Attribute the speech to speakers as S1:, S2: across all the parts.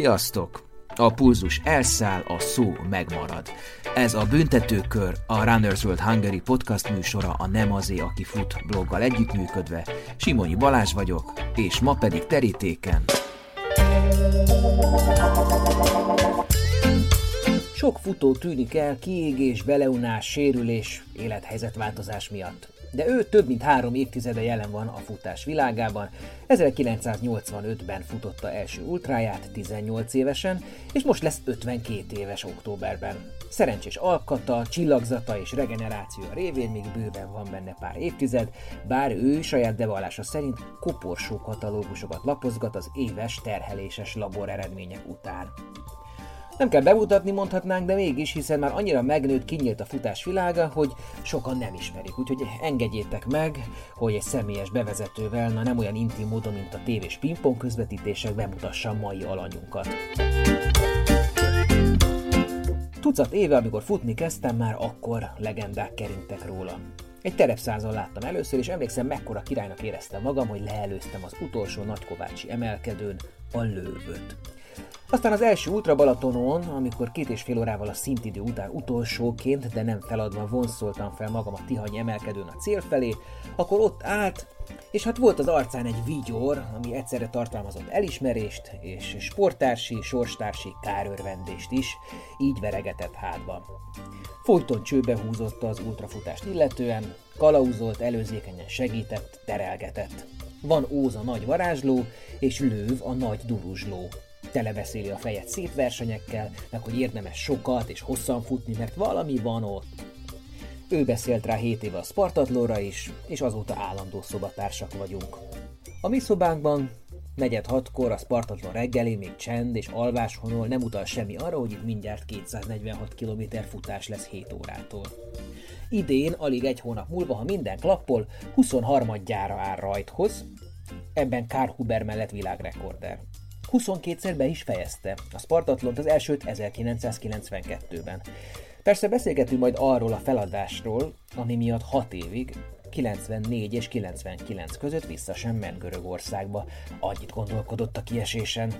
S1: Sziasztok! A pulzus elszáll, a szó megmarad. Ez a Büntetőkör, a Runners World Hungary podcast műsora a Nem azé, aki fut bloggal együttműködve. Simonyi Balázs vagyok, és ma pedig terítéken. Sok futó tűnik el kiégés, beleunás, sérülés, élethelyzetváltozás miatt de ő több mint három évtizede jelen van a futás világában. 1985-ben futotta első ultráját 18 évesen, és most lesz 52 éves októberben. Szerencsés alkata, csillagzata és regenerációja révén még bőven van benne pár évtized, bár ő saját bevallása szerint koporsó katalógusokat lapozgat az éves terheléses labor eredmények után. Nem kell bemutatni, mondhatnánk, de mégis, hiszen már annyira megnőtt, kinyílt a futás világa, hogy sokan nem ismerik. Úgyhogy engedjétek meg, hogy egy személyes bevezetővel, na nem olyan intim módon, mint a tévés pingpong közvetítések bemutassam mai alanyunkat. Tucat éve, amikor futni kezdtem, már akkor legendák kerintek róla. Egy terepszázon láttam először, és emlékszem, mekkora királynak éreztem magam, hogy leelőztem az utolsó nagykovácsi emelkedőn a lővöt. Aztán az első Ultra Balatonon, amikor két és fél órával a szintidő után utolsóként, de nem feladva vonszoltam fel magam a Tihany emelkedőn a cél felé, akkor ott állt, és hát volt az arcán egy vigyor, ami egyszerre tartalmazott elismerést és sporttársi, sorstársi kárörvendést is, így veregetett hátba. Folyton csőbe húzotta az ultrafutást illetően, kalauzolt, előzékenyen segített, terelgetett. Van Óz a nagy varázsló, és Lőv a nagy duruzsló telebeszéli a fejet szép versenyekkel, meg hogy érdemes sokat és hosszan futni, mert valami van ott. Ő beszélt rá 7 éve a Spartatlóra is, és azóta állandó szobatársak vagyunk. A mi szobánkban negyed hatkor a Spartatlon reggeli, még csend és alváshonol nem utal semmi arra, hogy itt mindjárt 246 km futás lesz 7 órától. Idén, alig egy hónap múlva, ha minden klappol, 23-gyára áll rajthoz, ebben Kár Huber mellett világrekorder. 22-szer be is fejezte. A Spartatlont az elsőt 1992-ben. Persze beszélgetünk majd arról a feladásról, ami miatt 6 évig, 94 és 99 között vissza sem ment Görögországba. Annyit gondolkodott a kiesésen.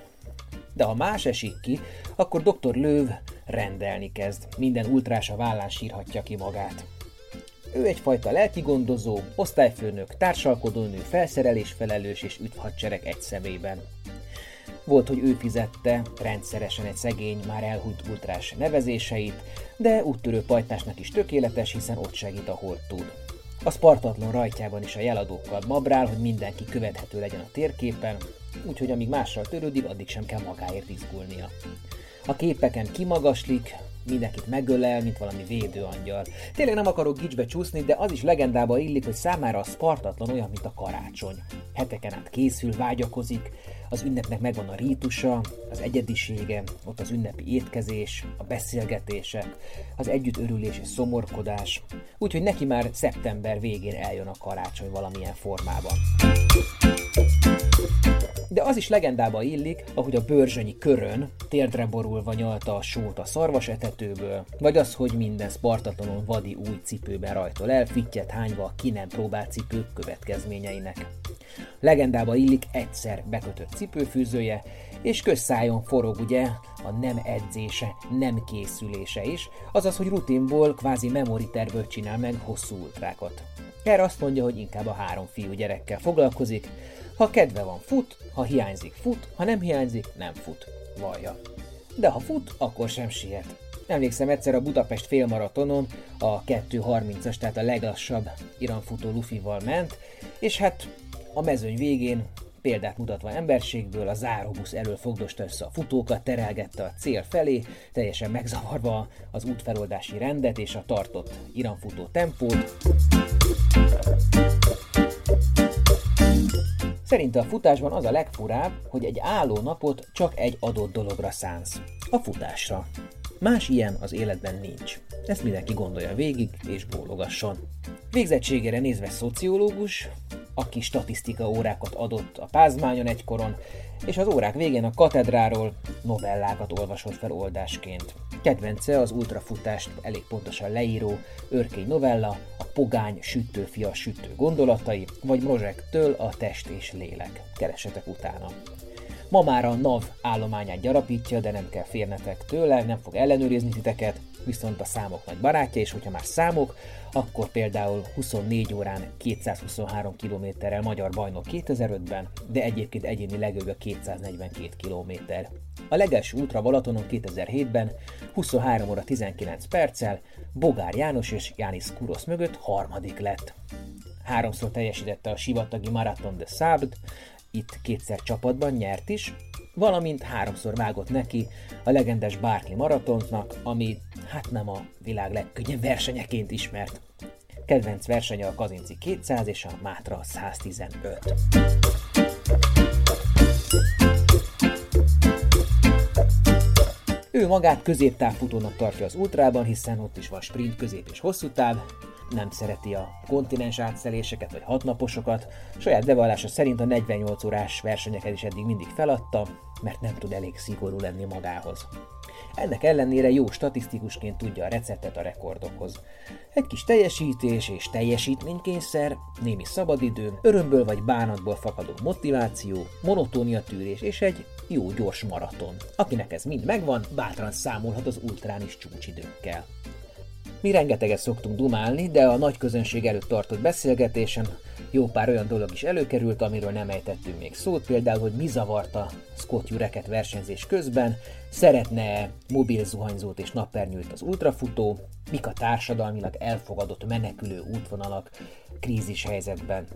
S1: De ha más esik ki, akkor dr. Löv rendelni kezd. Minden ultrás a vállán sírhatja ki magát. Ő egyfajta lelkigondozó, osztályfőnök, társalkodónő, felszerelés felelős és üdvhadsereg egy szemében. Volt, hogy ő fizette rendszeresen egy szegény, már elhúnyt ultrás nevezéseit, de úttörő pajtásnak is tökéletes, hiszen ott segít, ahol tud. A Spartatlon rajtjában is a jeladókkal mabrál, hogy mindenki követhető legyen a térképen, úgyhogy amíg mással törődik, addig sem kell magáért izgulnia. A képeken kimagaslik, mindenkit megölel, mint valami védőangyal. Tényleg nem akarok gicsbe csúszni, de az is legendába illik, hogy számára a Spartatlan olyan, mint a karácsony. Heteken át készül, vágyakozik, az ünnepnek megvan a rítusa, az egyedisége, ott az ünnepi étkezés, a beszélgetések, az együtt örülés és szomorkodás, úgyhogy neki már szeptember végén eljön a karácsony valamilyen formában. De az is legendába illik, ahogy a bőrzsönyi körön térdre borulva nyalta a sót a szarvas etetőből, vagy az, hogy minden spartatlanon vadi új cipőben rajtol el, fittyet hányva a ki nem próbált cipők következményeinek. Legendába illik egyszer bekötött cipőfűzője, és közszájon forog ugye a nem edzése, nem készülése is, azaz, hogy rutinból, kvázi memori tervből csinál meg hosszú ultrákat. Erre azt mondja, hogy inkább a három fiú gyerekkel foglalkozik, ha kedve van, fut, ha hiányzik, fut, ha nem hiányzik, nem fut. Vallja. De ha fut, akkor sem siet. Emlékszem egyszer a Budapest félmaratonon a 2.30-as, tehát a leglassabb iranfutó Lufival ment, és hát a mezőny végén példát mutatva emberségből, a záróbusz elől fogdosta össze a futókat, terelgette a cél felé, teljesen megzavarva az útfeloldási rendet és a tartott iranfutó tempót. Szerinte a futásban az a legfurább, hogy egy álló napot csak egy adott dologra szánsz. A futásra. Más ilyen az életben nincs. Ezt mindenki gondolja végig és bólogasson. Végzettségére nézve szociológus, aki statisztika órákat adott a pázmányon egykoron, és az órák végén a katedráról novellákat olvasott fel oldásként. Kedvence az ultrafutást elég pontosan leíró örkény novella, a pogány sütőfia sütő gondolatai, vagy Mrozsektől a test és lélek. Keresetek utána. Ma már a NAV állományát gyarapítja, de nem kell férnetek tőle, nem fog ellenőrizni titeket, viszont a számok nagy barátja, és hogyha már számok, akkor például 24 órán 223 kilométerrel magyar bajnok 2005-ben, de egyébként egyéni legjobbja 242 kilométer. A legelső útra Balatonon 2007-ben 23 óra 19 perccel Bogár János és Jánis Kurosz mögött harmadik lett. Háromszor teljesítette a sivatagi Marathon de Sable, itt kétszer csapatban nyert is, valamint háromszor vágott neki a legendes Barkley maratonnak, ami hát nem a világ legkönnyebb versenyeként ismert. Kedvenc versenye a Kazinci 200 és a Mátra 115. Ő magát középtávfutónak tartja az ultrában, hiszen ott is van sprint, közép és hosszú táv, nem szereti a kontinens átszeléseket vagy hatnaposokat, saját bevallása szerint a 48 órás versenyeket is eddig mindig feladta, mert nem tud elég szigorú lenni magához. Ennek ellenére jó statisztikusként tudja a receptet a rekordokhoz. Egy kis teljesítés és teljesítménykényszer, némi szabadidő, örömből vagy bánatból fakadó motiváció, monotónia tűrés és egy jó gyors maraton. Akinek ez mind megvan, bátran számolhat az ultrán is csúcsidőkkel. Mi rengeteget szoktunk dumálni, de a nagy közönség előtt tartott beszélgetésen jó pár olyan dolog is előkerült, amiről nem ejtettünk még szót, például, hogy mi zavarta Scott Jureket versenyzés közben, szeretne mobil zuhanyzót és nappernyőt az ultrafutó, mik a társadalmilag elfogadott menekülő útvonalak krízis helyzetben.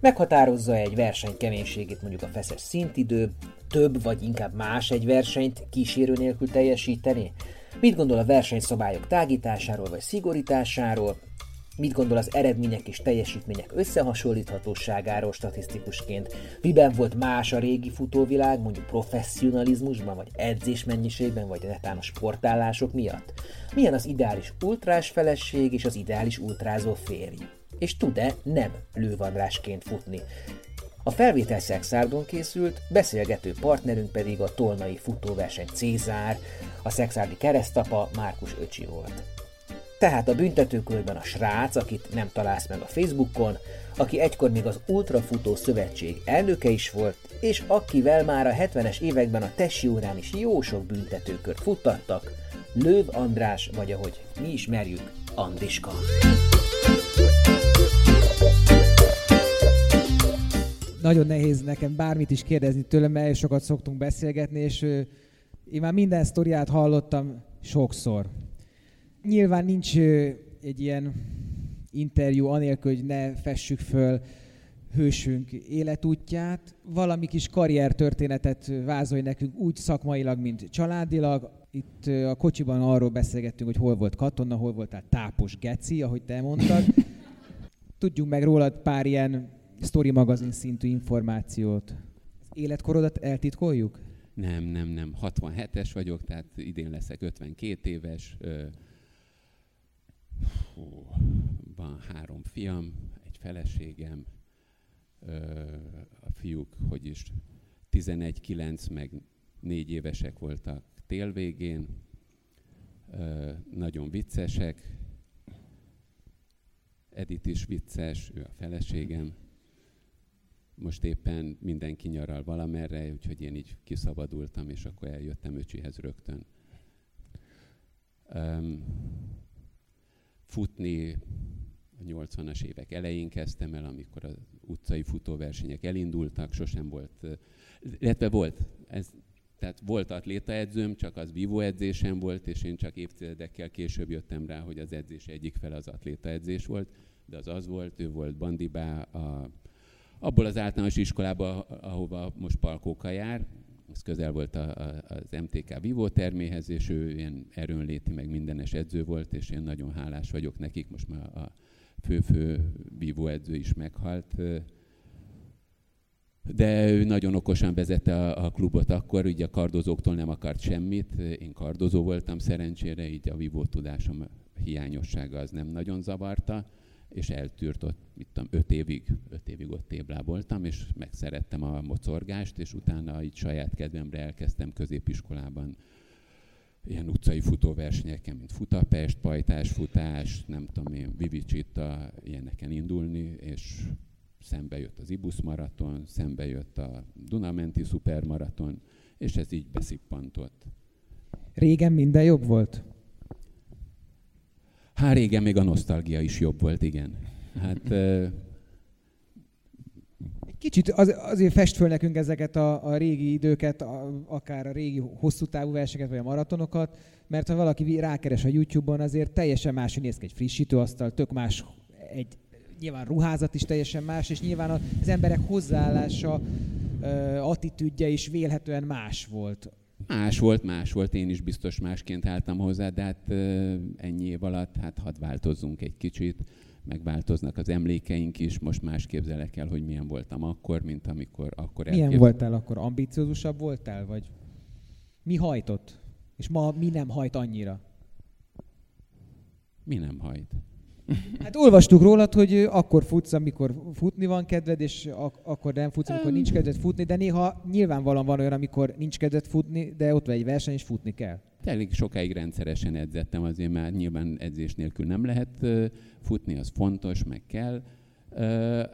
S1: Meghatározza egy verseny keménységét mondjuk a feszes szintidő, több vagy inkább más egy versenyt kísérő nélkül teljesíteni, Mit gondol a versenyszabályok tágításáról vagy szigorításáról? Mit gondol az eredmények és teljesítmények összehasonlíthatóságáról statisztikusként? Miben volt más a régi futóvilág, mondjuk professzionalizmusban, vagy edzés mennyiségben, vagy netán a sportállások miatt? Milyen az ideális ultrás feleség és az ideális ultrázó férj? És tud-e nem lővadrásként futni? A felvétel Szexárdon készült, beszélgető partnerünk pedig a tolnai futóverseny Cézár, a szexárdi keresztapa Márkus öcsi volt. Tehát a büntetőkörben a srác, akit nem találsz meg a Facebookon, aki egykor még az Ultrafutó Szövetség elnöke is volt, és akivel már a 70-es években a tesi órán is jó sok büntetőkört futtattak, Lőv András, vagy ahogy mi ismerjük, Andiska.
S2: Nagyon nehéz nekem bármit is kérdezni tőlem, mert sokat szoktunk beszélgetni, és én már minden sztoriát hallottam sokszor. Nyilván nincs egy ilyen interjú anélkül, hogy ne fessük föl hősünk életútját. Valami kis karriertörténetet vázolj nekünk úgy szakmailag, mint családilag. Itt a kocsiban arról beszélgettünk, hogy hol volt katona, hol voltál tápos geci, ahogy te mondtad. Tudjunk meg rólad pár ilyen Story magazin szintű információt. Életkorodat eltitkoljuk?
S3: Nem, nem, nem. 67-es vagyok, tehát idén leszek 52 éves. Hú, van három fiam, egy feleségem. A fiúk, hogy is 11-9, meg négy évesek voltak tél végén. Nagyon viccesek. Edith is vicces, ő a feleségem most éppen mindenki nyaral valamerre, úgyhogy én így kiszabadultam, és akkor eljöttem öcsihez rögtön. Um, futni a 80-as évek elején kezdtem el, amikor az utcai futóversenyek elindultak, sosem volt, illetve volt, ez, tehát volt atlétaedzőm, csak az edzésem volt, és én csak évtizedekkel később jöttem rá, hogy az edzés egyik fel az atlétaedzés volt, de az az volt, ő volt Bandibá, a abból az általános iskolába, ahova most Palkóka jár, az közel volt a, a, az MTK Vivó terméhez, és ő ilyen erőnléti, meg mindenes edző volt, és én nagyon hálás vagyok nekik, most már a fő-fő vívó edző is meghalt. De ő nagyon okosan vezette a, a klubot akkor, ugye a kardozóktól nem akart semmit, én kardozó voltam szerencsére, így a vívó tudásom hiányossága az nem nagyon zavarta és eltűrt ott, mit tudom, öt évig, öt évig ott tébláboltam, és megszerettem a mocorgást, és utána így saját kedvemre elkezdtem középiskolában ilyen utcai futóversenyeken, mint futapest, futás, nem tudom én, Vivicsitta, ilyeneken indulni, és szembe jött az Ibusz maraton, szembe jött a Dunamenti szupermaraton, és ez így beszippantott.
S2: Régen minden jobb volt?
S3: Hát régen még a nosztalgia is jobb volt, igen. Hát
S2: Kicsit az, azért fest föl nekünk ezeket a, a régi időket, a, akár a régi hosszú távú verseket, vagy a maratonokat, mert ha valaki rákeres a YouTube-on, azért teljesen más, hogy néz ki egy frissítőasztal, tök más egy nyilván ruházat is teljesen más, és nyilván az emberek hozzáállása, attitűdje is vélhetően más volt.
S3: Más volt, más volt, én is biztos másként álltam hozzá, de hát ennyi év alatt, hát hadd változzunk egy kicsit megváltoznak az emlékeink is, most más képzelek el, hogy milyen voltam akkor, mint amikor akkor
S2: Milyen voltál akkor? Ambiciózusabb voltál, vagy mi hajtott? És ma mi nem hajt annyira?
S3: Mi nem hajt?
S2: Hát olvastuk rólad, hogy akkor futsz, amikor futni van kedved, és ak- akkor nem futsz, amikor nincs kedved futni, de néha nyilvánvalóan van olyan, amikor nincs kedved futni, de ott van egy verseny, és futni kell.
S3: Elég sokáig rendszeresen edzettem, azért már nyilván edzés nélkül nem lehet futni, az fontos, meg kell.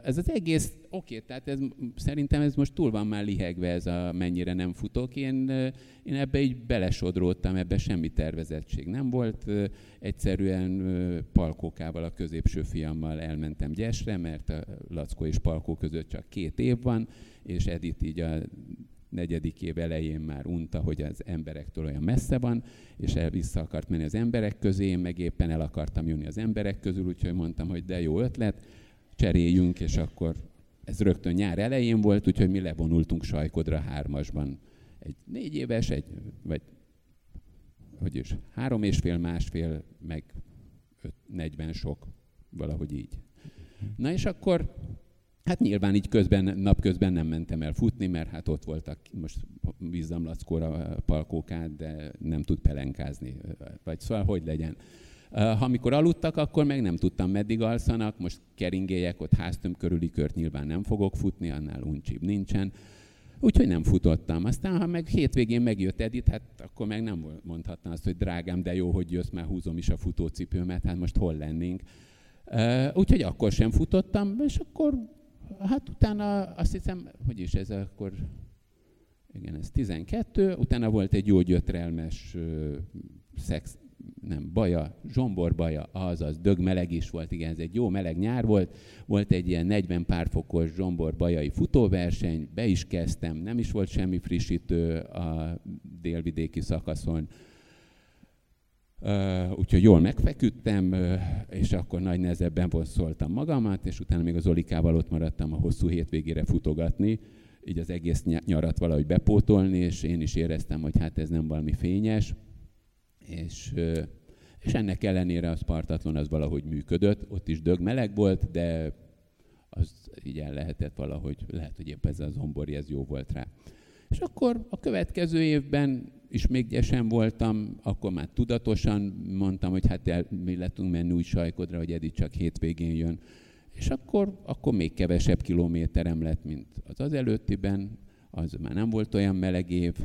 S3: Ez az egész, oké, tehát ez, szerintem ez most túl van már lihegve, ez a mennyire nem futok. Én, én ebbe így belesodródtam, ebbe semmi tervezettség nem volt. Egyszerűen Palkókával, a középső fiammal elmentem Gyesre, mert a Lackó és Palkó között csak két év van, és Edith így a negyedik év elején már unta, hogy az emberektől olyan messze van, és el vissza akart menni az emberek közé, én meg éppen el akartam jönni az emberek közül, úgyhogy mondtam, hogy de jó ötlet, cseréljünk, és akkor ez rögtön nyár elején volt, úgyhogy mi levonultunk Sajkodra hármasban. Egy négy éves, egy, vagy hogy is, három és fél, másfél, meg öt, 40 sok, valahogy így. Na és akkor Hát nyilván így közben, napközben nem mentem el futni, mert hát ott voltak, most bízzam Lackóra palkókát, de nem tud pelenkázni, vagy szóval hogy legyen. Ha amikor aludtak, akkor meg nem tudtam, meddig alszanak, most keringélyek, ott háztöm körüli kört nyilván nem fogok futni, annál uncsibb nincsen. Úgyhogy nem futottam. Aztán, ha meg hétvégén megjött Edith, hát akkor meg nem mondhatnám azt, hogy drágám, de jó, hogy jössz, már húzom is a futócipőmet, hát most hol lennénk. Úgyhogy akkor sem futottam, és akkor hát utána azt hiszem, hogy is ez akkor, igen, ez 12, utána volt egy jó gyötrelmes szex, nem, baja, zsombor baja, azaz, dögmeleg is volt, igen, ez egy jó meleg nyár volt, volt egy ilyen 40 pár fokos zsombor bajai futóverseny, be is kezdtem, nem is volt semmi frissítő a délvidéki szakaszon, Uh, úgyhogy jól megfeküdtem, uh, és akkor nagy nehezebben vonszoltam magamat, és utána még az Olikával ott maradtam a hosszú hétvégére futogatni, így az egész nyarat valahogy bepótolni, és én is éreztem, hogy hát ez nem valami fényes, és, és ennek ellenére a Spartatlon az valahogy működött, ott is dög meleg volt, de az így el lehetett valahogy, lehet, hogy épp ez az zombori, ez jó volt rá. És akkor a következő évben is még gyesen voltam, akkor már tudatosan mondtam, hogy hát el, mi lettünk menni úgy sajkodra, hogy Edi csak hétvégén jön. És akkor, akkor még kevesebb kilométerem lett, mint az az előttiben, az már nem volt olyan meleg év,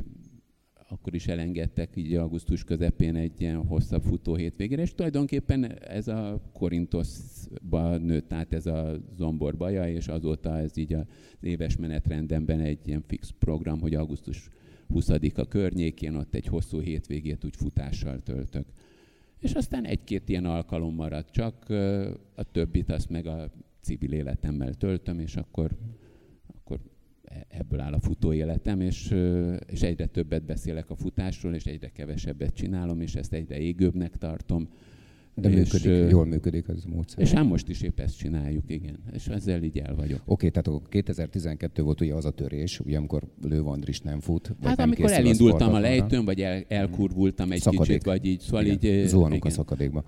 S3: akkor is elengedtek így augusztus közepén egy ilyen hosszabb futó hétvégére, és tulajdonképpen ez a Korintoszba nőtt át ez a zombor baja, és azóta ez így az éves menetrendemben egy ilyen fix program, hogy augusztus 20-a környékén ott egy hosszú hétvégét úgy futással töltök. És aztán egy-két ilyen alkalom maradt csak, a többit azt meg a civil életemmel töltöm, és akkor, ebből áll a futó életem, és, és egyre többet beszélek a futásról, és egyre kevesebbet csinálom, és ezt egyre égőbbnek tartom.
S4: De és, működik, jól működik az módszer.
S3: És hát most is épp ezt csináljuk, igen. És ezzel így el vagyok.
S4: Oké, okay, tehát 2012 volt ugye az a törés, ugye amikor Lőv Andris nem fut. Vagy
S3: hát
S4: nem
S3: amikor elindultam a, a lejtőn, vagy el, elkurvultam egy Szakadék. kicsit, vagy így, szóval igen, így...
S4: Zuhanunk a szakadékba.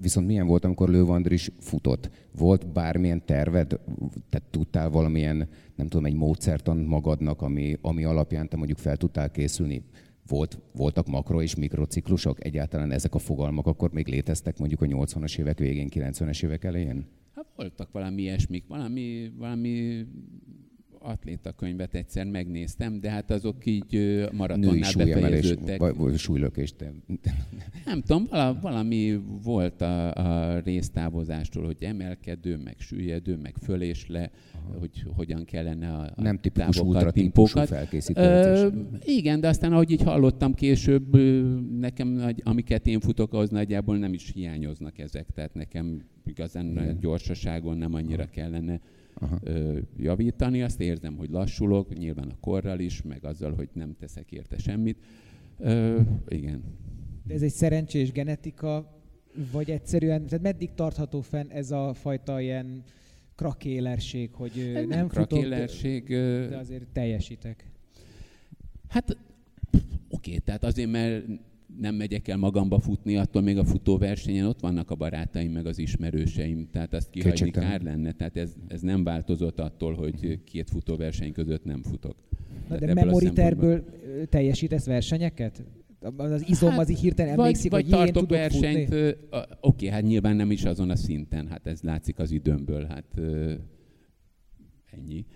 S4: Viszont milyen volt, amikor Lőv Andris futott? Volt bármilyen terved? Tehát tudtál valamilyen, nem tudom, egy módszertan magadnak, ami, ami alapján te mondjuk fel tudtál készülni volt, voltak makro- és mikrociklusok? Egyáltalán ezek a fogalmak akkor még léteztek mondjuk a 80-as évek végén, 90-es évek elején?
S3: Hát voltak valami ilyesmik, valami, valami atléta könyvet egyszer megnéztem, de hát azok így maratonnál befejeződtek.
S4: Vagy súlylökés.
S3: Nem tudom, valami volt a, a résztávozástól, hogy emelkedő, meg süllyedő, meg föl és le, Aha. hogy hogyan kellene a, a
S4: Nem tipikus ultra típusú felkészítő
S3: Igen, de aztán ahogy így hallottam később, nekem, amiket én futok, az nagyjából nem is hiányoznak ezek, tehát nekem igazán Igen. gyorsaságon nem annyira Aha. kellene Aha. Ö, javítani. Azt érzem, hogy lassulok, nyilván a korral is, meg azzal, hogy nem teszek érte semmit. Ö, igen.
S2: De ez egy szerencsés genetika, vagy egyszerűen, tehát meddig tartható fenn ez a fajta ilyen krakélerség, hogy nem,
S3: nem krakélerség,
S2: futok, de azért teljesítek?
S3: Hát oké, tehát azért, mert nem megyek el magamba futni, attól még a futóversenyen ott vannak a barátaim, meg az ismerőseim, tehát azt kihagyni Kétségtelen. kár lenne. Tehát ez, ez nem változott attól, hogy két futóverseny között nem futok.
S2: Na de memoriterből teljesítesz versenyeket? Az izom hát, az így hirtelen emlékszik,
S3: vagy,
S2: hogy vagy
S3: tartok versenyt, oké, okay, hát nyilván nem is azon a szinten, hát ez látszik az időmből, hát ennyi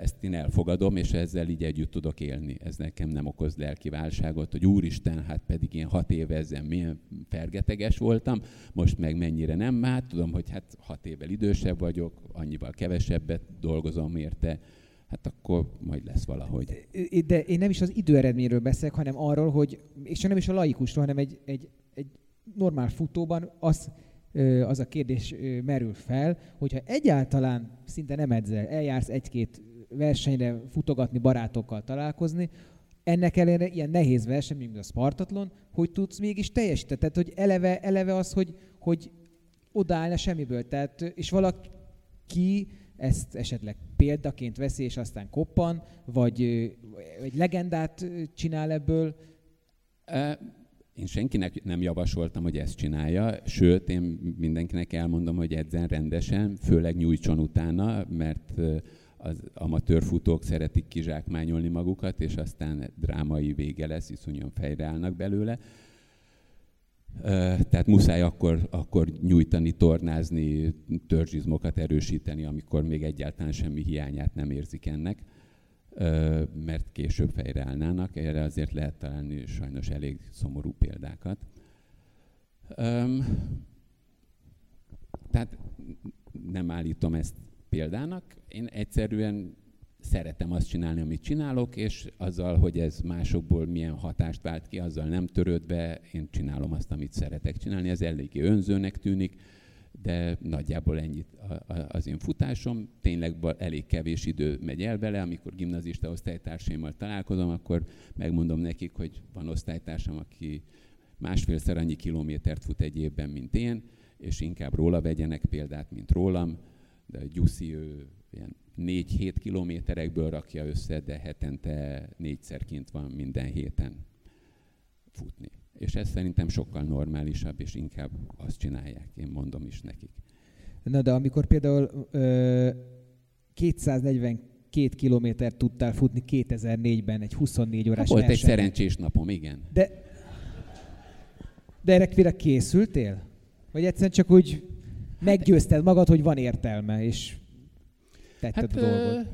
S3: ezt én elfogadom, és ezzel így együtt tudok élni. Ez nekem nem okoz lelki válságot, hogy úristen, hát pedig én hat éve ezen milyen fergeteges voltam, most meg mennyire nem, hát tudom, hogy hát hat évvel idősebb vagyok, annyival kevesebbet dolgozom érte, hát akkor majd lesz valahogy.
S2: De én nem is az időeredményről beszélek, hanem arról, hogy, és nem is a laikusról, hanem egy, egy, egy normál futóban az az a kérdés merül fel, hogyha egyáltalán szinte nem edzel, eljársz egy-két versenyre futogatni, barátokkal találkozni, ennek ellenére ilyen nehéz verseny, mint a Spartatlon, hogy tudsz mégis teljesíteni. Tehát, hogy eleve, eleve az, hogy, hogy odaállna semmiből. Tehát, és valaki ezt esetleg példaként veszi, és aztán koppan, vagy egy legendát csinál ebből.
S3: Én senkinek nem javasoltam, hogy ezt csinálja, sőt, én mindenkinek elmondom, hogy edzen rendesen, főleg nyújtson utána, mert az amatőr futók szeretik kizsákmányolni magukat, és aztán drámai vége lesz, iszonyan fejreállnak belőle. Tehát muszáj akkor, akkor nyújtani, tornázni, törzsizmokat erősíteni, amikor még egyáltalán semmi hiányát nem érzik ennek mert később fejreállnának. Erre azért lehet találni sajnos elég szomorú példákat. Tehát nem állítom ezt példának. Én egyszerűen szeretem azt csinálni, amit csinálok, és azzal, hogy ez másokból milyen hatást vált ki, azzal nem törődve, én csinálom azt, amit szeretek csinálni. Ez eléggé önzőnek tűnik, de nagyjából ennyit az én futásom. Tényleg elég kevés idő megy el bele, amikor gimnazista osztálytársaimmal találkozom, akkor megmondom nekik, hogy van osztálytársam, aki másfélszer annyi kilométert fut egy évben, mint én, és inkább róla vegyenek példát, mint rólam. De Gyuszi, ő ilyen 4-7 kilométerekből rakja össze, de hetente négyszer van minden héten futni. És ez szerintem sokkal normálisabb, és inkább azt csinálják, én mondom is nekik.
S2: Na de amikor például ö, 242 kilométert tudtál futni 2004-ben egy 24 órás
S3: Volt versenyen. egy szerencsés napom, igen.
S2: De, de erre készültél? Vagy egyszerűen csak úgy meggyőzted magad, hogy van értelme, és tetted hát, a dolgot?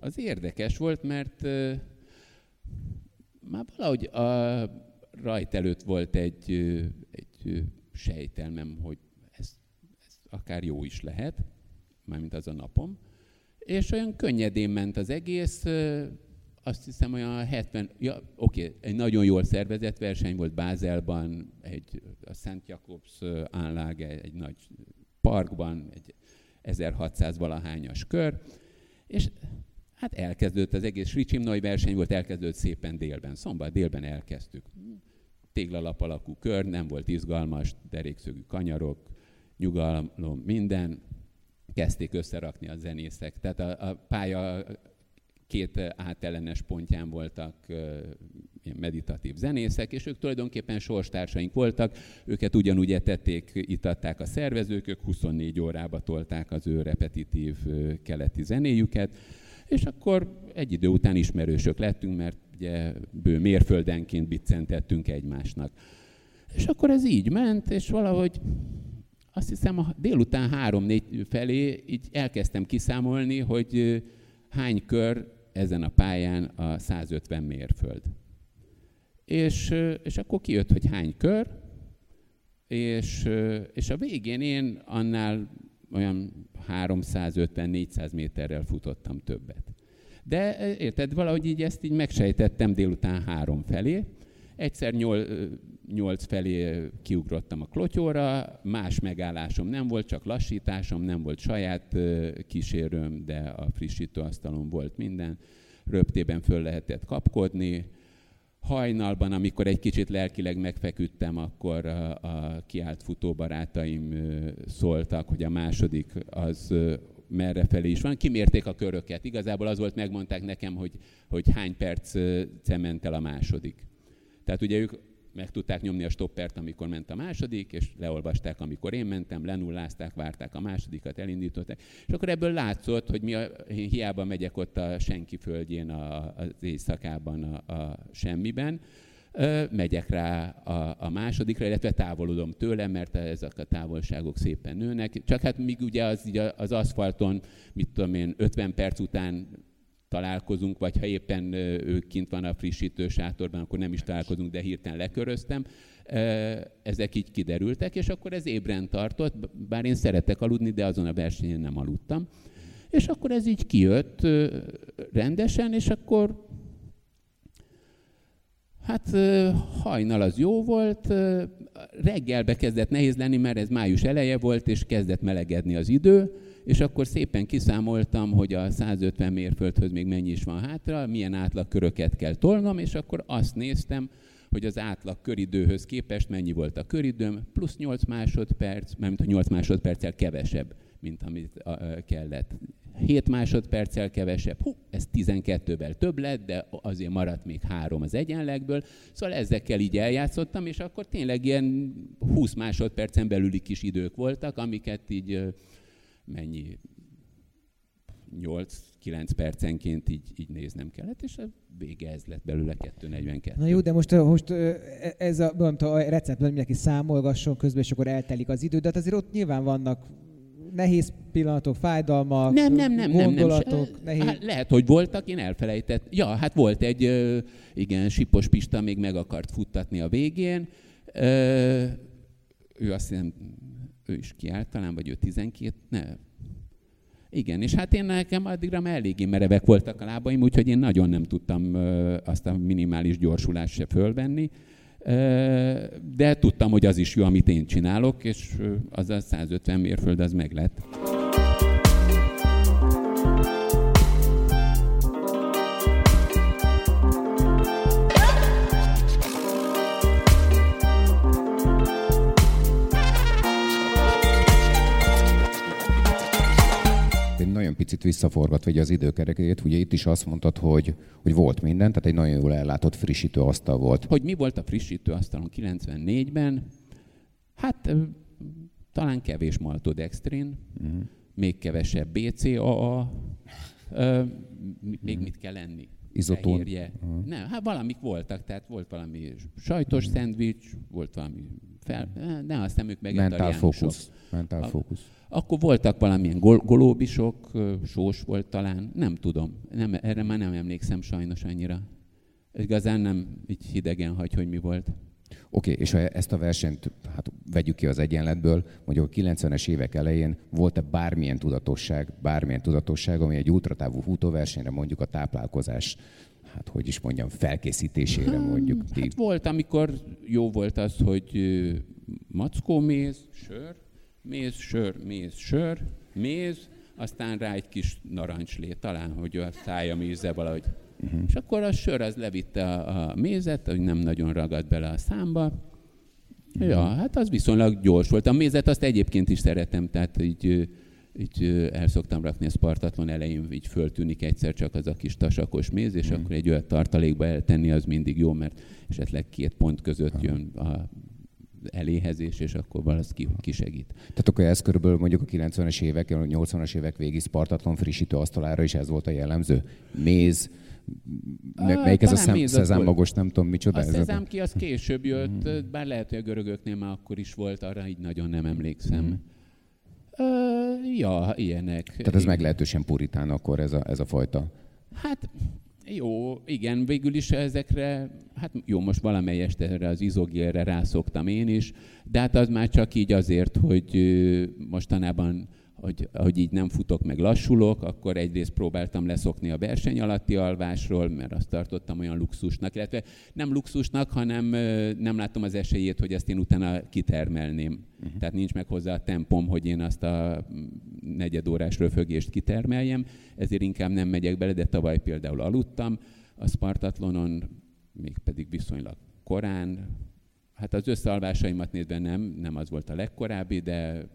S3: Az érdekes volt, mert már valahogy a rajt előtt volt egy, egy sejtelmem, hogy ez, ez akár jó is lehet, mármint az a napom, és olyan könnyedén ment az egész, azt hiszem olyan 70, ja, oké, egy nagyon jól szervezett verseny volt Bázelban, egy, a Szent Jakobs Anlage, egy nagy parkban, egy 1600 valahányas kör, és hát elkezdődött az egész. Sricsimnoi verseny volt, elkezdődött szépen délben. Szombat délben elkezdtük téglalap alakú kör, nem volt izgalmas, derékszögű kanyarok, nyugalom, minden. Kezdték összerakni a zenészek. Tehát a, a pálya két átellenes pontján voltak meditatív zenészek, és ők tulajdonképpen sorstársaink voltak, őket ugyanúgy etették, itatták a szervezők, ők 24 órába tolták az ő repetitív keleti zenéjüket, és akkor egy idő után ismerősök lettünk, mert ugye bő mérföldenként biccentettünk egymásnak. És akkor ez így ment, és valahogy azt hiszem a délután három-négy felé így elkezdtem kiszámolni, hogy hány kör ezen a pályán a 150 mérföld. És, és akkor kijött, hogy hány kör, és, és a végén én annál olyan 350-400 méterrel futottam többet. De érted, valahogy így ezt így megsejtettem délután három felé. Egyszer nyol, nyolc felé kiugrottam a klotyóra, más megállásom nem volt, csak lassításom, nem volt saját kísérőm, de a frissítőasztalon volt minden. Röptében föl lehetett kapkodni, hajnalban, amikor egy kicsit lelkileg megfeküdtem, akkor a, a kiált futóbarátaim szóltak, hogy a második az merre felé is van. Kimérték a köröket. Igazából az volt, megmondták nekem, hogy, hogy hány perc ment el a második. Tehát ugye ők meg tudták nyomni a stoppert, amikor ment a második, és leolvasták, amikor én mentem, lenullázták, várták a másodikat, elindították. És akkor ebből látszott, hogy mi a, én hiába megyek ott a senki földjén a, az éjszakában, a, a semmiben, megyek rá a, a másodikra, illetve távolodom tőle, mert ezek a távolságok szépen nőnek. Csak hát míg ugye az, az aszfalton, mit tudom én, 50 perc után találkozunk, vagy ha éppen ő kint van a frissítő sátorban, akkor nem is találkozunk, de hirtelen leköröztem. Ezek így kiderültek, és akkor ez ébren tartott, bár én szeretek aludni, de azon a versenyen nem aludtam. És akkor ez így kijött rendesen, és akkor Hát hajnal az jó volt, reggelbe kezdett nehéz lenni, mert ez május eleje volt, és kezdett melegedni az idő, és akkor szépen kiszámoltam, hogy a 150 mérföldhöz még mennyi is van hátra, milyen átlagköröket kell tolnom, és akkor azt néztem, hogy az átlag köridőhöz képest mennyi volt a köridőm, plusz 8 másodperc, a 8 másodperccel kevesebb, mint amit kellett. 7 másodperccel kevesebb, hú, ez 12-vel több lett, de azért maradt még három az egyenlegből, szóval ezekkel így eljátszottam, és akkor tényleg ilyen 20 másodpercen belüli kis idők voltak, amiket így mennyi 8-9 percenként így, így néznem kellett, és vége ez lett belőle 2.42.
S2: Na jó, de most, most ez a, tudom, a recept, mindenki számolgasson közben, és akkor eltelik az idő, de hát azért ott nyilván vannak nehéz pillanatok, fájdalmak,
S3: nem, nem, nem,
S2: gondolatok. Nem,
S3: nem. Nehéz... Hát lehet, hogy voltak, én elfelejtett. Ja, hát volt egy, igen, Sipos Pista még meg akart futtatni a végén. Ő azt hiszem ő is kiállt talán, vagy ő 12, ne. Igen, és hát én nekem addigra már eléggé merevek voltak a lábaim, úgyhogy én nagyon nem tudtam azt a minimális gyorsulást se fölvenni. De tudtam, hogy az is jó, amit én csinálok, és az a 150 mérföld az meg lett.
S4: Picit visszaforgatva az időkerekét, ugye itt is azt mondtad, hogy, hogy volt minden, tehát egy nagyon jól ellátott frissítő asztal volt.
S3: Hogy mi volt a frissítő asztalon 94-ben? Hát talán kevés maltodextrin, uh-huh. még kevesebb BCAA, még mit kell lenni?
S4: Izotón.
S3: Uh-huh. Nem, hát valamik voltak, tehát volt valami sajtos uh-huh. szendvics, volt valami fel, ne aztán ők meg
S4: Mentál fókusz. Mentál fókusz.
S3: Akkor voltak valamilyen gol- golóbisok, sós volt talán, nem tudom. Nem, erre már nem emlékszem sajnos annyira. Igazán nem így hidegen hagy, hogy mi volt.
S4: Oké, okay, és ha ezt a versenyt hát vegyük ki az egyenletből, mondjuk a 90-es évek elején volt-e bármilyen tudatosság, bármilyen tudatosság, ami egy ultratávú futóversenyre mondjuk a táplálkozás hát hogy is mondjam, felkészítésére mondjuk.
S3: Hát volt, amikor jó volt az, hogy mackóméz, sör, méz, sör, méz, sör, méz, aztán rá egy kis narancslé, talán, hogy a szája mézze valahogy. Uh-huh. És akkor a sör az levitte a, a mézet, hogy nem nagyon ragad bele a számba. Uh-huh. Ja, hát az viszonylag gyors volt. A mézet azt egyébként is szeretem, tehát így, így el szoktam rakni a spartatlon elején, így föltűnik egyszer csak az a kis tasakos méz, és uh-huh. akkor egy olyan tartalékba eltenni, az mindig jó, mert esetleg két pont között jön a eléhezés, és akkor valaki kisegít.
S4: Tehát akkor ez körülbelül mondjuk a 90-es évek, a 80-as évek végi Spartatlon frissítő asztalára is ez volt a jellemző? Méz,
S3: Ah,
S4: melyik ez a szem, szezámmagos, nem tudom micsoda.
S3: A szezám ki az később jött, mm. bár lehet, hogy a görögöknél már akkor is volt, arra így nagyon nem emlemlékszem. Mm. Uh, Ja, ilyenek.
S4: Tehát ez meglehetősen puritán akkor ez a, ez a fajta.
S3: Hát jó, igen, végül is ezekre, hát jó, most valamelyest erre az izogérre rászoktam én is, de hát az már csak így azért, hogy mostanában hogy, hogy így nem futok meg lassulok, akkor egyrészt próbáltam leszokni a verseny alatti alvásról, mert azt tartottam olyan luxusnak, illetve nem luxusnak, hanem nem látom az esélyét, hogy ezt én utána kitermelném. Uh-huh. Tehát nincs meg hozzá a tempom, hogy én azt a negyedórás röfögést kitermeljem, ezért inkább nem megyek bele, de tavaly például aludtam a Spartatlonon, még pedig viszonylag korán, Hát az összealvásaimat nézve nem, nem az volt a legkorábbi, de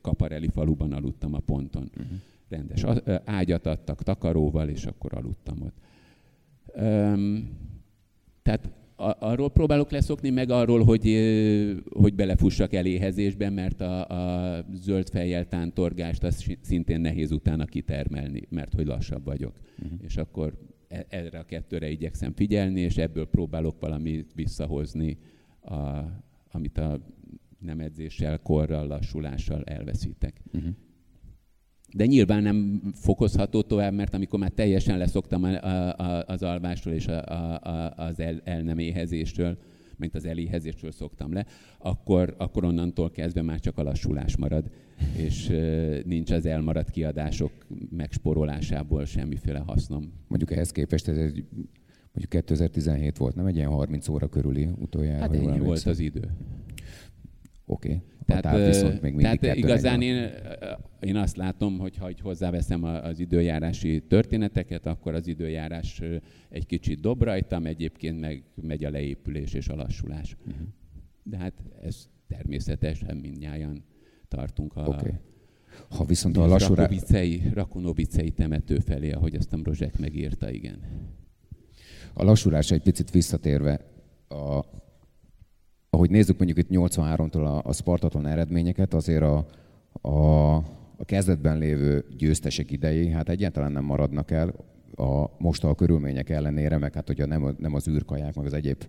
S3: Kapareli faluban aludtam a ponton. Uh-huh. Rendes ágyat adtak takaróval, és akkor aludtam ott. Um, tehát arról próbálok leszokni, meg arról, hogy, hogy belefussak eléhezésbe, mert a, a zöld fejjel tántorgást azt szintén nehéz utána kitermelni, mert hogy lassabb vagyok. Uh-huh. És akkor e, erre a kettőre igyekszem figyelni, és ebből próbálok valamit visszahozni a, amit a nem edzéssel, korral, lassulással elveszítek. Uh-huh. De nyilván nem fokozható tovább, mert amikor már teljesen leszoktam a, a, az alvásról és a, a, az el, el nem éhezésről, mint az eléhezésről szoktam le, akkor, akkor onnantól kezdve már csak a lassulás marad, és uh, nincs az elmaradt kiadások megsporolásából semmiféle hasznom.
S4: Mondjuk ehhez képest ez egy mondjuk 2017 volt, nem egy ilyen 30 óra körüli utoljára?
S3: Hát ennyi volt az idő.
S4: Oké. Okay. Tehát, viszont még
S3: tehát igazán én, én azt látom, hogy ha hozzáveszem az időjárási történeteket, akkor az időjárás egy kicsit dob rajtam, egyébként meg megy a leépülés és a lassulás. Uh-huh. De hát ez természetesen mindnyájan tartunk a,
S4: okay. Ha viszont a lassulás...
S3: Rakonovicei, Rakonovicei temető felé, ahogy azt a Rozsek megírta, igen.
S4: A lassulásra egy picit visszatérve, a, ahogy nézzük mondjuk itt 83-tól a, a Spartaton eredményeket, azért a, a, a kezdetben lévő győztesek idei, hát egyáltalán nem maradnak el a most a körülmények ellenére, meg hát ugye nem, nem az űrkaják, meg az egyéb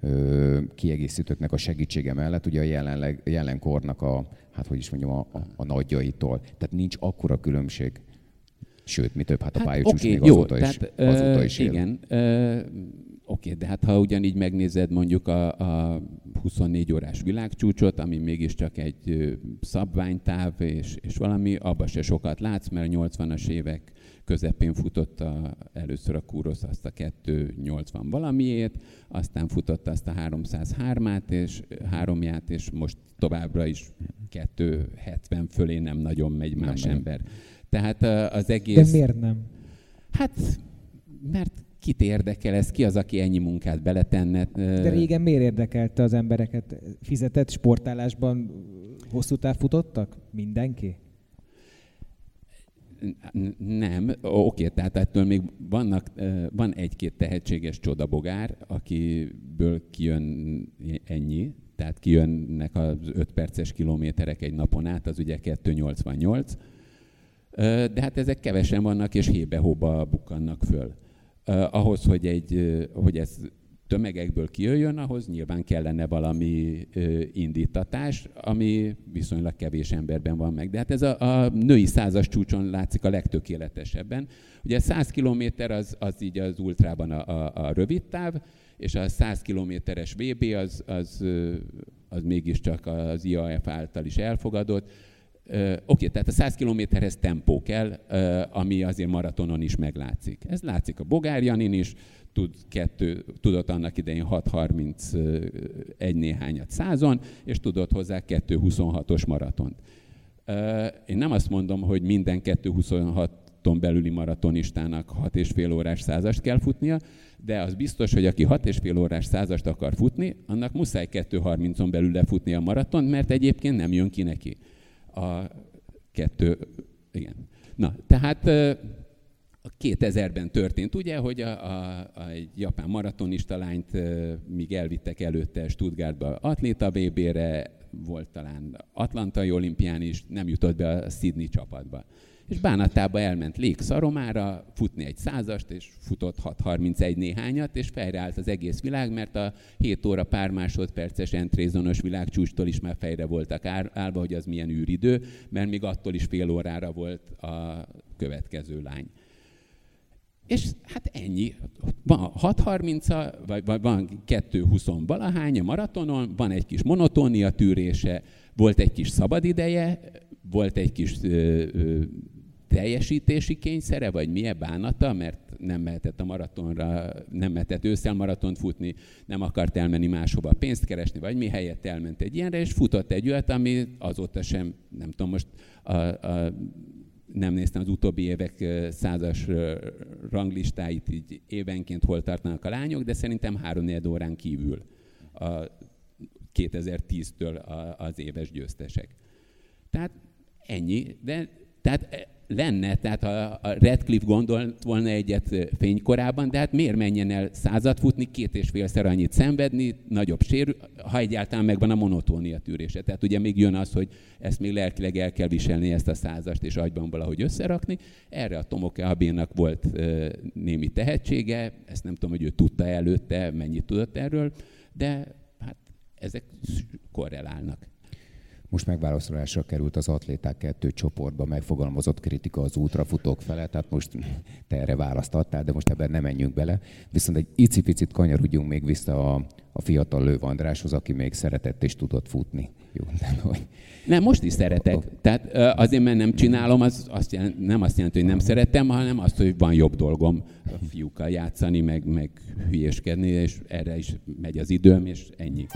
S4: ö, kiegészítőknek a segítsége mellett, ugye a jelenleg, jelenkornak a, hát hogy is mondjam, a, a, a nagyjaitól. Tehát nincs akkora különbség Sőt, mi több, hát a hát, pályacsúcs okay, még jó, azóta, tehát, is, azóta is
S3: él. Igen, uh, oké, okay, de hát ha ugyanígy megnézed mondjuk a, a 24 órás világcsúcsot, ami mégiscsak egy szabványtáv és, és valami, abban se sokat látsz, mert a 80-as évek közepén futott a, először a Kúrosz azt a 280 valamiért, aztán futott azt a 303-át és háromját, és most továbbra is 270 fölé nem nagyon megy más nem ember. Megy. Tehát az egész...
S2: De miért nem?
S3: Hát, mert kit érdekel ez? Ki az, aki ennyi munkát beletenne?
S2: De régen miért érdekelte az embereket? Fizetett sportálásban hosszú táv futottak? Mindenki?
S3: Nem, oké, tehát ettől még vannak, van egy-két tehetséges csodabogár, akiből kijön ennyi, tehát kijönnek az 5 perces kilométerek egy napon át, az ugye 288, de hát ezek kevesen vannak, és hébe-hóba bukkannak föl. Ahhoz, hogy, egy, hogy ez tömegekből kijöjjön, ahhoz nyilván kellene valami indítatás, ami viszonylag kevés emberben van meg. De hát ez a, a női százas csúcson látszik a legtökéletesebben. Ugye 100 km az, az így az ultrában a, a, a rövid táv, és a 100 kilométeres VB az, az, az mégiscsak az IAF által is elfogadott, Oké, okay, tehát a 100 kilométerhez tempó kell, ami azért maratonon is meglátszik. Ez látszik a Bogár Janin is, tud kettő, tudott annak idején 6.31 néhányat százon, és tudott hozzá 2.26-os maratont. Én nem azt mondom, hogy minden 2.26-on belüli maratonistának 6,5 órás százast kell futnia, de az biztos, hogy aki 6,5 órás százast akar futni, annak muszáj 2.30-on belül lefutni a maraton, mert egyébként nem jön ki neki a kettő, igen. Na, tehát a 2000-ben történt, ugye, hogy a, a, a, egy japán maratonista lányt míg elvittek előtte Stuttgartba atléta VB-re, volt talán Atlantai olimpián is, nem jutott be a Sydney csapatba. és bánatába elment légszaromára futni egy százast, és futott 6.31 néhányat, és fejreállt az egész világ, mert a 7 óra pár másodperces entrézonos világcsústól is már fejre voltak állva, hogy az milyen űridő, mert még attól is fél órára volt a következő lány. És hát ennyi. Van 6.30, vagy van 2.20 valahány a maratonon, van egy kis monotónia tűrése, volt egy kis szabadideje, volt egy kis ö, ö, teljesítési kényszere, vagy milyen bánata, mert nem mehetett a maratonra, nem mehetett ősszel maratont futni, nem akart elmenni máshova pénzt keresni, vagy mi helyett elment egy ilyenre, és futott egy olyat, ami azóta sem, nem tudom, most a, a, nem néztem az utóbbi évek százas ranglistáit, így évenként hol tartanak a lányok, de szerintem három órán kívül a 2010-től az éves győztesek. Tehát ennyi, de tehát lenne, tehát a, a Redcliffe gondolt volna egyet fénykorában, de hát miért menjen el százat futni, két és félszer annyit szenvedni, nagyobb sérül, ha egyáltalán megvan a monotónia tűrése. Tehát ugye még jön az, hogy ezt még lelkileg el kell viselni ezt a százast, és agyban valahogy összerakni. Erre a Tomoke Abénak volt némi tehetsége, ezt nem tudom, hogy ő tudta előtte, mennyit tudott erről, de hát ezek korrelálnak.
S4: Most megválaszolásra került az atléták kettő csoportba megfogalmazott kritika az útrafutók fele, tehát most te erre választottál, de most ebben nem menjünk bele. Viszont egy icipicit kanyarudjunk még vissza a, a fiatal Lőv Andráshoz, aki még szeretett és tudott futni. Jó,
S3: nem, hogy... Nem, most is szeretek. Tehát azért, mert nem csinálom, az azt jelent, nem azt jelenti, hogy nem szeretem, hanem azt, hogy van jobb dolgom a fiúkkal játszani, meg, meg hülyéskedni, és erre is megy az időm, és ennyi.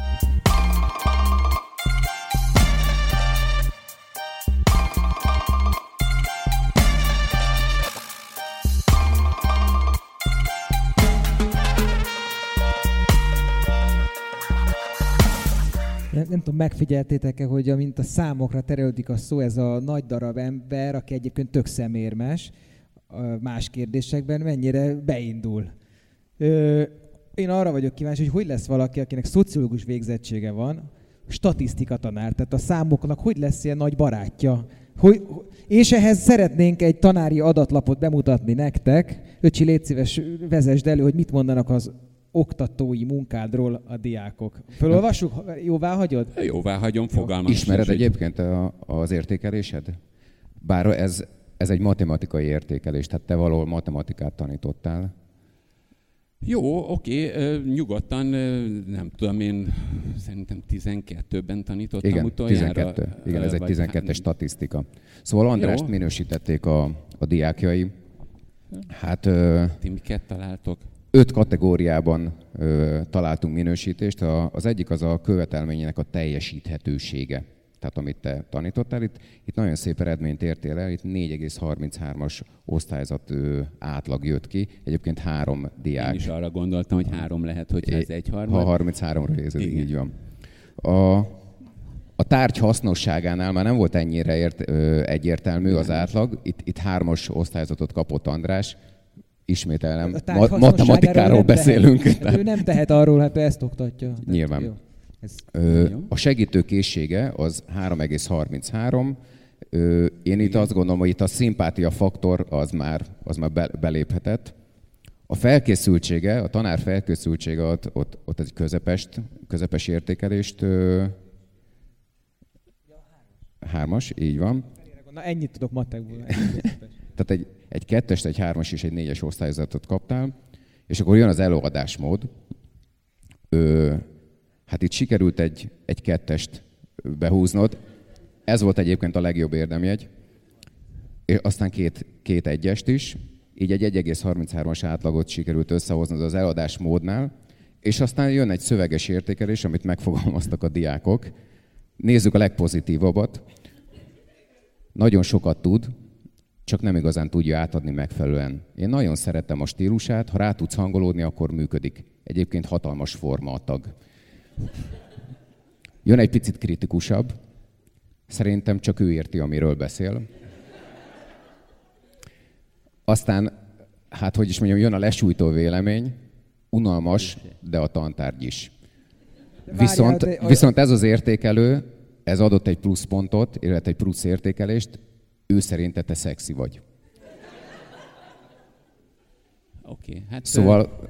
S2: Nem, nem tudom, megfigyeltétek-e, hogy amint a számokra terelődik a szó, ez a nagy darab ember, aki egyébként tök szemérmes, más kérdésekben mennyire beindul. Ö, én arra vagyok kíváncsi, hogy hogy lesz valaki, akinek szociológus végzettsége van, statisztika tanár, tehát a számoknak hogy lesz ilyen nagy barátja. Hogy, és ehhez szeretnénk egy tanári adatlapot bemutatni nektek. Öcsi, légy szíves, vezesd elő, hogy mit mondanak az oktatói munkádról a diákok. Fölolvassuk? Jóvá hagyod?
S3: Jóvá hagyom, fogalmam.
S4: Ismered sincs, egyébként a, az értékelésed? Bár ez, ez egy matematikai értékelés, tehát te valahol matematikát tanítottál.
S3: Jó, oké, nyugodtan, nem tudom, én szerintem 12-ben tanítottam
S4: Igen,
S3: utoljára.
S4: 12. Igen, ez egy 12-es hát... statisztika. Szóval Andrást Jó. minősítették a, a diákjai.
S3: Hát... Ti miket találtok?
S4: Öt kategóriában ö, találtunk minősítést. A, az egyik az a követelményének a teljesíthetősége. Tehát amit te tanítottál, itt, itt nagyon szép eredményt értél el, itt 4,33-as osztályzat ö, átlag jött ki. Egyébként három diák. Én
S3: is arra gondoltam, hogy három lehet, hogy ez egy harmad.
S4: Ha 33-ra részedik, így van. A, a tárgy hasznosságánál már nem volt ennyire ért, ö, egyértelmű az átlag. Itt, itt hármas osztályzatot kapott András, ismételnem, ma- matematikáról beszélünk.
S2: Tehet. Hát ő nem tehet arról, hát ő ezt oktatja.
S4: Nyilván. Jó. Ez Ö, a segítő készsége az 3,33. Ö, én Igen. itt azt gondolom, hogy itt a szimpátia faktor az már, az már be, beléphetett. A felkészültsége, a tanár felkészültsége ott, ott, ott egy közepest, közepes értékelést ö, hármas, így van.
S2: Na ennyit tudok matekból.
S4: Tehát egy, egy kettest, egy hármas és egy négyes osztályzatot kaptál, és akkor jön az előadásmód. Ö, hát itt sikerült egy, egy kettest behúznod. Ez volt egyébként a legjobb érdemjegy. És aztán két, két egyest is. Így egy 1,33-as átlagot sikerült összehoznod az eladás módnál. És aztán jön egy szöveges értékelés, amit megfogalmaztak a diákok. Nézzük a legpozitívabbat. Nagyon sokat tud, csak nem igazán tudja átadni megfelelően. Én nagyon szeretem a stílusát, ha rá tudsz hangolódni, akkor működik. Egyébként hatalmas forma a tag. Jön egy picit kritikusabb. Szerintem csak ő érti, amiről beszél. Aztán, hát hogy is mondjam, jön a lesújtó vélemény, unalmas, de a tantárgy is. Viszont, viszont ez az értékelő, ez adott egy pluszpontot, illetve egy plusz értékelést, ő szerinte te szexi vagy.
S3: Oké, okay, hát...
S4: Szóval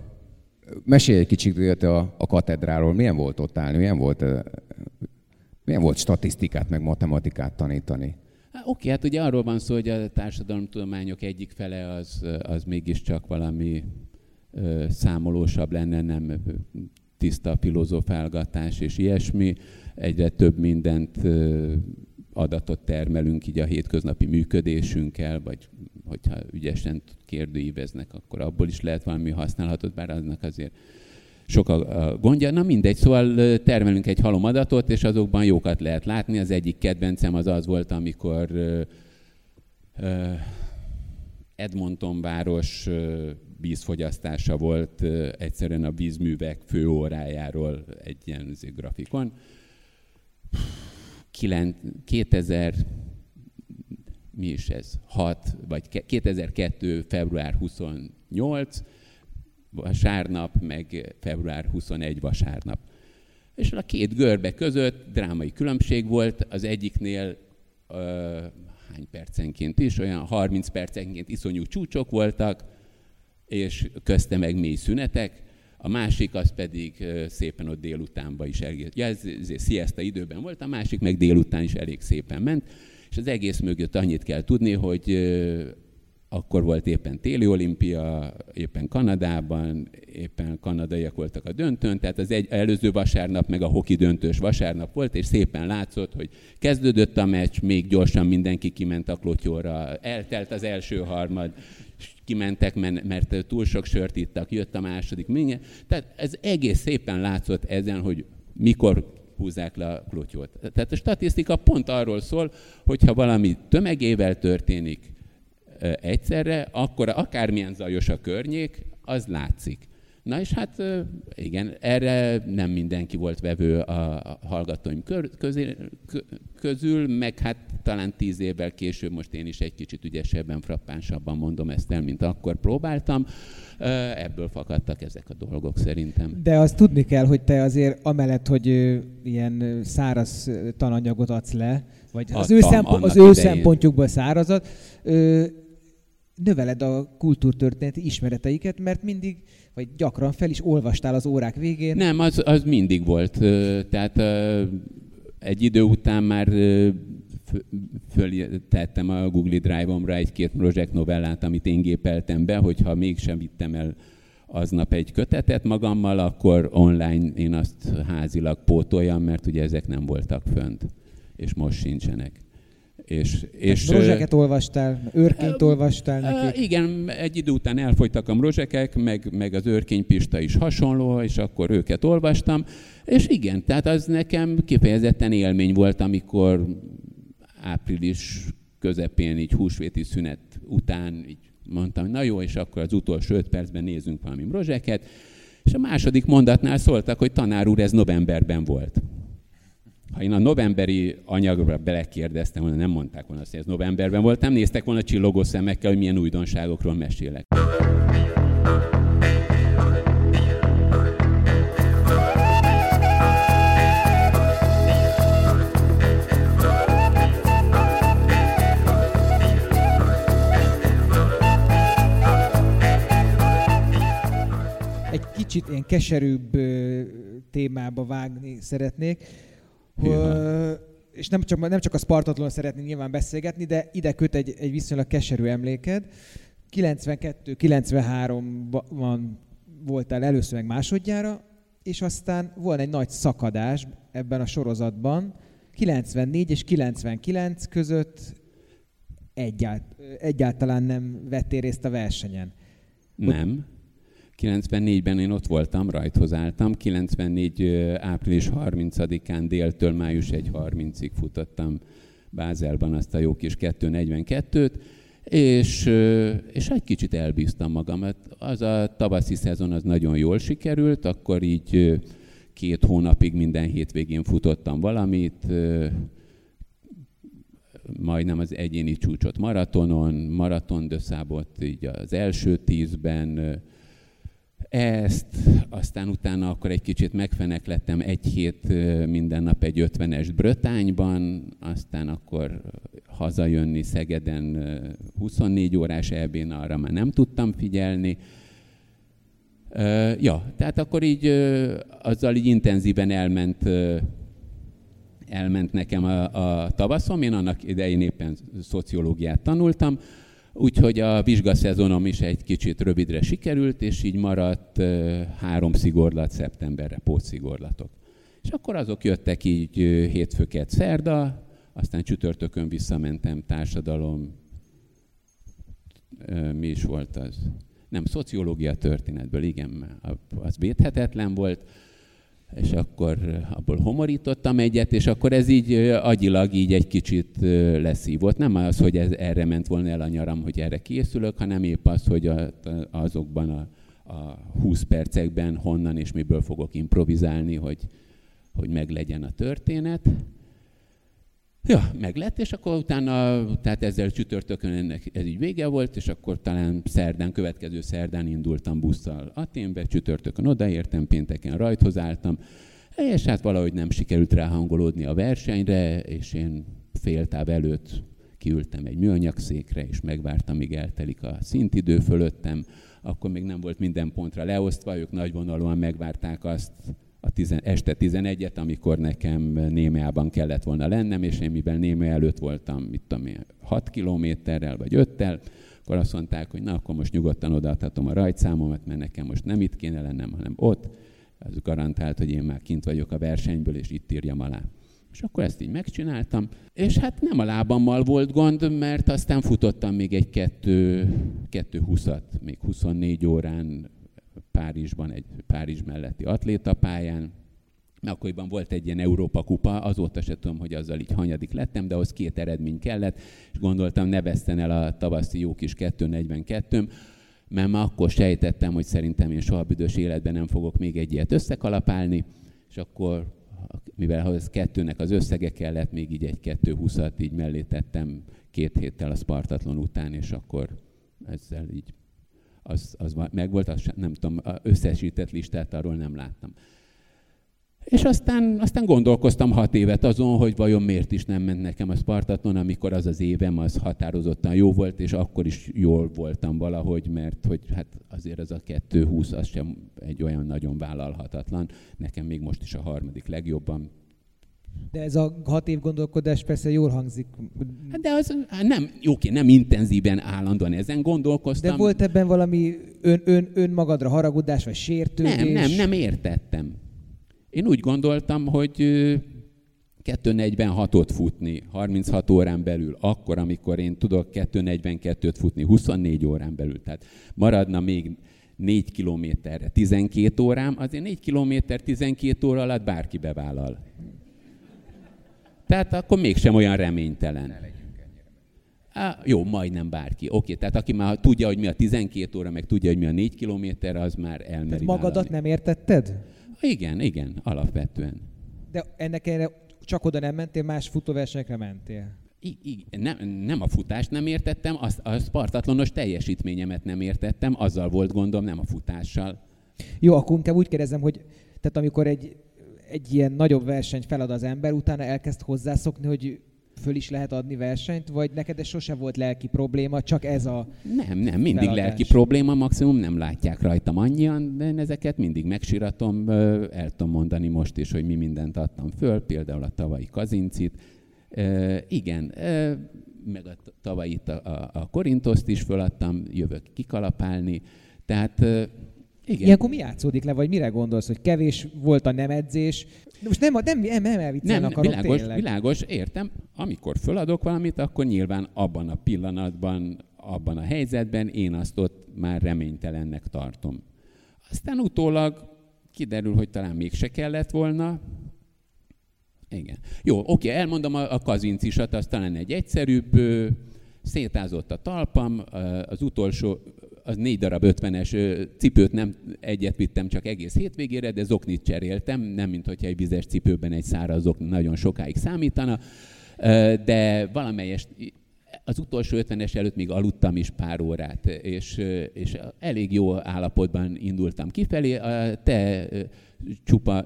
S4: mesélj egy kicsit a, a katedráról. Milyen volt ott állni? Milyen volt, milyen volt statisztikát, meg matematikát tanítani?
S3: Oké, okay, hát ugye arról van szó, hogy a társadalomtudományok egyik fele az, az mégiscsak valami ö, számolósabb lenne, nem tiszta filozofálgatás és ilyesmi. Egyre több mindent ö, adatot termelünk így a hétköznapi működésünkkel, vagy hogyha ügyesen kérdőíveznek, akkor abból is lehet valami használhatót, bár aznak azért sok a gondja. Na mindegy, szóval termelünk egy halomadatot, és azokban jókat lehet látni. Az egyik kedvencem az az volt, amikor Edmonton város vízfogyasztása volt egyszerűen a vízművek főórájáról egy ilyen grafikon. 2000 mi is ez, 6 vagy 2002. február 28, vasárnap, meg február 21 vasárnap. És a két görbe között drámai különbség volt, az egyiknél ö, hány percenként is, olyan 30 percenként iszonyú csúcsok voltak, és közte meg mély szünetek, a másik az pedig szépen ott délutánba is elég, ja, ez, ez siesta időben volt, a másik meg délután is elég szépen ment, és az egész mögött annyit kell tudni, hogy akkor volt éppen téli olimpia, éppen Kanadában, éppen kanadaiak voltak a döntőn, tehát az egy, előző vasárnap meg a hoki döntős vasárnap volt, és szépen látszott, hogy kezdődött a meccs, még gyorsan mindenki kiment a klotyóra, eltelt az első harmad, kimentek, mert túl sok sört ittak, jött a második, minden. Tehát ez egész szépen látszott ezen, hogy mikor húzzák le a klotyót. Tehát a statisztika pont arról szól, hogyha valami tömegével történik, egyszerre, akkor akármilyen zajos a környék, az látszik. Na és hát igen, erre nem mindenki volt vevő a hallgatóim közül, meg hát talán tíz évvel később most én is egy kicsit ügyesebben, frappánsabban mondom ezt el, mint akkor próbáltam. Ebből fakadtak ezek a dolgok szerintem.
S2: De azt tudni kell, hogy te azért amellett, hogy ilyen száraz tananyagot adsz le, vagy az ő, szempo- az ő szempontjukból szárazat, növeled a kultúrtörténeti ismereteiket, mert mindig, vagy gyakran fel is olvastál az órák végén.
S3: Nem, az, az mindig volt. Tehát egy idő után már föltettem a Google Drive-omra egy-két projekt novellát, amit én gépeltem be, hogyha mégsem vittem el aznap egy kötetet magammal, akkor online én azt házilag pótoljam, mert ugye ezek nem voltak fönt, és most sincsenek.
S2: És, és, rozseket olvastál, őrként olvastál nekik?
S3: Igen, egy idő után elfogytak a rozsekek, meg, meg az őrkénypista is hasonló, és akkor őket olvastam. És igen, tehát az nekem kifejezetten élmény volt, amikor április közepén, így húsvéti szünet után így mondtam, hogy na jó, és akkor az utolsó öt percben nézzünk valami rozseket. És a második mondatnál szóltak, hogy tanár úr, ez novemberben volt. Ha én a novemberi anyagra belekérdeztem volna, nem mondták volna azt, hogy ez novemberben volt, nem néztek volna csillogó szemekkel, hogy milyen újdonságokról mesélek.
S2: Kicsit ilyen keserűbb témába vágni szeretnék és nem csak, nem csak a Spartatlanul szeretnénk nyilván beszélgetni, de ide köt egy, egy viszonylag keserű emléked. 92-93-ban voltál először meg másodjára, és aztán volt egy nagy szakadás ebben a sorozatban. 94 és 99 között egyált, egyáltalán nem vettél részt a versenyen.
S3: Nem. 94-ben én ott voltam, rajthoz álltam, 94. április 30-án déltől május 1.30-ig futottam Bázelban azt a jó kis 2.42-t, és, és egy kicsit elbíztam magamat. Az a tavaszi szezon az nagyon jól sikerült, akkor így két hónapig minden hétvégén futottam valamit, majdnem az egyéni csúcsot maratonon, maraton döszábot így az első tízben, ezt, aztán utána akkor egy kicsit megfeneklettem egy hét minden nap egy ötvenes Brötányban, aztán akkor hazajönni Szegeden 24 órás elbén, arra már nem tudtam figyelni. Ja, tehát akkor így azzal így intenzíven elment elment nekem a, a tavaszom, én annak idején éppen szociológiát tanultam, úgyhogy a vizsgaszezonom is egy kicsit rövidre sikerült, és így maradt három szigorlat szeptemberre, pótszigorlatok. És akkor azok jöttek így hétfőket szerda, aztán csütörtökön visszamentem társadalom, mi is volt az? Nem, szociológia történetből, igen, az védhetetlen volt, és akkor abból homorítottam egyet, és akkor ez így agyilag így egy kicsit leszívott. Nem az, hogy ez, erre ment volna el a nyaram, hogy erre készülök, hanem épp az, hogy azokban a, a 20 percekben honnan és miből fogok improvizálni, hogy, hogy meglegyen a történet. Ja, meg lett, és akkor utána, tehát ezzel csütörtökön ennek ez így vége volt, és akkor talán szerdán, következő szerdán indultam busszal Aténbe, csütörtökön odaértem, pénteken rajthoz álltam, és hát valahogy nem sikerült ráhangolódni a versenyre, és én fél táv előtt kiültem egy műanyagszékre, és megvártam, míg eltelik a szintidő fölöttem, akkor még nem volt minden pontra leosztva, ők nagyvonalúan megvárták azt, a tizen, este 11-et, amikor nekem Némeában kellett volna lennem, és én mivel Néme előtt voltam, mit tudom én, 6 kilométerrel vagy 5-tel, akkor azt mondták, hogy na, akkor most nyugodtan odaadhatom a rajtszámomat, mert nekem most nem itt kéne lennem, hanem ott. Az garantált, hogy én már kint vagyok a versenyből, és itt írjam alá. És akkor ezt így megcsináltam, és hát nem a lábammal volt gond, mert aztán futottam még egy kettő, kettő húszat, még 24 órán Párizsban, egy Párizs melletti atlétapályán, mert akkoriban volt egy ilyen Európa kupa, azóta se tudom, hogy azzal így hanyadik lettem, de ahhoz két eredmény kellett, és gondoltam, ne veszten el a tavaszi jó kis 2.42 mert már akkor sejtettem, hogy szerintem én soha büdös életben nem fogok még egy ilyet összekalapálni, és akkor, mivel az kettőnek az összege kellett, még így egy 2.20-at így mellé tettem két héttel a Spartatlon után, és akkor ezzel így az, az megvolt, az nem tudom, összesített listát arról nem láttam. És aztán, aztán gondolkoztam hat évet azon, hogy vajon miért is nem ment nekem a Spartaton, amikor az az évem az határozottan jó volt, és akkor is jól voltam valahogy, mert hogy hát azért az a 2.20 az sem egy olyan nagyon vállalhatatlan. Nekem még most is a harmadik legjobban
S2: de ez a hat év gondolkodás persze jól hangzik.
S3: Hát de az hát nem, oké, nem intenzíven állandóan ezen gondolkoztam.
S2: De volt ebben valami ön, ön, önmagadra haragudás, vagy sértődés?
S3: Nem, nem, nem értettem. Én úgy gondoltam, hogy 2.46-ot futni 36 órán belül, akkor, amikor én tudok 2.42-t futni 24 órán belül, tehát maradna még 4 kilométerre 12 órám, azért 4 kilométer 12 óra alatt bárki bevállal. Tehát akkor mégsem olyan reménytelen. Á, jó, majdnem bárki. Oké, tehát aki már tudja, hogy mi a 12 óra, meg tudja, hogy mi a 4 kilométer, az már elmeri Tehát
S2: magadat vállalni. nem értetted?
S3: Igen, igen, alapvetően.
S2: De ennek erre csak oda nem mentél, más futóversenyekre mentél?
S3: I, I, nem, nem a futást nem értettem, az, a spartatlonos teljesítményemet nem értettem, azzal volt gondom, nem a futással.
S2: Jó, akkor inkább úgy kérdezem, hogy tehát amikor egy egy ilyen nagyobb versenyt felad az ember, utána elkezd hozzászokni, hogy föl is lehet adni versenyt, vagy neked ez sose volt lelki probléma, csak ez a
S3: Nem, nem, mindig feladás. lelki probléma, maximum nem látják rajtam annyian, de én ezeket mindig megsiratom, el tudom mondani most is, hogy mi mindent adtam föl, például a tavalyi kazincit. Igen, meg a tavalyit a, a, a Korintoszt is föladtam, jövök kikalapálni, tehát
S2: igen. Ilyenkor mi játszódik le, vagy mire gondolsz, hogy kevés volt a nem edzés? Most nem, nem, nem, nem elviccelni
S3: nem,
S2: akarom
S3: világos,
S2: tényleg.
S3: világos, értem. Amikor föladok valamit, akkor nyilván abban a pillanatban, abban a helyzetben én azt ott már reménytelennek tartom. Aztán utólag kiderül, hogy talán mégse kellett volna. Igen. Jó, oké, elmondom a, a kazincisat, az talán egy egyszerűbb, szétázott a talpam, az utolsó az négy darab ötvenes cipőt nem egyet vittem csak egész hétvégére, de zoknit cseréltem, nem mint hogyha egy vizes cipőben egy száraz zokni nagyon sokáig számítana, de valamelyest az utolsó ötvenes előtt még aludtam is pár órát, és, és elég jó állapotban indultam kifelé. A te csupa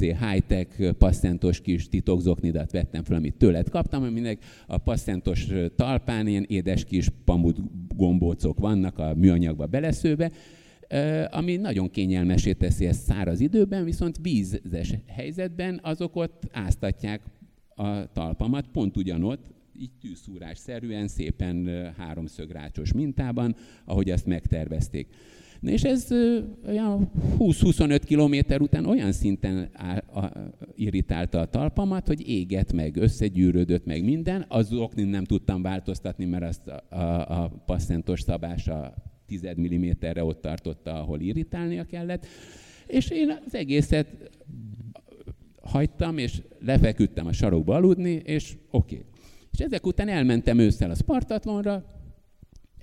S3: high-tech passzentos kis titokzoknidat vettem fel, amit tőled kaptam, aminek a passzentos talpán ilyen édes kis pamut gombócok vannak a műanyagba beleszőve, ami nagyon kényelmesé teszi ezt száraz időben, viszont vízes helyzetben azok ott áztatják a talpamat, pont ugyanott, így tűszúrásszerűen, szépen háromszögrácsos mintában, ahogy ezt megtervezték. Na és ez olyan 20-25 kilométer után olyan szinten irritálta a talpamat, hogy éget meg, összegyűrődött meg minden. Az oknin nem tudtam változtatni, mert azt a, a, a passzentos szabása 10 mm-re ott tartotta, ahol irritálnia kellett. És én az egészet hagytam, és lefeküdtem a sarokba aludni, és oké. Okay. És ezek után elmentem ősszel a Spartatlonra,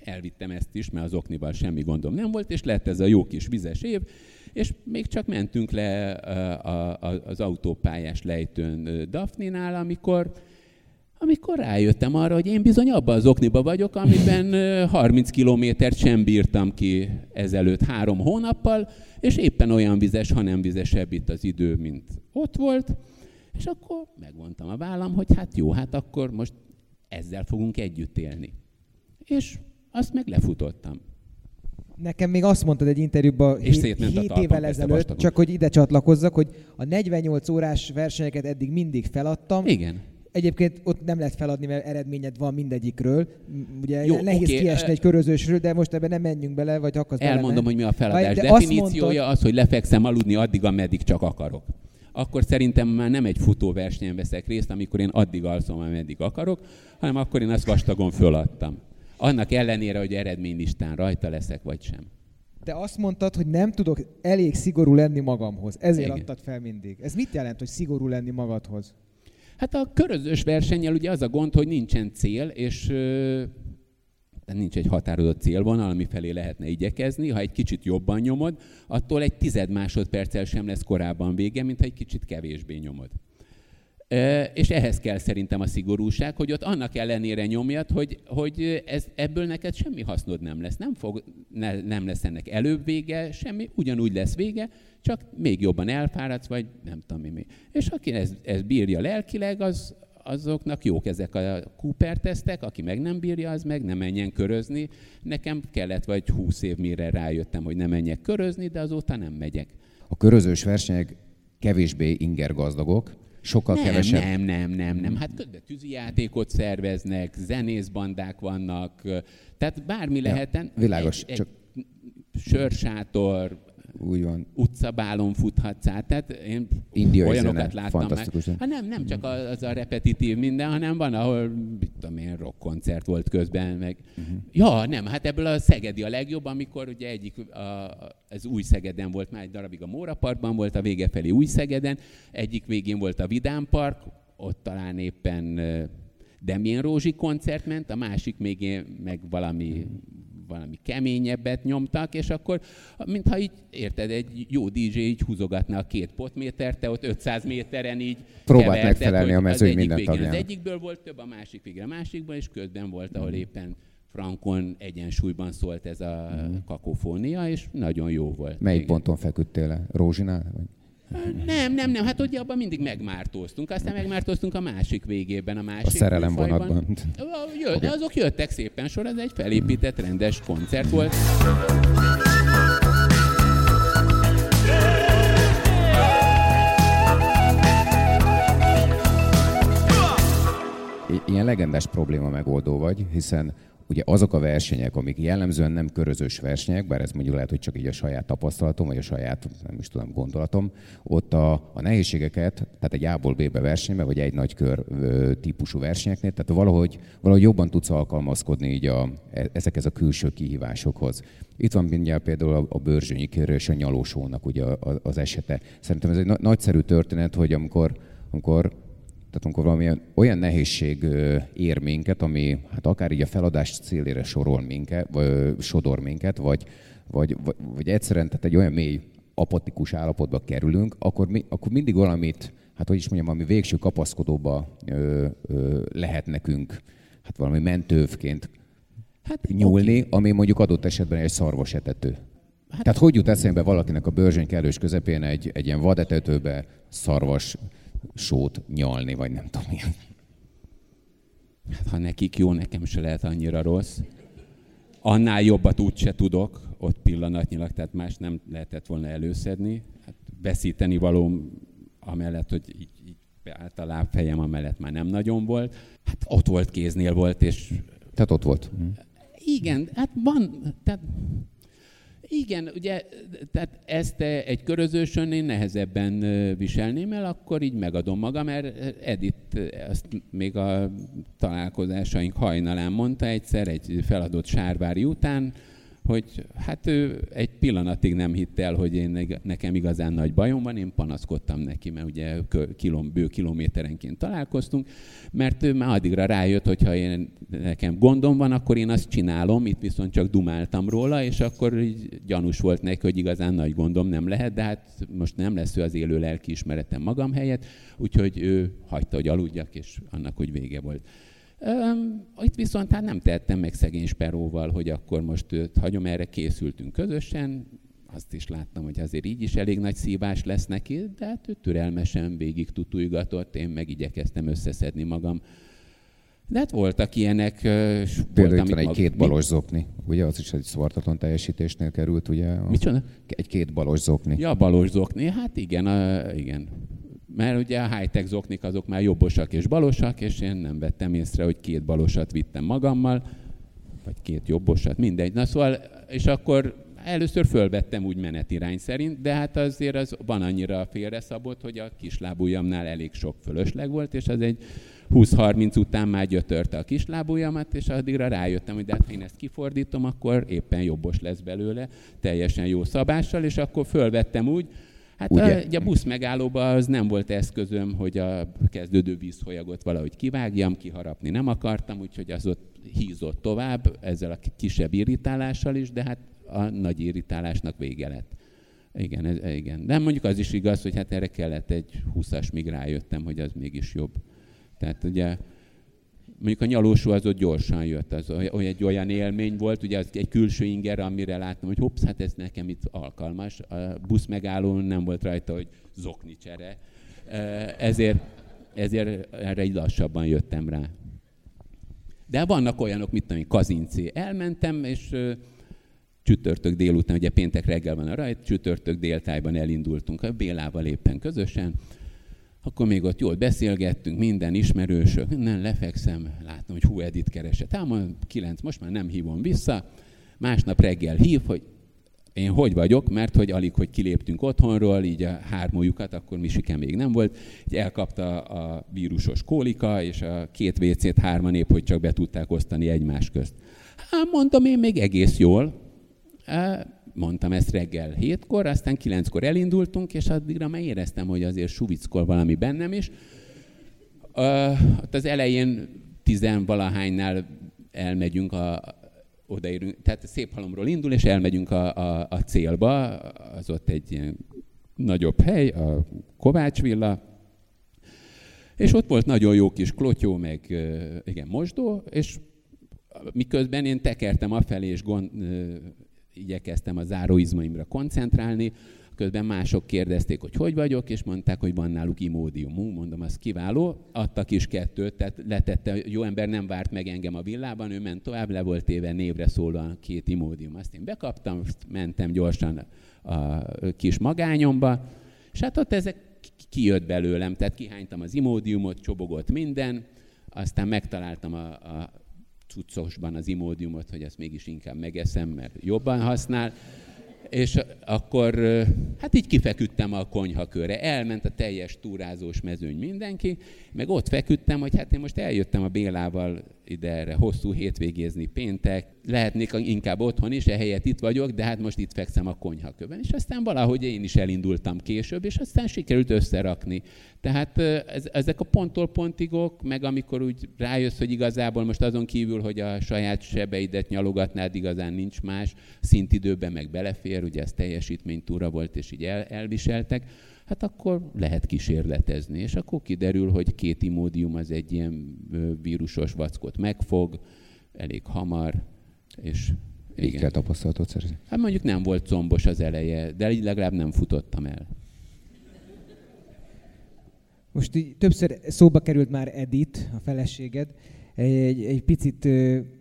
S3: elvittem ezt is, mert az oknival semmi gondom nem volt, és lett ez a jó kis vizes év, és még csak mentünk le az autópályás lejtőn Daphne-nál, amikor amikor rájöttem arra, hogy én bizony abban az okniba vagyok, amiben 30 kilométert sem bírtam ki ezelőtt három hónappal, és éppen olyan vizes, ha nem vizesebb itt az idő, mint ott volt, és akkor megmondtam a vállam, hogy hát jó, hát akkor most ezzel fogunk együtt élni. És azt meg lefutottam.
S2: Nekem még azt mondtad egy interjúban és 7, 7 évvel ezelőtt, csak hogy ide csatlakozzak, hogy a 48 órás versenyeket eddig mindig feladtam.
S3: Igen.
S2: Egyébként ott nem lehet feladni, mert eredményed van mindegyikről. Ugye Jó, nehéz okay. kiesni egy körözősről, de most ebben nem menjünk bele, vagy akarsz
S3: Elmondom, bele, hogy mi a feladás. De Definíciója mondtad... az, hogy lefekszem aludni addig, ameddig csak akarok. Akkor szerintem már nem egy futóversenyen veszek részt, amikor én addig alszom, ameddig akarok, hanem akkor én azt vastagon föladtam. Annak ellenére, hogy eredménylistán rajta leszek, vagy sem.
S2: De azt mondtad, hogy nem tudok elég szigorú lenni magamhoz. Ezért Igen. adtad fel mindig. Ez mit jelent, hogy szigorú lenni magadhoz?
S3: Hát a körözős versennyel ugye az a gond, hogy nincsen cél, és de nincs egy határozott célvonal, ami felé lehetne igyekezni. Ha egy kicsit jobban nyomod, attól egy tized másodperccel sem lesz korábban vége, mint ha egy kicsit kevésbé nyomod. És ehhez kell szerintem a szigorúság, hogy ott annak ellenére nyomjad, hogy, hogy ez, ebből neked semmi hasznod nem lesz. Nem, fog, ne, nem lesz ennek előbb vége, semmi, ugyanúgy lesz vége, csak még jobban elfáradsz, vagy nem tudom mi. És aki ez, ez bírja lelkileg, az, azoknak jók ezek a Cooper tesztek, aki meg nem bírja, az meg nem menjen körözni. Nekem kellett vagy 20 év, mire rájöttem, hogy nem menjek körözni, de azóta nem megyek.
S4: A körözős versenyek kevésbé ingergazdagok, sokkal
S3: nem,
S4: kevesebb.
S3: Nem, nem, nem, nem. Hát de tűzijátékot szerveznek, zenészbandák vannak, tehát bármi ja, lehetne.
S4: Világos, egy, csak...
S3: Egy sörsátor,
S4: úgy van.
S3: utcabálon futhatsz át. Tehát én
S4: India
S3: olyanokat zene, láttam már. Hát nem, nem csak az a repetitív minden, hanem van, ahol, mit tudom én, rockkoncert volt közben, meg... Uh-huh. Ja, nem, hát ebből a Szegedi a legjobb, amikor ugye egyik, a, ez új Szegeden volt, már egy darabig a Móra Parkban volt, a vége felé új Szegeden, egyik végén volt a Vidám Park, ott talán éppen Demjén Rózsi koncert ment, a másik még meg valami valami keményebbet nyomtak, és akkor, mintha így, érted, egy jó DJ így húzogatna a két potmétert, te ott 500 méteren így
S4: Próbált megfelelni a mezőny minden
S3: végén Az egyikből volt több, a másik végén a másikból, és közben volt, ahol éppen frankon egyensúlyban szólt ez a mm. kakofónia, és nagyon jó volt.
S4: Melyik igen. ponton feküdtél le? Rózsinál? Vagy?
S3: Nem, nem, nem, hát ugye abban mindig megmártóztunk, aztán megmártóztunk a másik végében, a másik
S4: A szerelem vonatban.
S3: Jött, okay. Azok jöttek szépen sor, ez egy felépített, rendes koncert volt.
S4: Ilyen legendás probléma megoldó vagy, hiszen ugye azok a versenyek, amik jellemzően nem körözős versenyek, bár ez mondjuk lehet, hogy csak így a saját tapasztalatom, vagy a saját, nem is tudom, gondolatom, ott a, a nehézségeket, tehát egy A-ból B-be versenybe, vagy egy nagy kör típusú versenyeknél, tehát valahogy, valahogy jobban tudsz alkalmazkodni így a, e, ezekhez a külső kihívásokhoz. Itt van mindjárt például a, a Börzsönyi kérő és a Nyalósónak ugye az esete. Szerintem ez egy na- nagyszerű történet, hogy amikor, amikor tehát amikor valamilyen olyan nehézség ér minket, ami hát akár így a feladás célére sorol minket, vagy sodor minket, vagy, vagy, vagy, vagy egyszerűen tehát egy olyan mély apatikus állapotba kerülünk, akkor, mi, akkor mindig valamit, hát hogy is mondjam, ami végső kapaszkodóba ö, ö, lehet nekünk, hát valami mentővként hát, nyúlni, okay. ami mondjuk adott esetben egy szarvasetető. Hát, Tehát hogy jut eszembe valakinek a bőrzsény kellős közepén egy, egy ilyen vadetetőbe szarvas sót nyalni, vagy nem tudom milyen.
S3: Hát, ha nekik jó, nekem se lehet annyira rossz. Annál jobbat úgy se tudok, ott pillanatnyilag, tehát más nem lehetett volna előszedni. Hát veszíteni való amellett, hogy így, így beállt a lábfejem, amellett már nem nagyon volt. Hát ott volt, kéznél volt, és...
S4: Tehát ott volt.
S3: Igen, hát van, tehát igen, ugye, tehát ezt egy körözősön én nehezebben viselném el, akkor így megadom magam, mert Edith azt még a találkozásaink hajnalán mondta egyszer, egy feladott sárvári után, hogy hát ő egy pillanatig nem hitt el, hogy én nekem igazán nagy bajom van, én panaszkodtam neki, mert ugye kilom, bő kilométerenként találkoztunk, mert ő már addigra rájött, hogy ha én, nekem gondom van, akkor én azt csinálom, itt viszont csak dumáltam róla, és akkor így gyanús volt neki, hogy igazán nagy gondom nem lehet, de hát most nem lesz ő az élő lelkiismeretem magam helyett, úgyhogy ő hagyta, hogy aludjak, és annak úgy vége volt. Itt viszont hát nem tettem meg szegény Speróval, hogy akkor most őt hagyom, erre készültünk közösen, azt is láttam, hogy azért így is elég nagy szívás lesz neki, de hát ő türelmesen végig tutulgatott, én meg igyekeztem összeszedni magam. De hát voltak ilyenek.
S4: Például itt van egy mag... két balos zokni, ugye? Az is egy szvartatlan teljesítésnél került, ugye?
S3: Micsoda?
S4: Egy két balos zokni.
S3: Ja, balos zokni, hát igen, a, igen mert ugye a high-tech zoknik azok már jobbosak és balosak, és én nem vettem észre, hogy két balosat vittem magammal, vagy két jobbosat, mindegy. Na szóval, és akkor először fölvettem úgy menetirány szerint, de hát azért az van annyira félreszabott, hogy a kislábujjamnál elég sok fölösleg volt, és az egy 20-30 után már gyötörte a kislábujjamat, és addigra rájöttem, hogy de hát én ezt kifordítom, akkor éppen jobbos lesz belőle, teljesen jó szabással, és akkor fölvettem úgy, Hát Ugye? A, ugye a busz megállóban az nem volt eszközöm, hogy a kezdődő vízfolyagot valahogy kivágjam, kiharapni nem akartam, úgyhogy az ott hízott tovább, ezzel a kisebb irritálással is, de hát a nagy irritálásnak vége lett. Igen, ez, igen. De mondjuk az is igaz, hogy hát erre kellett egy 20-as, míg rájöttem, hogy az mégis jobb. Tehát ugye mondjuk a nyalósó az ott gyorsan jött, az egy olyan élmény volt, ugye az egy külső inger, amire láttam, hogy hopsz, hát ez nekem itt alkalmas. A busz megállón nem volt rajta, hogy zokni csere. Ezért, ezért erre egy lassabban jöttem rá. De vannak olyanok, mit tudom én, Kazincé. Elmentem, és csütörtök délután, ugye péntek reggel van a rajt, csütörtök déltájban elindultunk a Bélával éppen közösen, akkor még ott jól beszélgettünk, minden ismerősök, minden lefekszem, látom, hogy hú, Edit keresett. Hát mondom, kilenc, most már nem hívom vissza. Másnap reggel hív, hogy én hogy vagyok, mert hogy alig, hogy kiléptünk otthonról, így a hármójukat, akkor Misike még nem volt, így elkapta a vírusos kólika, és a két WC-t hárman épp, hogy csak be tudták osztani egymás közt. Hát mondtam én még egész jól, mondtam ezt reggel hétkor, aztán kilenckor elindultunk, és addigra már éreztem, hogy azért suvickol valami bennem is. Ott az elején tizenvalahánynál elmegyünk a, odaérünk, tehát szép halomról indul, és elmegyünk a, a, a célba, az ott egy ilyen nagyobb hely, a Kovács villa, és ott volt nagyon jó kis klotyó, meg igen, mosdó, és miközben én tekertem afelé, és gond, igyekeztem a záróizmaimra koncentrálni, közben mások kérdezték, hogy hogy vagyok, és mondták, hogy van náluk imódiumunk, mondom, az kiváló, adtak is kettőt, tehát letette, jó ember nem várt meg engem a villában, ő ment tovább, le volt éve névre szólóan két imódium. Azt én bekaptam, mentem gyorsan a kis magányomba, és hát ott ezek kijött belőlem, tehát kihánytam az imódiumot, csobogott minden, aztán megtaláltam a, a cuccosban az imódiumot, hogy ezt mégis inkább megeszem, mert jobban használ. És akkor hát így kifeküdtem a konyhakörre. Elment a teljes túrázós mezőny mindenki, meg ott feküdtem, hogy hát én most eljöttem a Bélával ide erre hosszú hétvégézni péntek, lehetnék inkább otthon is, ehelyett itt vagyok, de hát most itt fekszem a konyhakövben. És aztán valahogy én is elindultam később, és aztán sikerült összerakni. Tehát ez, ezek a ponttól pontigok, meg amikor úgy rájössz, hogy igazából most azon kívül, hogy a saját sebeidet nyalogatnád, igazán nincs más, szintidőben meg belefér, ugye ez teljesítménytúra volt, és így el, elviseltek, hát akkor lehet kísérletezni. És akkor kiderül, hogy két imódium az egy ilyen vírusos vackot megfog, elég hamar, és
S4: Igen. kell tapasztalatot szerezni?
S3: Hát mondjuk nem volt combos az eleje, de így legalább nem futottam el.
S2: Most így többször szóba került már Edit, a feleséged. Egy, egy picit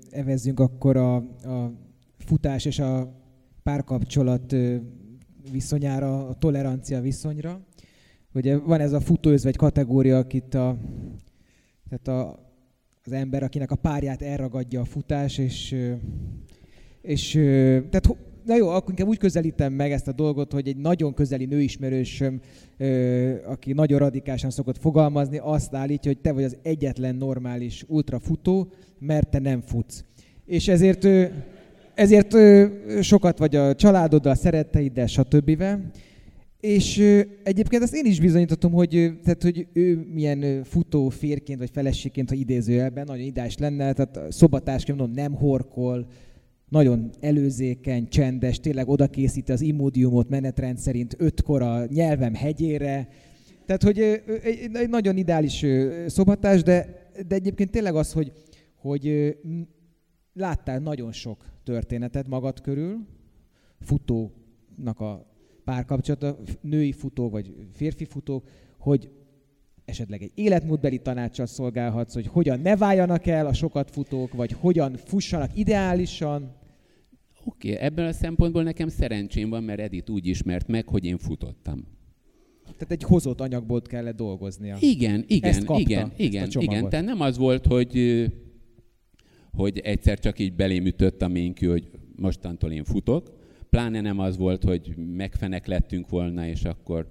S2: evezzünk akkor a, a futás és a párkapcsolat viszonyára, a tolerancia viszonyra. Ugye van ez a futóözvegy kategória, akit a, tehát a, az ember, akinek a párját elragadja a futás, és, és tehát na jó, akkor inkább úgy közelítem meg ezt a dolgot, hogy egy nagyon közeli nőismerősöm, aki nagyon radikálisan szokott fogalmazni, azt állítja, hogy te vagy az egyetlen normális ultrafutó, mert te nem futsz. És ezért, ezért sokat vagy a családoddal, szeretteiddel, stb. És egyébként azt én is bizonyítottam, hogy, tehát, hogy ő milyen futó férként vagy feleségként, ha idézőjelben, nagyon ideális lenne, tehát szobatársként mondom, nem horkol, nagyon előzékeny, csendes, tényleg oda készíti az imódiumot menetrend szerint ötkor a nyelvem hegyére. Tehát, hogy egy nagyon ideális szobatás, de, de egyébként tényleg az, hogy, hogy láttál nagyon sok történetet magad körül, futónak a párkapcsolata, női futók vagy férfi futók, hogy esetleg egy életmódbeli tanácsal szolgálhatsz, hogy hogyan ne váljanak el a sokat futók, vagy hogyan fussanak ideálisan.
S3: Oké, okay, ebben a szempontból nekem szerencsém van, mert Edith úgy ismert meg, hogy én futottam.
S2: Tehát egy hozott anyagból kellett dolgoznia.
S3: Igen, igen, igen, igen, igen. Tehát nem az volt, hogy, hogy egyszer csak így belém ütött a ménkű, hogy mostantól én futok, pláne nem az volt, hogy megfenek lettünk volna, és akkor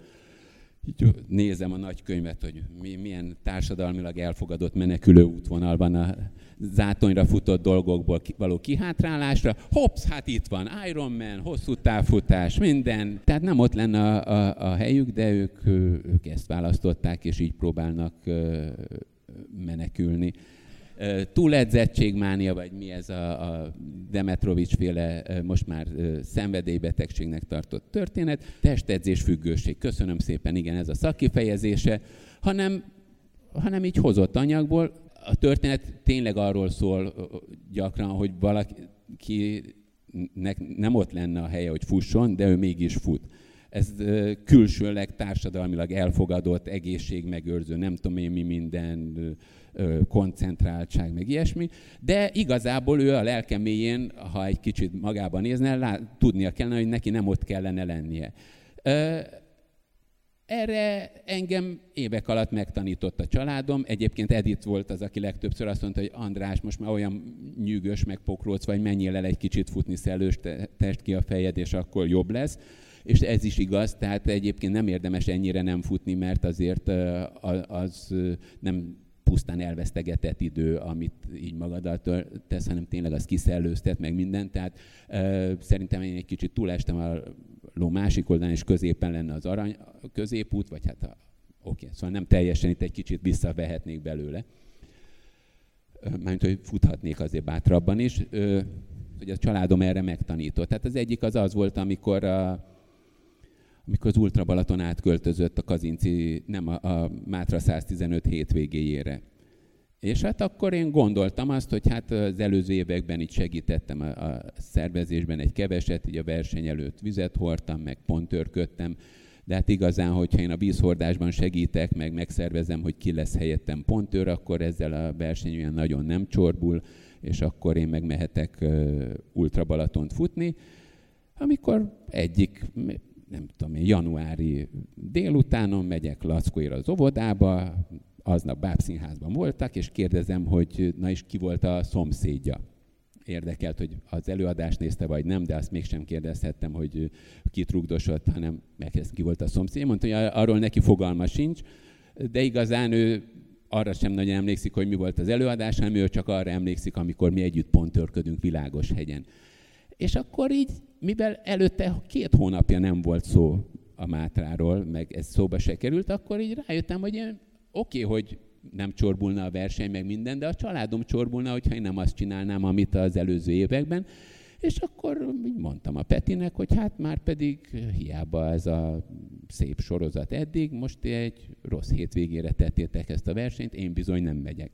S3: így nézem a nagykönyvet, hogy mi, milyen társadalmilag elfogadott menekülő útvonalban a zátonyra futott dolgokból való kihátrálásra. Hops, hát itt van Iron Man, hosszú távfutás, minden. Tehát nem ott lenne a, a, a helyük, de ők, ők ezt választották, és így próbálnak menekülni túledzettségmánia, vagy mi ez a, a Demetrovics féle most már szenvedélybetegségnek tartott történet, testedzés függőség. Köszönöm szépen, igen, ez a szakkifejezése, hanem, hanem így hozott anyagból. A történet tényleg arról szól gyakran, hogy valaki nem ott lenne a helye, hogy fusson, de ő mégis fut ez külsőleg társadalmilag elfogadott, egészségmegőrző, nem tudom én mi minden, koncentráltság, meg ilyesmi, de igazából ő a lelke mélyén, ha egy kicsit magában nézne, lát, tudnia kellene, hogy neki nem ott kellene lennie. Erre engem évek alatt megtanított a családom. Egyébként Edith volt az, aki legtöbbször azt mondta, hogy András, most már olyan nyűgös, meg pokróc vagy, menjél el egy kicsit futni szellős, test ki a fejed, és akkor jobb lesz és ez is igaz, tehát egyébként nem érdemes ennyire nem futni, mert azért az nem pusztán elvesztegetett idő, amit így magaddal tesz, hanem tényleg az kiszellőztet meg mindent. Tehát szerintem én egy kicsit túlestem a ló másik oldalán, és középen lenne az arany a középút, vagy hát a, oké, szóval nem teljesen itt egy kicsit visszavehetnék belőle. Mármint, hogy futhatnék azért bátrabban is, hogy a családom erre megtanított. Tehát az egyik az az volt, amikor a, amikor az Ultra Balaton átköltözött a Kazinci, nem a, a Mátra 115 hétvégéjére. És hát akkor én gondoltam azt, hogy hát az előző években itt segítettem a, a szervezésben egy keveset, így a verseny előtt vizet hordtam, meg pontőrködtem, de hát igazán, hogyha én a vízhordásban segítek, meg megszervezem, hogy ki lesz helyettem pontőr, akkor ezzel a verseny olyan nagyon nem csorbul, és akkor én megmehetek uh, Ultra Balatont futni, amikor egyik nem tudom én, januári délutánon megyek Lackóért az óvodába, aznap bábszínházban voltak, és kérdezem, hogy na is ki volt a szomszédja. Érdekelt, hogy az előadást nézte, vagy nem, de azt mégsem kérdezhettem, hogy ki rugdosott, hanem megkérdeztem, ki volt a szomszéd. Mondta, hogy arról neki fogalma sincs, de igazán ő arra sem nagyon emlékszik, hogy mi volt az előadás, hanem ő csak arra emlékszik, amikor mi együtt ponttörködünk Világos hegyen. És akkor így mivel előtte két hónapja nem volt szó a Mátráról, meg ez szóba se került, akkor így rájöttem, hogy oké, okay, hogy nem csorbulna a verseny, meg minden, de a családom csorbulna, hogyha én nem azt csinálnám, amit az előző években. És akkor így mondtam a Petinek, hogy hát már pedig hiába ez a szép sorozat eddig, most egy rossz hétvégére tettétek ezt a versenyt, én bizony nem megyek.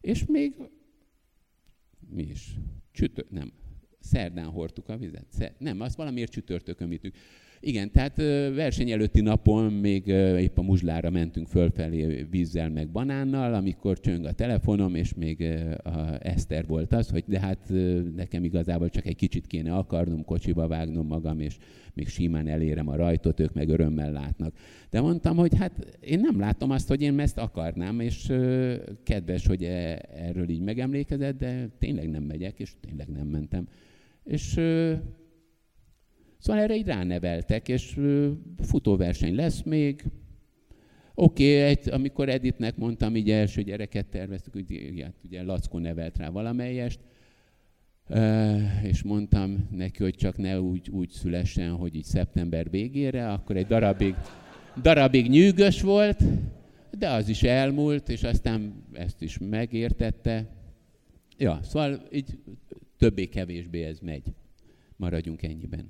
S3: És még mi is? Csütő, nem, Szerdán hordtuk a vizet. Nem, azt valamiért csütörtökön vittük. Igen, tehát verseny előtti napon még épp a muzslára mentünk fölfelé vízzel meg banánnal, amikor csöng a telefonom, és még a Eszter volt az, hogy de hát nekem igazából csak egy kicsit kéne akarnom, kocsiba vágnom magam, és még simán elérem a rajtot, ők meg örömmel látnak. De mondtam, hogy hát én nem látom azt, hogy én ezt akarnám, és kedves, hogy e, erről így megemlékezett, de tényleg nem megyek, és tényleg nem mentem. És Szóval erre így ráneveltek, és futóverseny lesz még. Oké, okay, amikor Editnek mondtam, így első gyereket terveztük, hogy hát ugye Lackó nevelt rá valamelyest, és mondtam neki, hogy csak ne úgy, úgy szülessen, hogy így szeptember végére, akkor egy darabig, darabig nyűgös volt, de az is elmúlt, és aztán ezt is megértette. Ja, szóval így többé-kevésbé ez megy. Maradjunk ennyiben.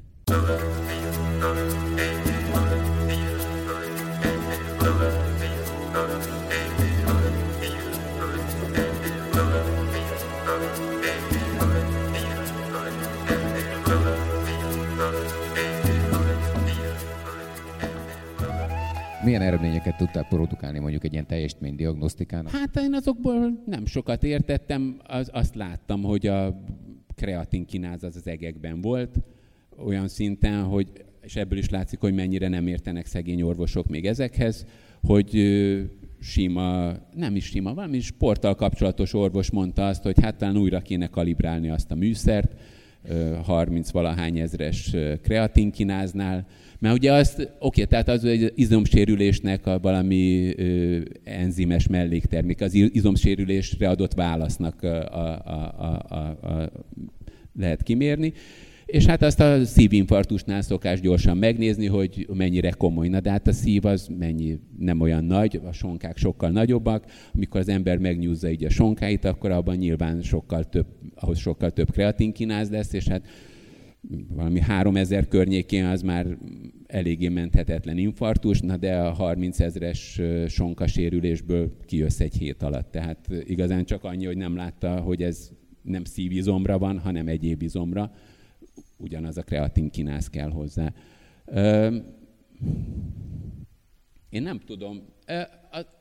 S4: Milyen eredményeket tudtál produkálni mondjuk egy ilyen teljesítménydiagnosztikának?
S3: Hát én azokból nem sokat értettem, az, azt láttam, hogy a kreatin kináz az az egekben volt, olyan szinten, hogy, és ebből is látszik, hogy mennyire nem értenek szegény orvosok még ezekhez, hogy sima, nem is sima, valami sporttal kapcsolatos orvos mondta azt, hogy hát talán újra kéne kalibrálni azt a műszert, 30 valahány ezres kreatinkináznál, mert ugye azt, oké, tehát az egy izomsérülésnek a valami ö, enzimes melléktermék, az izomsérülésre adott válasznak a, a, a, a, a, lehet kimérni, és hát azt a szívinfarktusnál szokás gyorsan megnézni, hogy mennyire komoly. Na de hát a szív az mennyi, nem olyan nagy, a sonkák sokkal nagyobbak. Amikor az ember megnyúzza így a sonkáit, akkor abban nyilván sokkal több, ahhoz sokkal több kreatinkináz lesz, és hát valami 3000 környékén az már eléggé menthetetlen infarktus, na de a 30 ezres sonkasérülésből kijössz egy hét alatt. Tehát igazán csak annyi, hogy nem látta, hogy ez nem szívizomra van, hanem egyéb izomra ugyanaz a kreatin kinász kell hozzá. Én nem tudom.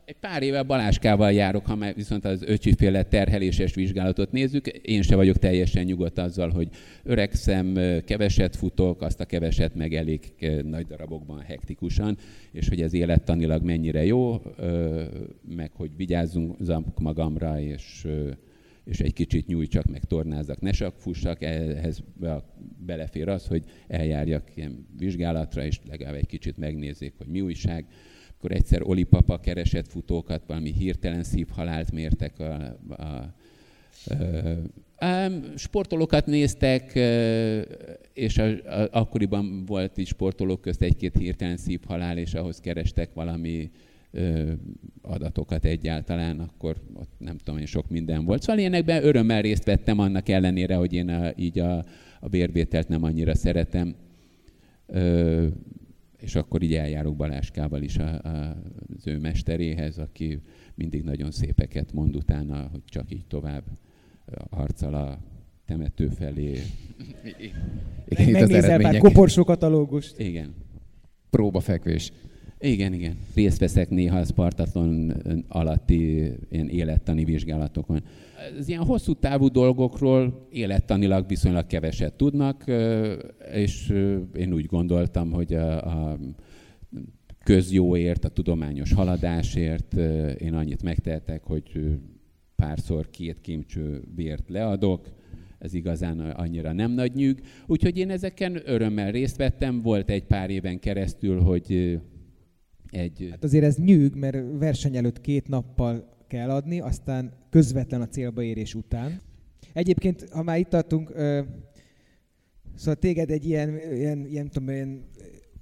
S3: Egy pár éve Baláskával járok, ha viszont az öcsiféle terheléses vizsgálatot nézzük. Én se vagyok teljesen nyugodt azzal, hogy öregszem, keveset futok, azt a keveset meg elég nagy darabokban hektikusan, és hogy ez élettanilag mennyire jó, meg hogy vigyázzunk magamra, és és egy kicsit nyújtsak, meg tornázzak, ne csak fussak, ehhez belefér az, hogy eljárjak ilyen vizsgálatra, és legalább egy kicsit megnézzék, hogy mi újság. Akkor egyszer Oli papa keresett futókat, valami hirtelen szívhalált mértek a, a, sportolókat néztek, és a, a, akkoriban volt is sportolók közt egy-két hirtelen szívhalál, és ahhoz kerestek valami adatokat egyáltalán, akkor ott nem tudom, hogy sok minden volt. Szóval ilyenekben örömmel részt vettem annak ellenére, hogy én a, így a, a vérvételt nem annyira szeretem. És akkor így eljárok Baláskával is a, a, az ő mesteréhez, aki mindig nagyon szépeket mond utána, hogy csak így tovább arccal a temető felé.
S2: Igen, Megnézel már koporsó katalógust.
S3: Igen.
S4: Próbafekvés.
S3: Igen, igen. Részt veszek néha a Spartatlon alatti ilyen élettani vizsgálatokon. Az ilyen hosszú távú dolgokról élettanilag viszonylag keveset tudnak, és én úgy gondoltam, hogy a, a közjóért, a tudományos haladásért én annyit megtehetek, hogy párszor két kimcső vért leadok, ez igazán annyira nem nagy nyűg. Úgyhogy én ezeken örömmel részt vettem. Volt egy pár éven keresztül, hogy egy...
S2: Hát azért ez nyűg, mert verseny előtt két nappal kell adni, aztán közvetlen a célba érés után. Egyébként, ha már itt tartunk, szóval téged egy ilyen, ilyen, ilyen, tudom, ilyen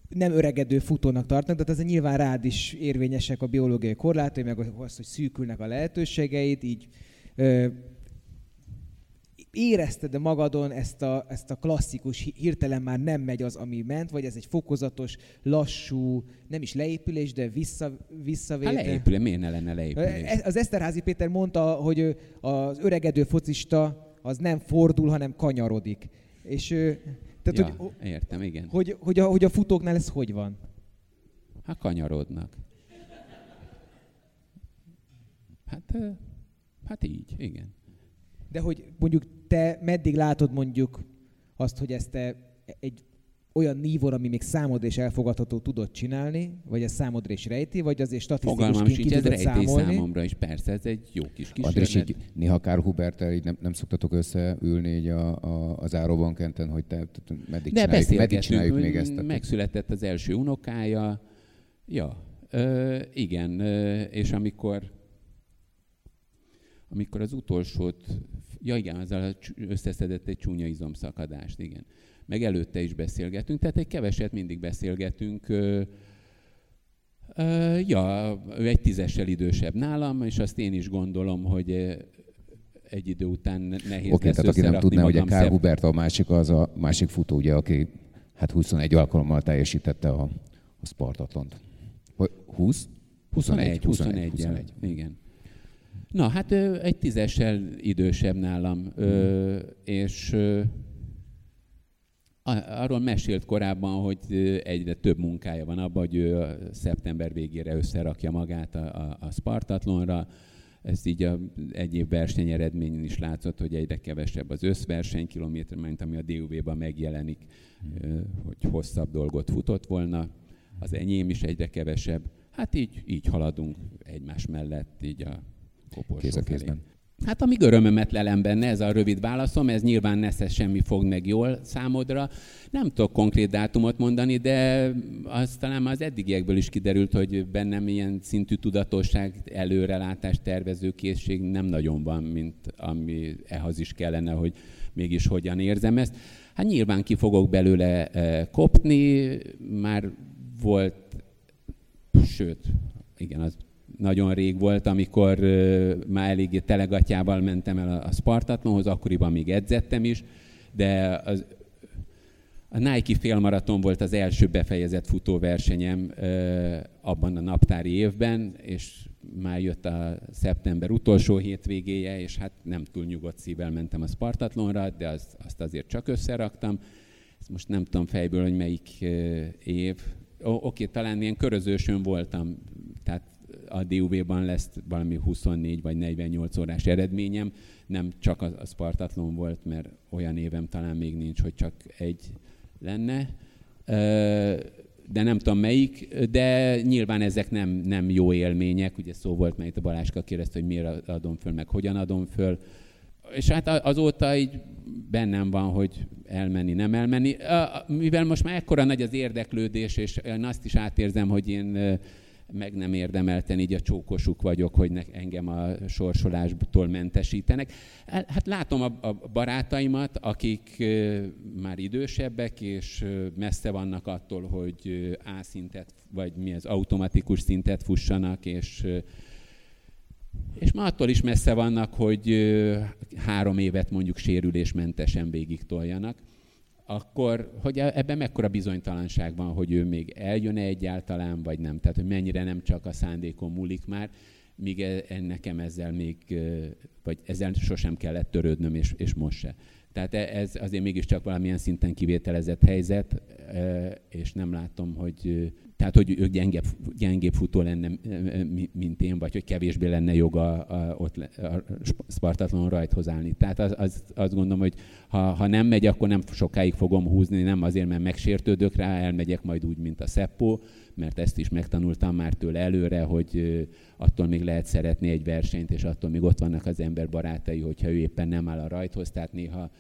S2: nem öregedő futónak tartanak, tehát ez nyilván rád is érvényesek a biológiai korlátai, meg az, hogy szűkülnek a lehetőségeid, így érezted -e magadon ezt a, ezt a klasszikus, hirtelen már nem megy az, ami ment, vagy ez egy fokozatos, lassú, nem is leépülés, de vissza, visszavétel?
S3: Hát leépülés, miért ne lenne leépülés?
S2: E, az Eszterházi Péter mondta, hogy az öregedő focista az nem fordul, hanem kanyarodik. És,
S3: tehát, ja, hogy, értem, igen.
S2: Hogy, hogy, a, hogy a futóknál ez hogy van?
S3: Hát kanyarodnak. Hát, hát így, igen.
S2: De hogy mondjuk te meddig látod mondjuk azt, hogy ezt te egy olyan nívor, ami még számodra is elfogadható tudod csinálni, vagy ez számodra is rejti, vagy azért statisztikusként ki tudod számolni?
S3: számomra is, persze, ez egy jó kis kísérlet.
S4: Andris, így néha Kár Hubertel így nem, nem szoktatok összeülni így a, a, az áróbankenten, hogy te, te meddig, De csináljuk, meddig csináljuk még ezt?
S3: Megszületett az első unokája, ja, ö, igen, ö, és amikor amikor az utolsót, ja igen, azzal összeszedett egy csúnya izomszakadást, igen meg előtte is beszélgetünk, tehát egy keveset mindig beszélgetünk. Ja, ő egy tízessel idősebb nálam, és azt én is gondolom, hogy egy idő után nehéz
S4: Oké, lesz tehát aki nem tudná, hogy a Kár Hubert a másik, az a másik futó, ugye, aki hát 21 alkalommal teljesítette a, a Spartatlont. 20?
S3: 21, 21, 21, 21. igen. Na, hát egy tízessel idősebb nálam, hmm. és arról mesélt korábban, hogy egyre több munkája van abban, hogy ő szeptember végére összerakja magát a, a, a Spartatlonra. Ez így a egyéb versenyeredményen is látszott, hogy egyre kevesebb az összversenykilométer, mint ami a DUV-ban megjelenik, hogy hosszabb dolgot futott volna. Az enyém is egyre kevesebb. Hát így, így haladunk egymás mellett, így a koporsó Kéz kézben. Hát amíg örömömet lelem benne, ez a rövid válaszom, ez nyilván nesze semmi fog meg jól számodra. Nem tudok konkrét dátumot mondani, de az talán az eddigiekből is kiderült, hogy bennem ilyen szintű tudatosság, előrelátás, tervezőkészség nem nagyon van, mint ami ehhez is kellene, hogy mégis hogyan érzem ezt. Hát nyilván ki fogok belőle eh, kopni, már volt, sőt, igen, az nagyon rég volt, amikor már eléggé telegatjával mentem el a Spartatlonhoz, akkoriban még edzettem is, de az, a Nike félmaraton volt az első befejezett futóversenyem abban a naptári évben, és már jött a szeptember utolsó hétvégéje, és hát nem túl nyugodt szívvel mentem a Spartatlonra, de az, azt azért csak összeraktam. Ezt most nem tudom fejből, hogy melyik év. Oké, talán ilyen körözősön voltam, a DUV-ban lesz valami 24 vagy 48 órás eredményem, nem csak a, a Spartatlon volt, mert olyan évem talán még nincs, hogy csak egy lenne, de nem tudom melyik, de nyilván ezek nem, nem jó élmények, ugye szó volt, mert itt a Baláska kérdezte, hogy miért adom föl, meg hogyan adom föl, és hát azóta így bennem van, hogy elmenni, nem elmenni. Mivel most már ekkora nagy az érdeklődés, és én azt is átérzem, hogy én meg nem érdemelten így a csókosuk vagyok, hogy ne, engem a sorsolástól mentesítenek. Hát látom a, a barátaimat, akik már idősebbek, és messze vannak attól, hogy A szintet, vagy mi az automatikus szintet fussanak, és és már attól is messze vannak, hogy három évet mondjuk sérülésmentesen végig toljanak akkor hogy e- ebben mekkora bizonytalanság van, hogy ő még eljön-e egyáltalán, vagy nem. Tehát, hogy mennyire nem csak a szándékon múlik már, míg e- nekem ezzel még, vagy ezzel sosem kellett törődnöm, és, és most se. Tehát e- ez azért mégiscsak valamilyen szinten kivételezett helyzet, és nem látom, hogy tehát, hogy ő gyengébb, gyengébb futó lenne, mint én, vagy hogy kevésbé lenne joga a, ott a Spartatlon rajthoz állni. Tehát az, az, azt gondolom, hogy ha, ha nem megy, akkor nem sokáig fogom húzni, nem azért, mert megsértődök rá, elmegyek majd úgy, mint a Szeppó, mert ezt is megtanultam már tőle előre, hogy attól még lehet szeretni egy versenyt, és attól még ott vannak az ember barátai, hogyha ő éppen nem áll a rajthoz, tehát néha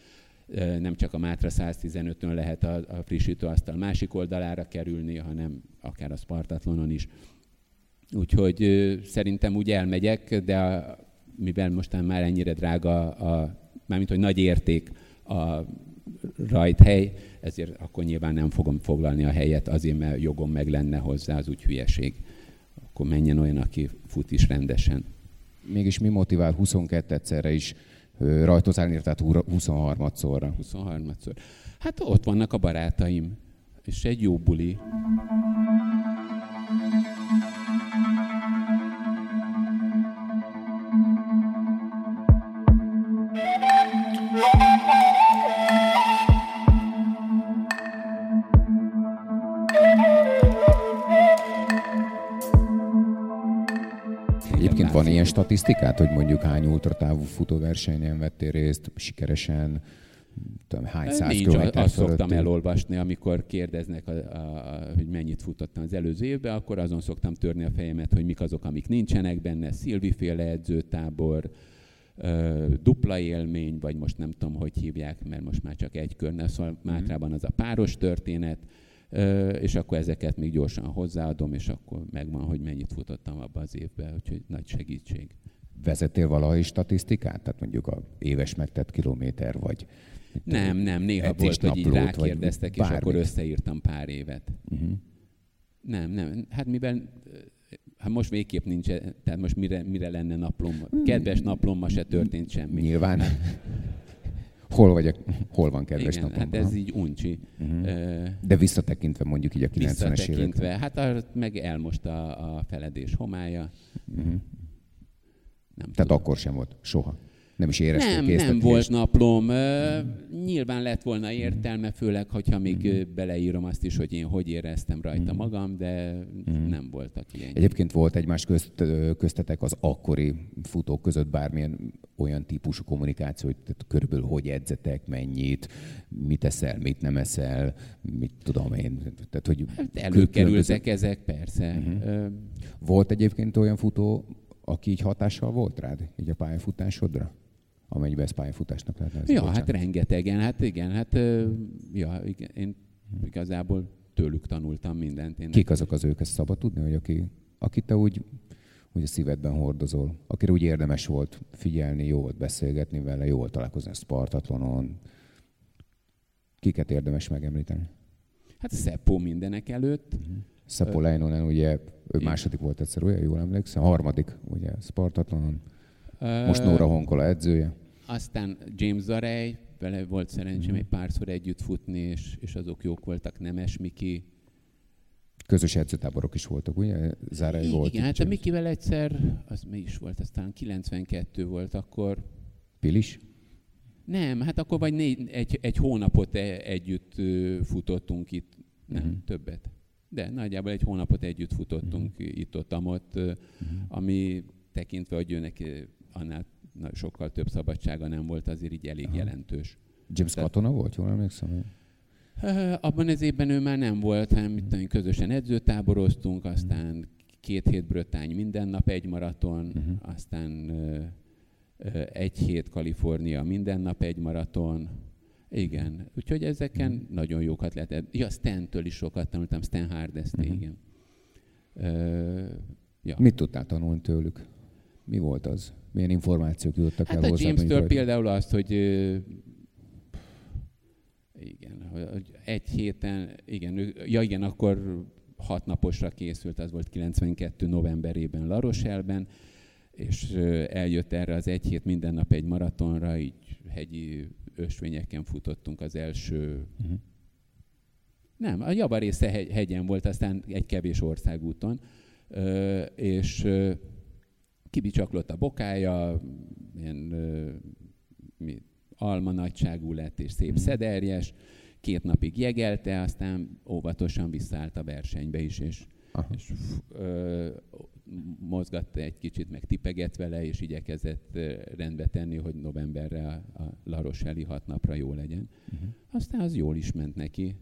S3: nem csak a Mátra 115-ön lehet a, a frissítőasztal másik oldalára kerülni, hanem akár a Spartatlonon is. Úgyhogy szerintem úgy elmegyek, de a, mivel mostan már ennyire drága, a, mármint hogy nagy érték a rajthely, ezért akkor nyilván nem fogom foglalni a helyet, azért mert jogom meg lenne hozzá, az úgy hülyeség. Akkor menjen olyan, aki fut is rendesen.
S4: Mégis mi motivál 22 egyszerre is rajthoz állni, tehát 23-szorra.
S3: 23-szor. Hát ott vannak a barátaim, és egy jó buli.
S4: Ilyen statisztikát, hogy mondjuk hány ultratávú futóversenyen vettél részt, sikeresen, tudom, hány száz
S3: Nincs,
S4: kilométer
S3: azt szoktam
S4: fölötti?
S3: elolvasni, amikor kérdeznek, a, a, a, hogy mennyit futottam az előző évben, akkor azon szoktam törni a fejemet, hogy mik azok, amik nincsenek benne, Szilviféle edzőtábor, ö, dupla élmény, vagy most nem tudom, hogy hívják, mert most már csak egy körne, szóval
S4: Mhm.
S3: Mátrában az a páros történet, és akkor ezeket még gyorsan hozzáadom, és akkor megvan, hogy mennyit futottam abban az évben, úgyhogy nagy segítség.
S4: Vezettél valaha is statisztikát? Tehát mondjuk a éves megtett kilométer, vagy...
S3: Nem, nem, néha volt, hogy így rákérdeztek, és akkor összeírtam pár évet.
S4: Uh-huh.
S3: Nem, nem. Hát mivel hát most végképp nincs, tehát most mire, mire lenne naplom? Kedves naplom, ma se történt semmi.
S4: Nyilván. Hol vagyok, hol van kedves
S3: Igen,
S4: napom?
S3: hát ez így uncsi. Ö,
S4: De visszatekintve mondjuk így a 90-es
S3: Visszatekintve,
S4: évekre.
S3: hát a, meg elmost a, a feledés homája.
S4: Uh-huh.
S3: Nem
S4: Tehát
S3: tudom.
S4: akkor sem volt, soha. Nem is éreztél
S3: Nem, nem volt naplom. Ö, Nyilván lett volna értelme, főleg, hogyha még ö, beleírom azt is, hogy én hogy éreztem rajta magam, de nem voltak ilyen.
S4: Egyébként volt egymás közt, köztetek az akkori futók között bármilyen olyan típusú kommunikáció, hogy tehát körülbelül hogy edzetek, mennyit, mit eszel, mit nem eszel, mit tudom én. Tehát, hogy
S3: Hát előkerültek ezek, persze. Ö,
S4: Volt egyébként olyan futó, aki így hatással volt rád, így a pályafutásodra? Amennyiben ezt pályafutásnak lehet nevezni.
S3: Ja,
S4: bocsánat.
S3: hát rengetegen, hát igen, hát ja, igen, én igazából tőlük tanultam mindent. Én
S4: Kik azok az ők, ezt szabad tudni, hogy aki, aki te úgy, úgy a szívedben hordozol, akire úgy érdemes volt figyelni, jó volt beszélgetni vele, jó volt találkozni a Spartatlonon. Kiket érdemes megemlíteni?
S3: Hát Szeppó mindenek előtt.
S4: Szeppo Leinonen, ugye, ő második volt egyszer, olyan jól emlékszem, harmadik, ugye, Spartatlonon. Most Nóra Honkola edzője.
S3: Aztán James Zarej, vele volt szerencsém
S4: Mhm.
S3: egy párszor együtt futni, és, és azok jók voltak, Nemes Miki.
S4: Közös edzőtáborok is voltak, ugye? Zárai
S3: I-
S4: volt.
S3: igen, hát a Mikivel egyszer, az mi is volt, aztán 92 volt, akkor
S4: Pilis?
S3: nem, hát akkor vagy négy, egy, egy hónapot e- együtt futottunk itt, nem,
S4: Mhm.
S3: többet. De nagyjából egy hónapot együtt futottunk itt-ott, amott, ö, ami tekintve, hogy őnek ö, annál na, sokkal több szabadsága nem volt, azért így elég
S4: Aha.
S3: jelentős.
S4: James
S3: Tehát-
S4: Katona volt, jól emlékszem?
S3: Abban az évben ő már nem volt, hanem én, közösen edzőtáboroztunk, aztán két hét Brötány minden nap egy maraton,
S4: Mhm.
S3: aztán egy hét Kalifornia minden nap egy maraton. Igen, úgyhogy ezeken
S4: Mhm.
S3: nagyon jókat lehet. Ja, Stentől is sokat tanultam, Stan Hardesté,
S4: Mhm.
S3: igen. Ö, ja.
S4: Mit tudtál tanulni tőlük? Mi volt az? Milyen információk jutottak
S3: Hát
S4: el
S3: a
S4: hozzá?
S3: James-től például azt, hogy igen, hogy egy héten, igen, ő, ja igen, akkor hat naposra készült, az volt 92 novemberében La Rochelle-ben, és eljött erre az egy hét minden nap egy maratonra, így hegyi ösvényeken futottunk az első,
S4: Uh-huh.
S3: nem, a javarésze hegy, hegyen volt, aztán egy kevés országúton, ö, és ö, kibicsaklott a bokája, ilyen ö, mi, alma nagyságú lett és szép
S4: Mhm.
S3: szederjes, két napig jegelte, aztán óvatosan visszaállt a versenybe is, és,
S4: Aha.
S3: és ö, mozgatta egy kicsit, meg tipegett vele, és igyekezett rendbe tenni, hogy novemberre a, a La Rochelle-i hat napra jó legyen.
S4: Uh-huh.
S3: Aztán az jól is ment neki.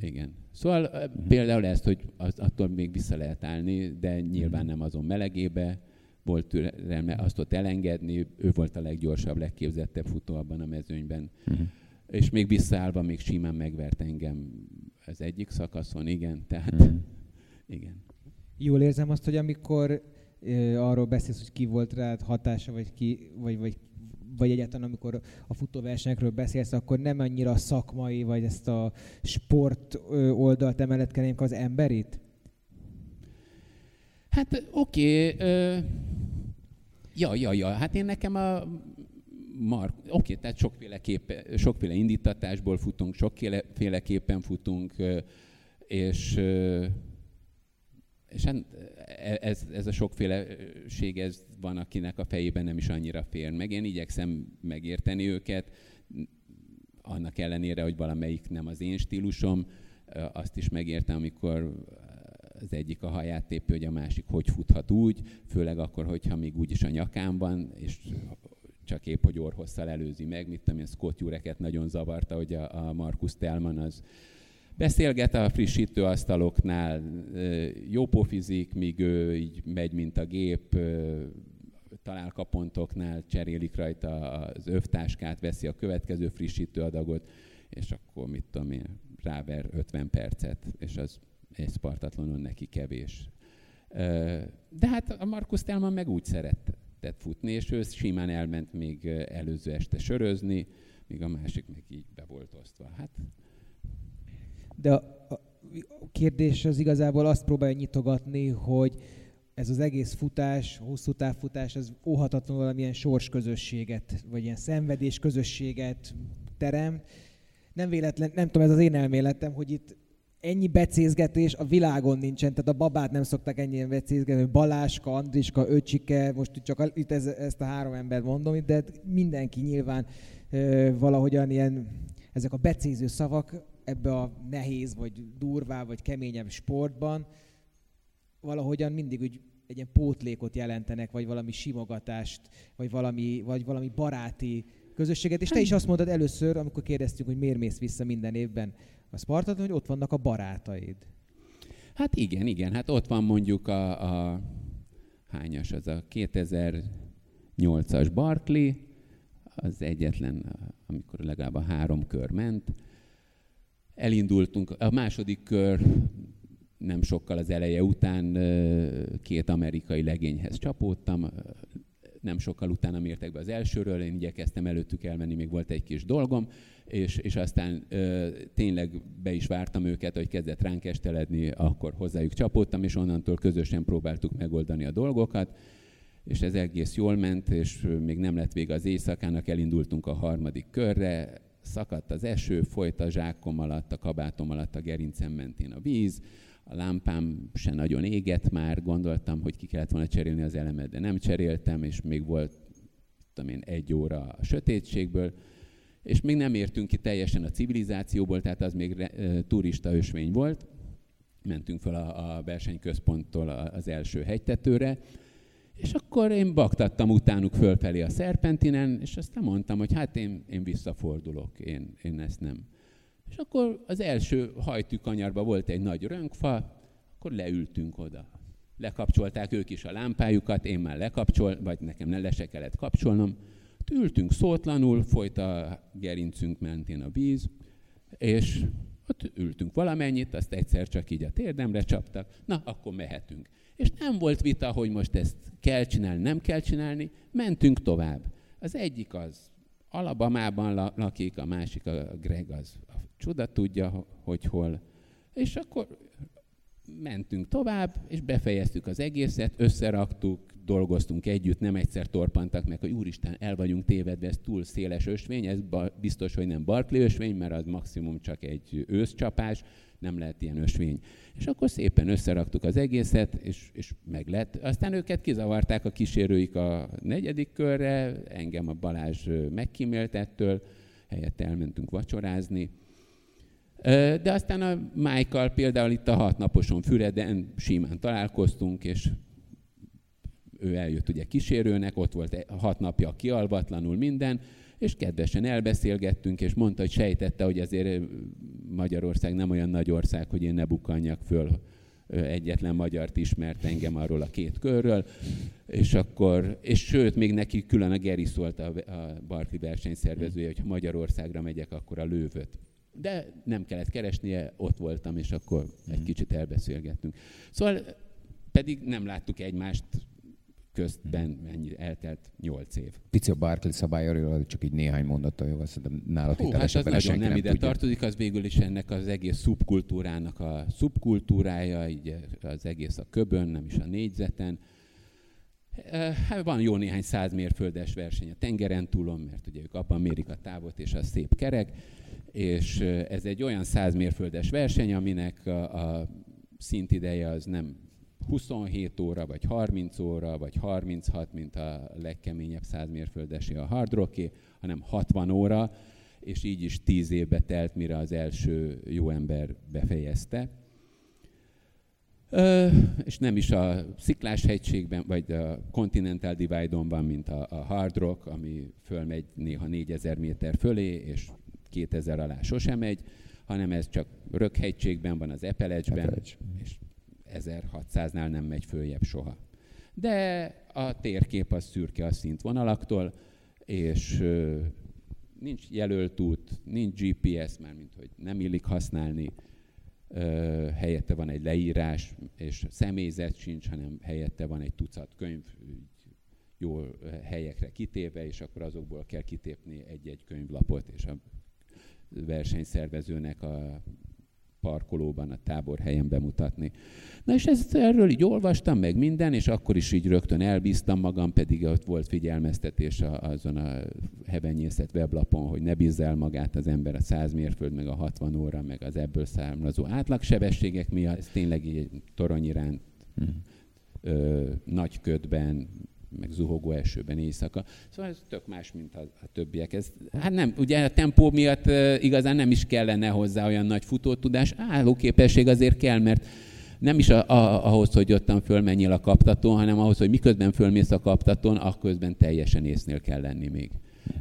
S3: Igen. Szóval ö, például ezt, hogy az, attól még vissza lehet állni, de nyilván nem azon melegébe volt türelme azt ott elengedni. Ő volt a leggyorsabb, legképzettebb futó abban a mezőnyben.
S4: Uh-huh.
S3: És még visszaállva még simán megvert engem az egyik szakaszon, igen. Tehát,
S4: Uh-huh.
S3: igen.
S2: Jól érzem azt, hogy amikor ö, arról beszélsz, hogy ki volt rád hatása, vagy, ki, vagy, vagy, vagy egyáltalán amikor a futóversenyekről beszélsz, akkor nem annyira a szakmai, vagy ezt a sport ö, oldalt emeletkennénk az emberit?
S3: Hát oké, okay, ja, ja, ja, hát én nekem a Mark, oké, tehát sokféleképpen, sokféle indítatásból futunk, sokféleképpen futunk, és, és hát ez, ez a sokféleség, ez van, akinek a fejében nem is annyira fér meg. Én igyekszem megérteni őket, annak ellenére, hogy valamelyik nem az én stílusom, azt is megértem, amikor az egyik a haját tépi, hogy a másik hogy futhat úgy, főleg akkor, hogyha még úgyis a nyakán van, és csak épp, hogy orhosszal előzi meg, mit tudom én, Scott Jureket nagyon zavarta, hogy a, a Markus Telman az beszélget a frissítőasztaloknál, jó pofizik, míg ő így megy, mint a gép, találkapontoknál cserélik rajta az övtáskát, veszi a következő frissítőadagot, és akkor mit tudom én, ráver 50 percet, és az egy spartatlanon neki kevés. De hát a Markus Telman meg úgy szeretett futni, és ő simán elment még előző este sörözni, míg a másik meg így be volt osztva. Hát...
S2: De a, a kérdés az igazából azt próbálja nyitogatni, hogy ez az egész futás, hosszú távfutás, az óhatatlanul valamilyen sorsközösséget, vagy ilyen szenvedés közösséget terem. Nem véletlen, nem tudom, ez az én elméletem, hogy itt ennyi becézgetés a világon nincsen, tehát a babát nem szoktak ennyien becézgetni, Baláska, Andriska, Öcsike, most csak itt ez, ezt a három embert mondom, de mindenki nyilván ö, valahogyan ilyen, ezek a becéző szavak ebbe a nehéz, vagy durvá, vagy keményebb sportban valahogyan mindig úgy egy ilyen pótlékot jelentenek, vagy valami simogatást, vagy valami, vagy valami baráti közösséget. És te is azt mondod először, amikor kérdeztük, hogy miért mész vissza minden évben a Spartaton, hogy ott vannak a barátaid.
S3: Hát igen, igen. Hát ott van mondjuk a, a hányas, az a 2008-as Barkley, az egyetlen, amikor legalább a három kör ment. Elindultunk, a második kör nem sokkal az eleje után két amerikai legényhez csapódtam, nem sokkal utána mértek be az elsőről, én igyekeztem előttük elmenni, még volt egy kis dolgom, és, és aztán ö, tényleg be is vártam őket, hogy kezdett ránk esteledni, akkor hozzájuk csapódtam, és onnantól közösen próbáltuk megoldani a dolgokat, és ez egész jól ment, és még nem lett vége az éjszakának, elindultunk a harmadik körre, szakadt az eső, folyt a zsákom alatt, a kabátom alatt, a gerincem mentén a víz, a lámpám se nagyon égett már, gondoltam, hogy ki kellett volna cserélni az elemet, de nem cseréltem, és még volt, tudom én, egy óra a sötétségből, és még nem értünk ki teljesen a civilizációból, tehát az még e, turista ösvény volt. Mentünk fel a, a versenyközponttól az első hegytetőre, és akkor én baktattam utánuk fölfelé a szerpentinen, és aztán mondtam, hogy hát én, én visszafordulok, én, én ezt nem, és akkor az első hajtűkanyarban volt egy nagy rönkfa, akkor leültünk oda. Lekapcsolták ők is a lámpájukat, én már lekapcsol, vagy nekem ne le se kellett kapcsolnom. Ültünk szótlanul, folyt a gerincünk mentén a víz, és ott ültünk valamennyit, azt egyszer csak így a térdemre csaptak, na, akkor mehetünk. És nem volt vita, hogy most ezt kell csinálni, nem kell csinálni, mentünk tovább. Az egyik az Alabamában lakik, a másik a Greg az csuda tudja, hogy hol. És akkor mentünk tovább, és befejeztük az egészet, összeraktuk, dolgoztunk együtt, nem egyszer torpantak meg, hogy úristen, el vagyunk tévedve, ez túl széles ösvény, ez biztos, hogy nem Barkley ösvény, mert az maximum csak egy őszcsapás, nem lehet ilyen ösvény. És akkor szépen összeraktuk az egészet, és, és meg lett. Aztán őket kizavarták a kísérőik a negyedik körre, engem a Balázs megkímélt ettől, helyett elmentünk vacsorázni, de aztán a Michael például itt a hatnaposon Füreden simán találkoztunk, és ő eljött ugye kísérőnek, ott volt e, hat napja kialvatlanul minden, és kedvesen elbeszélgettünk, és mondta, hogy sejtette, hogy azért Magyarország nem olyan nagy ország, hogy én ne bukkanjak föl egyetlen magyart ismert engem arról a két körről, és akkor, és sőt, még neki külön a Geri szólt a, a Barkli versenyszervezője, hogy ha Magyarországra megyek, akkor a lővöt de nem kellett keresnie, ott voltam, és akkor egy mhm. kicsit elbeszélgettünk. Szóval pedig nem láttuk egymást közben mhm. mennyi, eltelt nyolc év.
S4: Pici a Barkley szabályáról, csak így néhány mondattal, jó, szerintem nálad
S3: Hú, hát az nagyon nem, nem ide tudja. tartozik, az végül is ennek az egész szubkultúrának a szubkultúrája, így az egész a köbön, nem is a négyzeten. Hát van jó néhány száz mérföldes verseny a tengeren túlon, mert ugye ők abban mérik a távot, és az szép kerek és ez egy olyan 100 mérföldes verseny, aminek a, a szintideje az nem 27 óra, vagy 30 óra, vagy 36, mint a legkeményebb 100 mérföldesi a hard rocké, hanem 60 óra, és így is 10 évbe telt, mire az első jó ember befejezte. Ö, és nem is a Sziklás hegységben, vagy a Continental Divide-on van, mint a, a Hard Rock, ami fölmegy néha 4000 méter fölé, és 2000 alá sosem megy, hanem ez csak Rökhegységben van, az Epelecsben, és 1600-nál nem megy följebb soha. De a térkép az szürke a szintvonalaktól, és nincs jelölt út, nincs GPS, már mint hogy nem illik használni, helyette van egy leírás, és személyzet sincs, hanem helyette van egy tucat könyv, jó helyekre kitéve, és akkor azokból kell kitépni egy-egy könyvlapot, és a versenyszervezőnek a parkolóban, a táborhelyen bemutatni. Na és ezt, erről így olvastam meg minden, és akkor is így rögtön elbíztam magam, pedig ott volt figyelmeztetés azon a hevenyészet weblapon, hogy ne bízz el magát az ember a 100 mérföld, meg a 60 óra, meg az ebből származó átlagsebességek miatt. Ez tényleg így torony iránt hmm. ö, nagy ködben, meg zuhogó esőben éjszaka. Szóval ez tök más, mint a, a többiek. Ez, hát nem, ugye a tempó miatt igazán nem is kellene hozzá olyan nagy futótudás. Állóképesség azért kell, mert nem is a, a, ahhoz, hogy ottan fölmenjél a kaptatón, hanem ahhoz, hogy miközben fölmész a kaptatón, akközben teljesen észnél kell lenni még.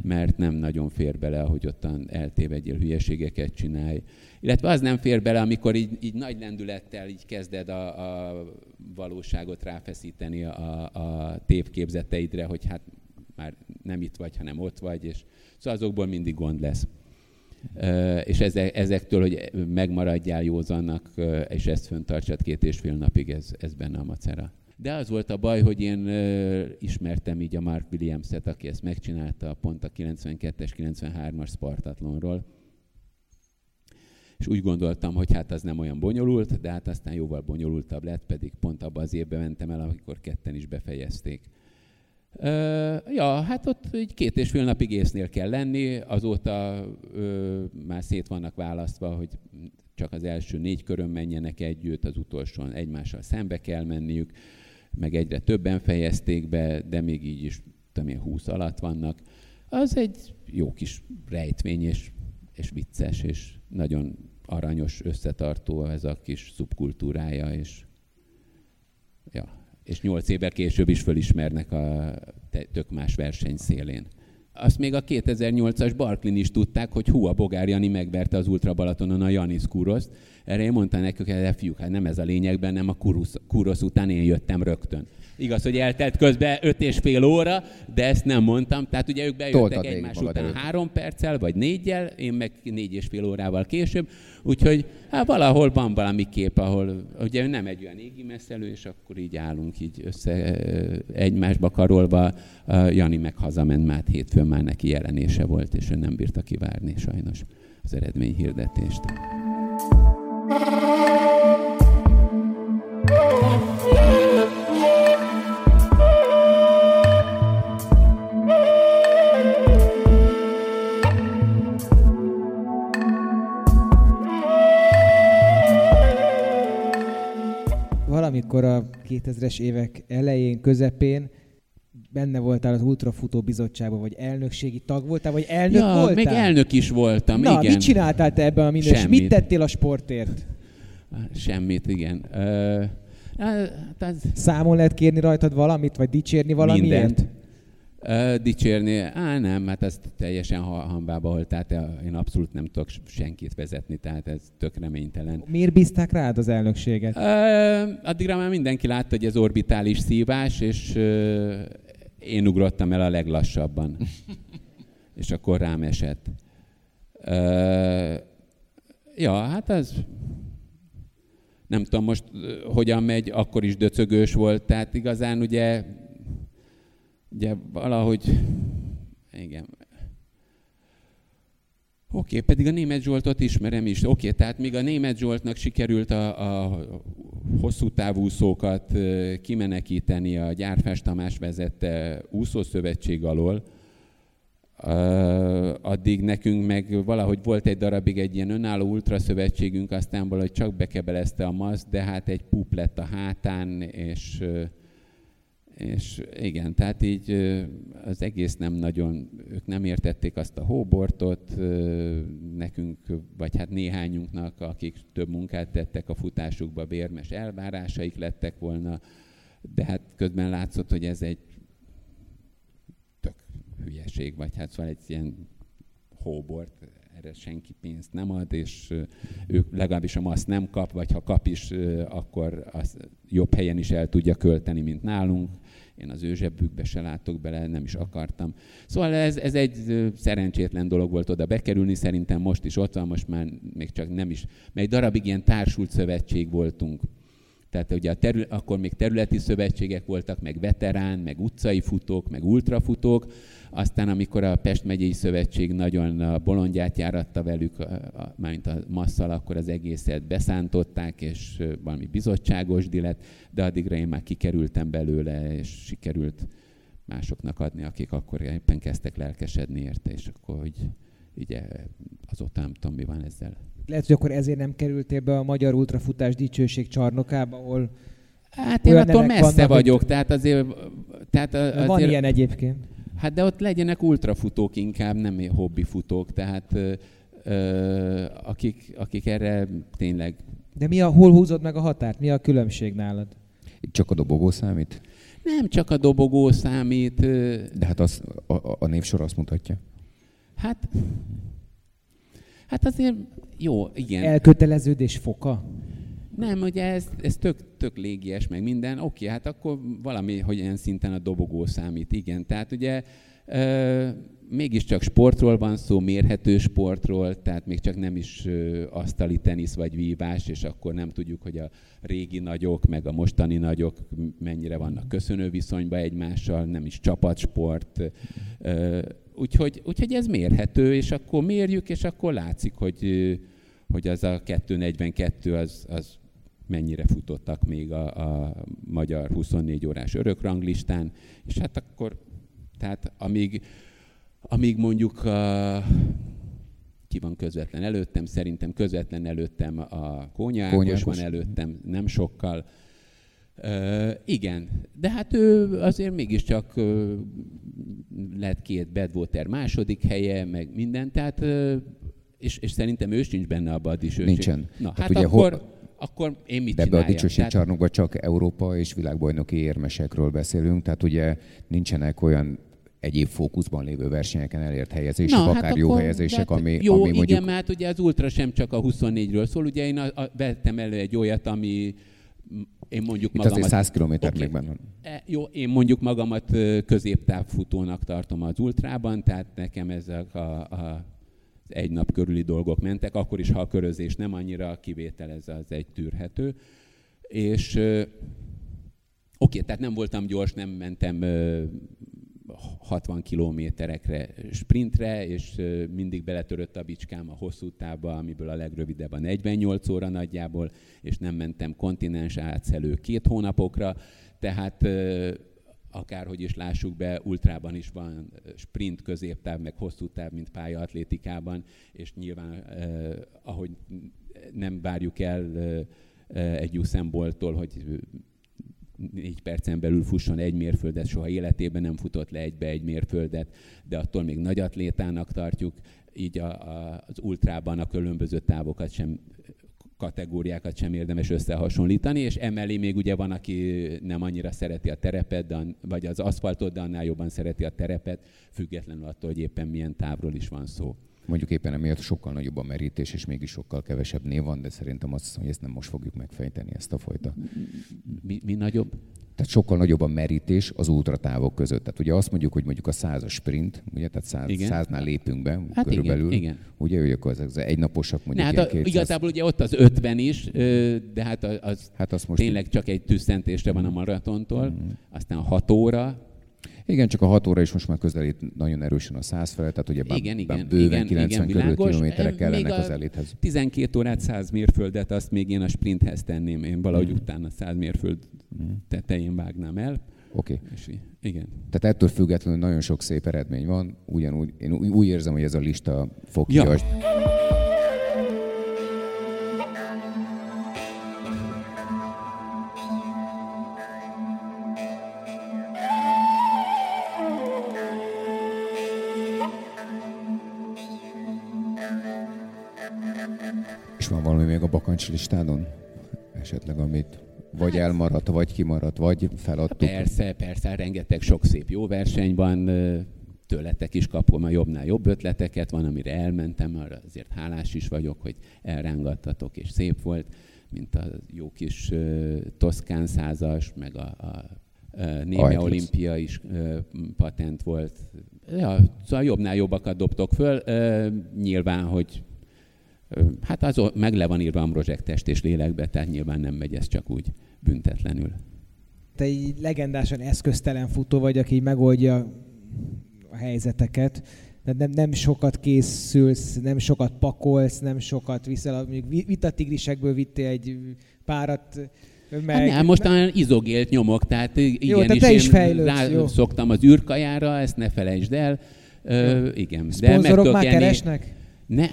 S3: Mert nem nagyon fér bele, ahogy ottan eltévedjél, hülyeségeket csinálj. Illetve az nem fér bele, amikor így, így nagy lendülettel így kezded a, a valóságot ráfeszíteni a, a tévképzeteidre, hogy hát már nem itt vagy, hanem ott vagy, és szóval azokból mindig gond lesz. És ezektől, hogy megmaradjál józannak, és ezt föntartsad két és fél napig, ez, ez benne a macera. De az volt a baj, hogy én ismertem így a Mark Williams-et, aki ezt megcsinálta pont a 92-es, 93-as Spartatlonról, és úgy gondoltam, hogy hát az nem olyan bonyolult, de hát aztán jóval bonyolultabb lett, pedig pont abban az évben mentem el, amikor ketten is befejezték. Uh, ja, hát ott egy két és fél napig észnél kell lenni, azóta uh, már szét vannak választva, hogy csak az első négy körön menjenek együtt, az utolsón egymással szembe kell menniük, meg egyre többen fejezték be, de még így is tudom én, 20 alatt vannak. Az egy jó kis rejtvény, és, és vicces, és nagyon aranyos, összetartó ez a kis szubkultúrája, és, ja, és nyolc évvel később is fölismernek a tök más verseny szélén. Azt még a 2008-as Barklin is tudták, hogy hú, a Bogár Jani megverte az Ultra Balatonon a Janis Kuroszt. Erre én mondtam nekik, hogy hát fiúk, hát nem ez a lényegben, nem a Kurosz, Kurosz után én jöttem rögtön. Igaz, hogy eltelt közben öt és fél óra, de ezt nem mondtam. Tehát ugye ők bejöttek Toltad egymás után előtt. három perccel, vagy négyel, én meg négy és fél órával később. Úgyhogy hát valahol van valami kép, ahol ugye nem egy olyan égi messzelő, és akkor így állunk így össze egymásba karolva. Jani meg hazament, már hétfőn már neki jelenése volt, és ő nem bírta kivárni sajnos az eredményhirdetést.
S2: Valamikor a 2000-es évek elején, közepén benne voltál az Ultrafutó Bizottságban, vagy elnökségi tag voltál, vagy elnök ja, voltál?
S3: még elnök is voltam,
S2: Na,
S3: igen.
S2: mit csináltál te ebben a minős? Mit tettél a sportért?
S3: Semmit, igen. Uh,
S2: hát az... Számon lehet kérni rajtad valamit, vagy dicsérni valamiért? Mindent.
S3: Uh, dicsérni, á nem, hát ez teljesen hambába volt, tehát én abszolút nem tudok senkit vezetni, tehát ez tök reménytelen.
S2: Miért bízták rád az elnökséget?
S3: Uh, addigra már mindenki látta, hogy ez orbitális szívás, és uh, én ugrottam el a leglassabban. és akkor rám esett. Uh, ja, hát az nem tudom most hogyan megy, akkor is döcögős volt, tehát igazán ugye ugye valahogy, igen, Oké, okay, pedig a német Zsoltot ismerem is. Oké, okay, tehát még a német Zsoltnak sikerült a, a hosszú távúszókat kimenekíteni a Gyárfás Tamás vezette úszószövetség alól, addig nekünk meg valahogy volt egy darabig egy ilyen önálló ultraszövetségünk, aztán valahogy csak bekebelezte a masz, de hát egy pup lett a hátán, és uh, És igen, tehát így az egész nem nagyon, ők nem értették azt a hóbortot, nekünk, vagy hát néhányunknak, akik több munkát tettek a futásukba, bérmes elvárásaik lettek volna, de hát közben látszott, hogy ez egy tök hülyeség, vagy hát szóval egy ilyen hóbort, erre senki pénzt nem ad, és ők legalábbis a MASZ nem kap, vagy ha kap is, akkor az jobb helyen is el tudja költeni, mint nálunk. Én az ő zsebbükbe se látok bele, nem is akartam. Szóval ez, ez egy szerencsétlen dolog volt oda bekerülni, szerintem most is ott van, most már még csak nem is. Mert egy darabig ilyen társult szövetség voltunk. Tehát ugye a terület, akkor még területi szövetségek voltak, meg veterán, meg utcai futók, meg ultrafutók. Aztán, amikor a Pest megyei szövetség nagyon a bolondját járatta velük, mármint a masszal, akkor az egészet beszántották, és valami bizottságos lett, de addigra én már kikerültem belőle, és sikerült másoknak adni, akik akkor éppen kezdtek lelkesedni érte, és akkor hogy ugye azóta nem tudom, mi van ezzel.
S2: Lehet, hogy akkor ezért nem kerültél be a Magyar Ultrafutás Dicsőség csarnokába, ahol
S3: Hát én attól messze vannak, vagyok, tehát azért... Tehát
S2: azért, van ilyen egyébként.
S3: Hát de ott legyenek ultrafutók inkább, nem hobbifutók, tehát ö, ö, akik, akik erre tényleg...
S2: De mi a, hol húzod meg a határt? Mi a különbség nálad?
S4: Csak a dobogó számít?
S3: Nem csak a dobogó számít.
S4: De hát az, a, a névsor azt mutatja.
S3: Hát, hát azért jó, igen.
S2: Elköteleződés foka?
S3: Nem, ugye ez, ez tök, tök légies, meg minden. Oké, hát akkor valami, hogy ilyen szinten a dobogó számít, igen. Tehát ugye ö, mégiscsak sportról van szó, mérhető sportról, tehát még csak nem is ö, asztali tenisz vagy vívás, és akkor nem tudjuk, hogy a régi nagyok, meg a mostani nagyok mennyire vannak köszönő viszonyban egymással, nem is csapatsport. Ö, úgyhogy, úgyhogy ez mérhető, és akkor mérjük, és akkor látszik, hogy hogy az a 242 az, az mennyire futottak még a, a magyar 24 órás örökranglistán, és hát akkor, tehát amíg, amíg mondjuk a, ki van közvetlen előttem, szerintem közvetlen előttem a Kónya Ákos van előttem, nem sokkal, Uh, igen, de hát ő azért mégiscsak uh, lett két Badwater második helye, meg minden, tehát uh, és, és szerintem ő sincs benne abban a dicsőség.
S4: Nincsen.
S3: Na, hát ugye akkor, hol, akkor én mit
S4: De ebbe a dicsőség tehát... csarnokban csak Európa és világbajnoki érmesekről beszélünk, tehát ugye nincsenek olyan egyéb fókuszban lévő versenyeken elért helyezések, Na, akár hát jó akkor, helyezések, ami,
S3: jó,
S4: ami
S3: mondjuk... igen, mert ugye az ultra sem csak a 24-ről szól, ugye én a, a, vettem elő egy olyat, ami én mondjuk
S4: Itt magamat... azért 100 km okay. még benne.
S3: E, jó, én mondjuk magamat középtávfutónak tartom az ultrában, tehát nekem ezek a, a egy nap körüli dolgok mentek, akkor is, ha a körözés nem annyira kivételez, az egy tűrhető. És oké, okay, tehát nem voltam gyors, nem mentem 60 kilométerekre sprintre, és mindig beletörött a bicskám a hosszú távba, amiből a legrövidebb a 48 óra nagyjából, és nem mentem kontinens átszelő két hónapokra, tehát akárhogy is lássuk be, ultrában is van sprint, középtáv, meg hosszú táv, mint pályaatlétikában, és nyilván, ahogy nem várjuk el egy Usain hogy négy percen belül fusson egy mérföldet, soha életében nem futott le egybe egy mérföldet, de attól még nagy atlétának tartjuk, így a, a, az ultrában a különböző távokat sem kategóriákat sem érdemes összehasonlítani, és emellé még ugye van, aki nem annyira szereti a terepet, de, vagy az aszfaltot, de annál jobban szereti a terepet, függetlenül attól, hogy éppen milyen távról is van szó.
S4: Mondjuk éppen emiatt sokkal nagyobb a merítés, és mégis sokkal kevesebb név van, de szerintem azt hiszem, hogy ezt nem most fogjuk megfejteni, ezt a fajta.
S3: Mi, mi nagyobb?
S4: Tehát sokkal nagyobb a merítés az ultratávok között. Tehát ugye azt mondjuk, hogy mondjuk a százas sprint, ugye, tehát száz, igen. száznál lépünk be hát körülbelül. Igen, igen. Ugye, hogy akkor az egynaposak mondjuk
S3: ne, hát a, Igazából ugye ott az 50 is, de hát az hát azt most tényleg csak egy tüsszentésre van a maratontól, mm. aztán 6 óra,
S4: igen, csak a 6 óra is most már közelít nagyon erősen a 100 felé, tehát ugye igen, bár, igen, bőven igen, 90 igen, körül kilométerek kellenek az elithez.
S3: 12 órát 100 mérföldet, azt még én a sprinthez tenném, én valahogy mm. utána 100 mérföld mm. tetején vágnám el.
S4: Oké. Okay. Igen. Tehát ettől függetlenül nagyon sok szép eredmény van, ugyanúgy, én úgy érzem, hogy ez a lista fog ja. van listádon? Esetleg amit vagy hát, elmaradt, vagy kimaradt, vagy feladtuk?
S3: Persze, persze, rengeteg sok szép jó verseny van, tőletek is kapom a jobbnál jobb ötleteket, van, amire elmentem, arra azért hálás is vagyok, hogy elrángattatok, és szép volt, mint a jó kis uh, Toszkán százas, meg a, a Néme Olimpia is uh, patent volt. Ja, szóval jobbnál jobbakat dobtok föl. Uh, nyilván, hogy uh, hát az meg le van írva Ambrozsek test és lélekbe, tehát nyilván nem megy ez csak úgy büntetlenül.
S2: Te egy legendásan eszköztelen futó vagy, aki megoldja a helyzeteket. De nem, nem sokat készülsz, nem sokat pakolsz, nem sokat viszel. Mondjuk vitatigrisekből vittél egy párat,
S3: meg... Hát nem, mostan izogélt nyomok, tehát igen,
S2: tehát te is fejlődsz, rá
S3: jó. szoktam az űrkajára, ezt ne felejtsd el. Ö, igen.
S2: Szponzorok De már keresnek?
S3: Ne,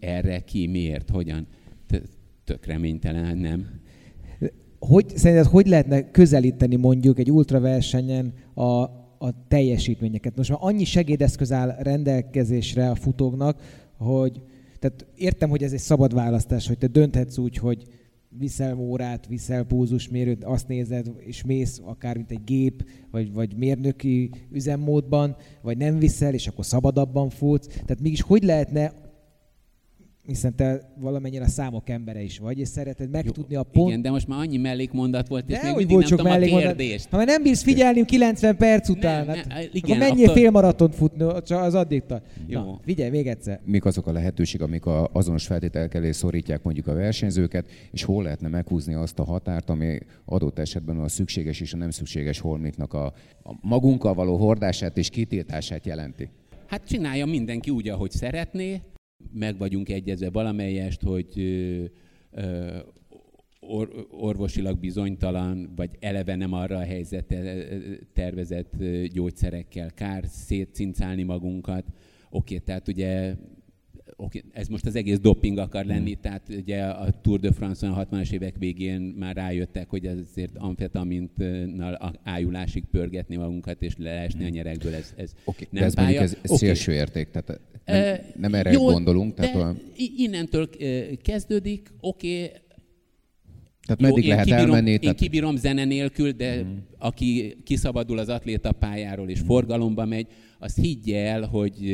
S3: erre ki, miért, hogyan? Tök reménytelen, nem.
S2: Hogy, szerinted hogy lehetne közelíteni mondjuk egy ultraversenyen a, a teljesítményeket. Most már annyi segédeszköz áll rendelkezésre a futóknak, hogy tehát értem, hogy ez egy szabad választás, hogy te dönthetsz úgy, hogy viszel órát, viszel púzusmérőt, azt nézed, és mész akár mint egy gép, vagy, vagy mérnöki üzemmódban, vagy nem viszel, és akkor szabadabban futsz. Tehát mégis hogy lehetne hiszen te valamennyire a számok embere is vagy, és szereted megtudni a pont...
S3: Igen, de most már annyi mellékmondat volt, és de még mindig nem tudom a kérdést.
S2: Ha már nem bírsz figyelni 90 perc után, nem, hát, ne, igen, akkor menjél akkor... félmaratont futni, csak az addig tart. Jó. Na, figyelj, még egyszer.
S4: Mik azok a lehetőség, amik a azonos feltételek elé szorítják mondjuk a versenyzőket, és hol lehetne meghúzni azt a határt, ami adott esetben a szükséges és a nem szükséges holmitnak a, a magunkkal való hordását és kitiltását jelenti?
S3: Hát csinálja mindenki úgy, ahogy szeretné, meg vagyunk egyezve valamelyest, hogy or, orvosilag bizonytalan, vagy eleve nem arra a helyzetre tervezett gyógyszerekkel kár szétcincálni magunkat. Oké, tehát ugye oké, ez most az egész doping akar lenni, mm. tehát ugye a Tour de France a 60-as évek végén már rájöttek, hogy azért amfetamintnal ájulásig pörgetni magunkat és leesni a hmm. nyerekből, ez, ez
S4: okay, nem de ez pálya. ez, ez okay. szélső érték, tehát nem, nem erre Jó, gondolunk. Tehát
S3: olyan... innentől kezdődik, oké, okay,
S4: tehát meddig Jó, lehet
S3: kibírom,
S4: elmenni?
S3: Én
S4: tehát...
S3: kibírom zene nélkül, de mm. aki kiszabadul az atlétapályáról és mm. forgalomba megy, az higgye el, hogy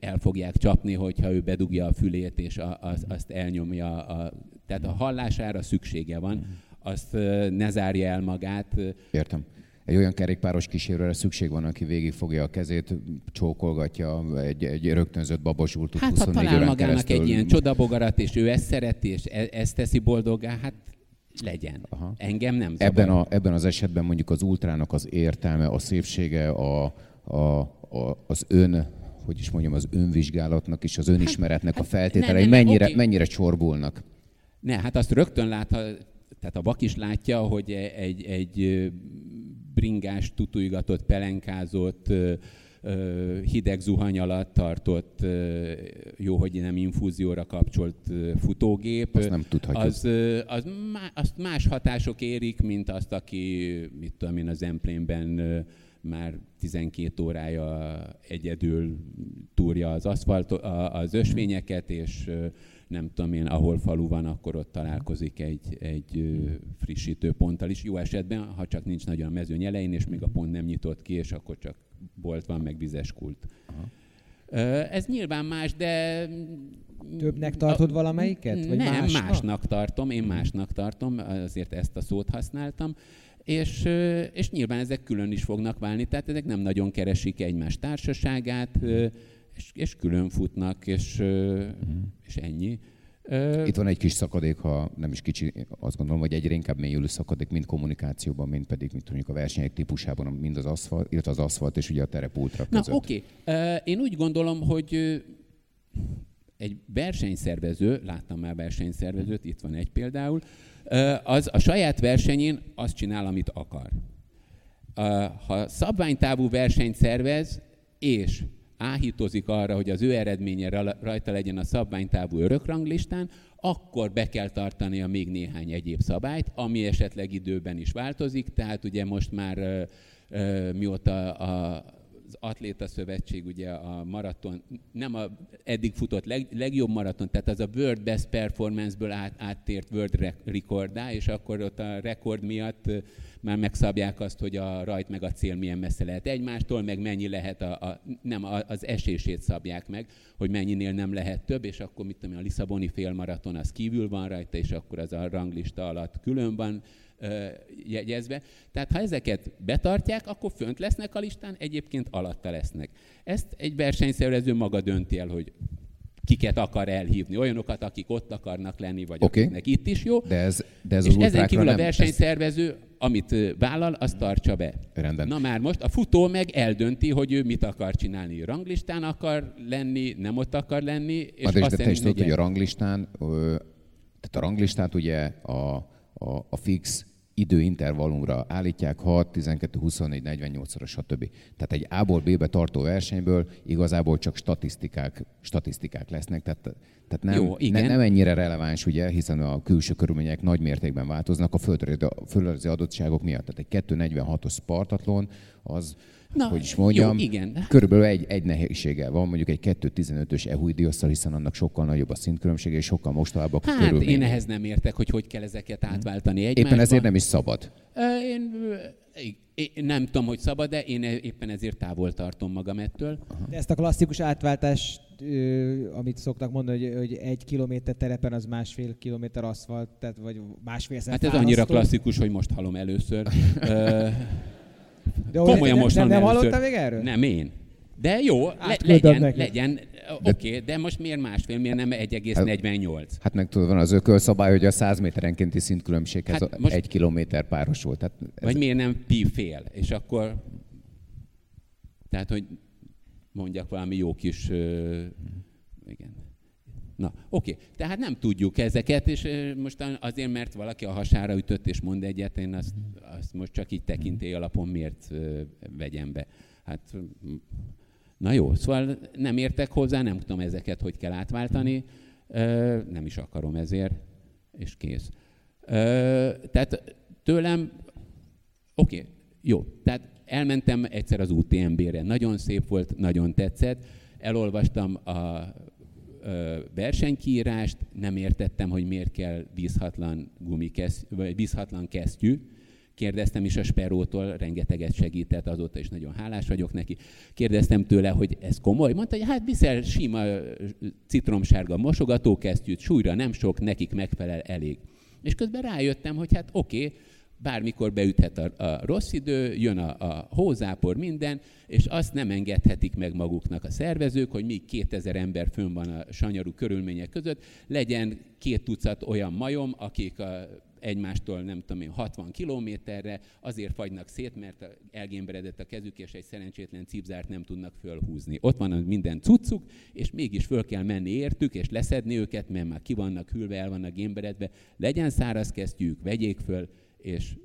S3: el fogják csapni, hogyha ő bedugja a fülét és a, az, azt elnyomja. A, tehát a hallására szüksége van, azt ne zárja el magát.
S4: Értem egy olyan kerékpáros kísérőre szükség van, aki végig fogja a kezét, csókolgatja egy, egy rögtönzött babosult
S3: hát, 24 ha talál magának keresztül. egy ilyen csodabogarat, és ő ezt szereti, és e- ezt teszi boldoggá, hát legyen. Aha. Engem nem
S4: zavar. Ebben, a, ebben az esetben mondjuk az ultrának az értelme, a szépsége, a, a, a, az ön, hogy is mondjam, az önvizsgálatnak és az önismeretnek hát, a feltételei ne, ne, ne, mennyire, okay. mennyire csorbulnak?
S3: Ne, hát azt rögtön lát, tehát a vak is látja, hogy egy, egy bringás, tutujgatott, pelenkázott, hideg zuhany alatt tartott, jó, hogy nem infúzióra kapcsolt futógép.
S4: Azt nem tudhatjuk.
S3: Az, az, azt más hatások érik, mint azt, aki, mit tudom én, az Emplénben már 12 órája egyedül túrja az aszfalt, az ösvényeket, és nem tudom én, ahol falu van, akkor ott találkozik egy, egy frissítő ponttal is. Jó esetben, ha csak nincs nagyon a mezőny elején, és még a pont nem nyitott ki, és akkor csak bolt van, meg vizes kult. Aha. Ez nyilván más, de...
S2: Többnek tartod a, valamelyiket? Vagy
S3: nem,
S2: másnak?
S3: másnak tartom, én másnak tartom, azért ezt a szót használtam. És, és nyilván ezek külön is fognak válni, tehát ezek nem nagyon keresik egymás társaságát, és, és külön futnak, és, uh-huh. és ennyi.
S4: Itt van egy kis szakadék, ha nem is kicsi, azt gondolom, hogy egyre inkább mélyülő szakadék, mind kommunikációban, mind pedig, mint mondjuk a versenyek típusában, mind az aszfalt, illetve az aszfalt és ugye a terep ultra között.
S3: Na oké, okay. én úgy gondolom, hogy egy versenyszervező, láttam már versenyszervezőt, itt van egy például, az a saját versenyén azt csinál, amit akar. Ha szabványtávú versenyt szervez, és áhítozik arra, hogy az ő eredménye rajta legyen a szabványtávú örökranglistán, akkor be kell tartani a még néhány egyéb szabályt, ami esetleg időben is változik. Tehát ugye most már mióta a Atléta Szövetség ugye a maraton, nem a eddig futott leg, legjobb maraton, tehát az a World Best Performance-ből át, áttért World Recordá, és akkor ott a rekord miatt már megszabják azt, hogy a rajt meg a cél milyen messze lehet egymástól, meg mennyi lehet, a, a, nem az esését szabják meg, hogy mennyinél nem lehet több, és akkor mit tudom, a Lisszaboni félmaraton az kívül van rajta, és akkor az a ranglista alatt külön van jegyezve. Tehát ha ezeket betartják, akkor fönt lesznek a listán, egyébként alatta lesznek. Ezt egy versenyszervező maga dönti el, hogy kiket akar elhívni, olyanokat, akik ott akarnak lenni, vagy okay. akiknek itt is jó.
S4: De ez, de ez
S3: és ezen kívül a versenyszervező, ez... amit vállal, azt tartsa be.
S4: Rendben.
S3: Na már most a futó meg eldönti, hogy ő mit akar csinálni. Ranglistán akar lenni, nem ott akar lenni. És
S4: azt de te is tudod, hogy a ranglistán, tehát a ranglistát ugye a, a, a fix időintervallumra állítják 6, 12, 24, 48-szoros, stb. Tehát egy A-ból B-be tartó versenyből igazából csak statisztikák, statisztikák lesznek, tehát, tehát nem, Jó, igen. Ne, nem ennyire releváns, ugye, hiszen a külső körülmények nagy mértékben változnak a földrajzi adottságok miatt. Tehát egy 246-os Spartatlon az Na, hogy is mondjam, jó, igen. körülbelül egy, egy nehézséggel van, mondjuk egy 2.15-ös EHUI diosszal, hiszen annak sokkal nagyobb a szintkülönbsége, és sokkal mostohábbak
S3: hát,
S4: körülmények.
S3: én ehhez nem értek, hogy hogy kell ezeket átváltani egymásba.
S4: Éppen ezért nem is szabad.
S3: Én, én nem tudom, hogy szabad, de én éppen ezért távol tartom magam ettől.
S2: De ezt a klasszikus átváltást, amit szoktak mondani, hogy, hogy egy kilométer terepen az másfél kilométer aszfalt, tehát vagy másfél
S3: Hát ez annyira klasszikus, hogy most hallom először. De Komolyan most
S2: nem, nem hallottál még erről?
S3: Nem, én. De jó, le, legyen, neki. legyen, oké, okay, de most miért másfél, miért nem 1,48? Hát,
S4: hát meg tudod, van az ökölszabály, hogy a 100 méterenkénti szintkülönbséghez hát most, egy kilométer párosul. Tehát
S3: ez... Vagy miért nem pi fél, és akkor, tehát, hogy mondjak valami jó kis, uh, igen. Na, oké. Tehát nem tudjuk ezeket, és most azért, mert valaki a hasára ütött és mond egyet, én azt, azt most csak így tekintély alapon miért vegyem be. Hát, na jó, szóval nem értek hozzá, nem tudom ezeket, hogy kell átváltani, nem is akarom ezért, és kész. Tehát tőlem, oké, jó, tehát elmentem egyszer az UTMB-re, nagyon szép volt, nagyon tetszett, elolvastam a versenykiírást, nem értettem, hogy miért kell bízhatlan, gumikesz, vagy bízhatlan kesztyű. Kérdeztem is a Sperótól, rengeteget segített, azóta is nagyon hálás vagyok neki. Kérdeztem tőle, hogy ez komoly. Mondta, hogy hát viszel sima citromsárga mosogatókesztyűt, súlyra nem sok, nekik megfelel elég. És közben rájöttem, hogy hát oké, okay, bármikor beüthet a, a rossz idő, jön a, a hózápor, minden, és azt nem engedhetik meg maguknak a szervezők, hogy míg 2000 ember fönn van a sanyarú körülmények között, legyen két tucat olyan majom, akik a, egymástól nem tudom én 60 kilométerre, azért fagynak szét, mert elgémberedett a kezük, és egy szerencsétlen cipzárt nem tudnak fölhúzni. Ott van minden cuccuk, és mégis föl kell menni értük, és leszedni őket, mert már ki vannak hűlve, el vannak gémberedve. Legyen száraz kesztyűk, vegyék föl, és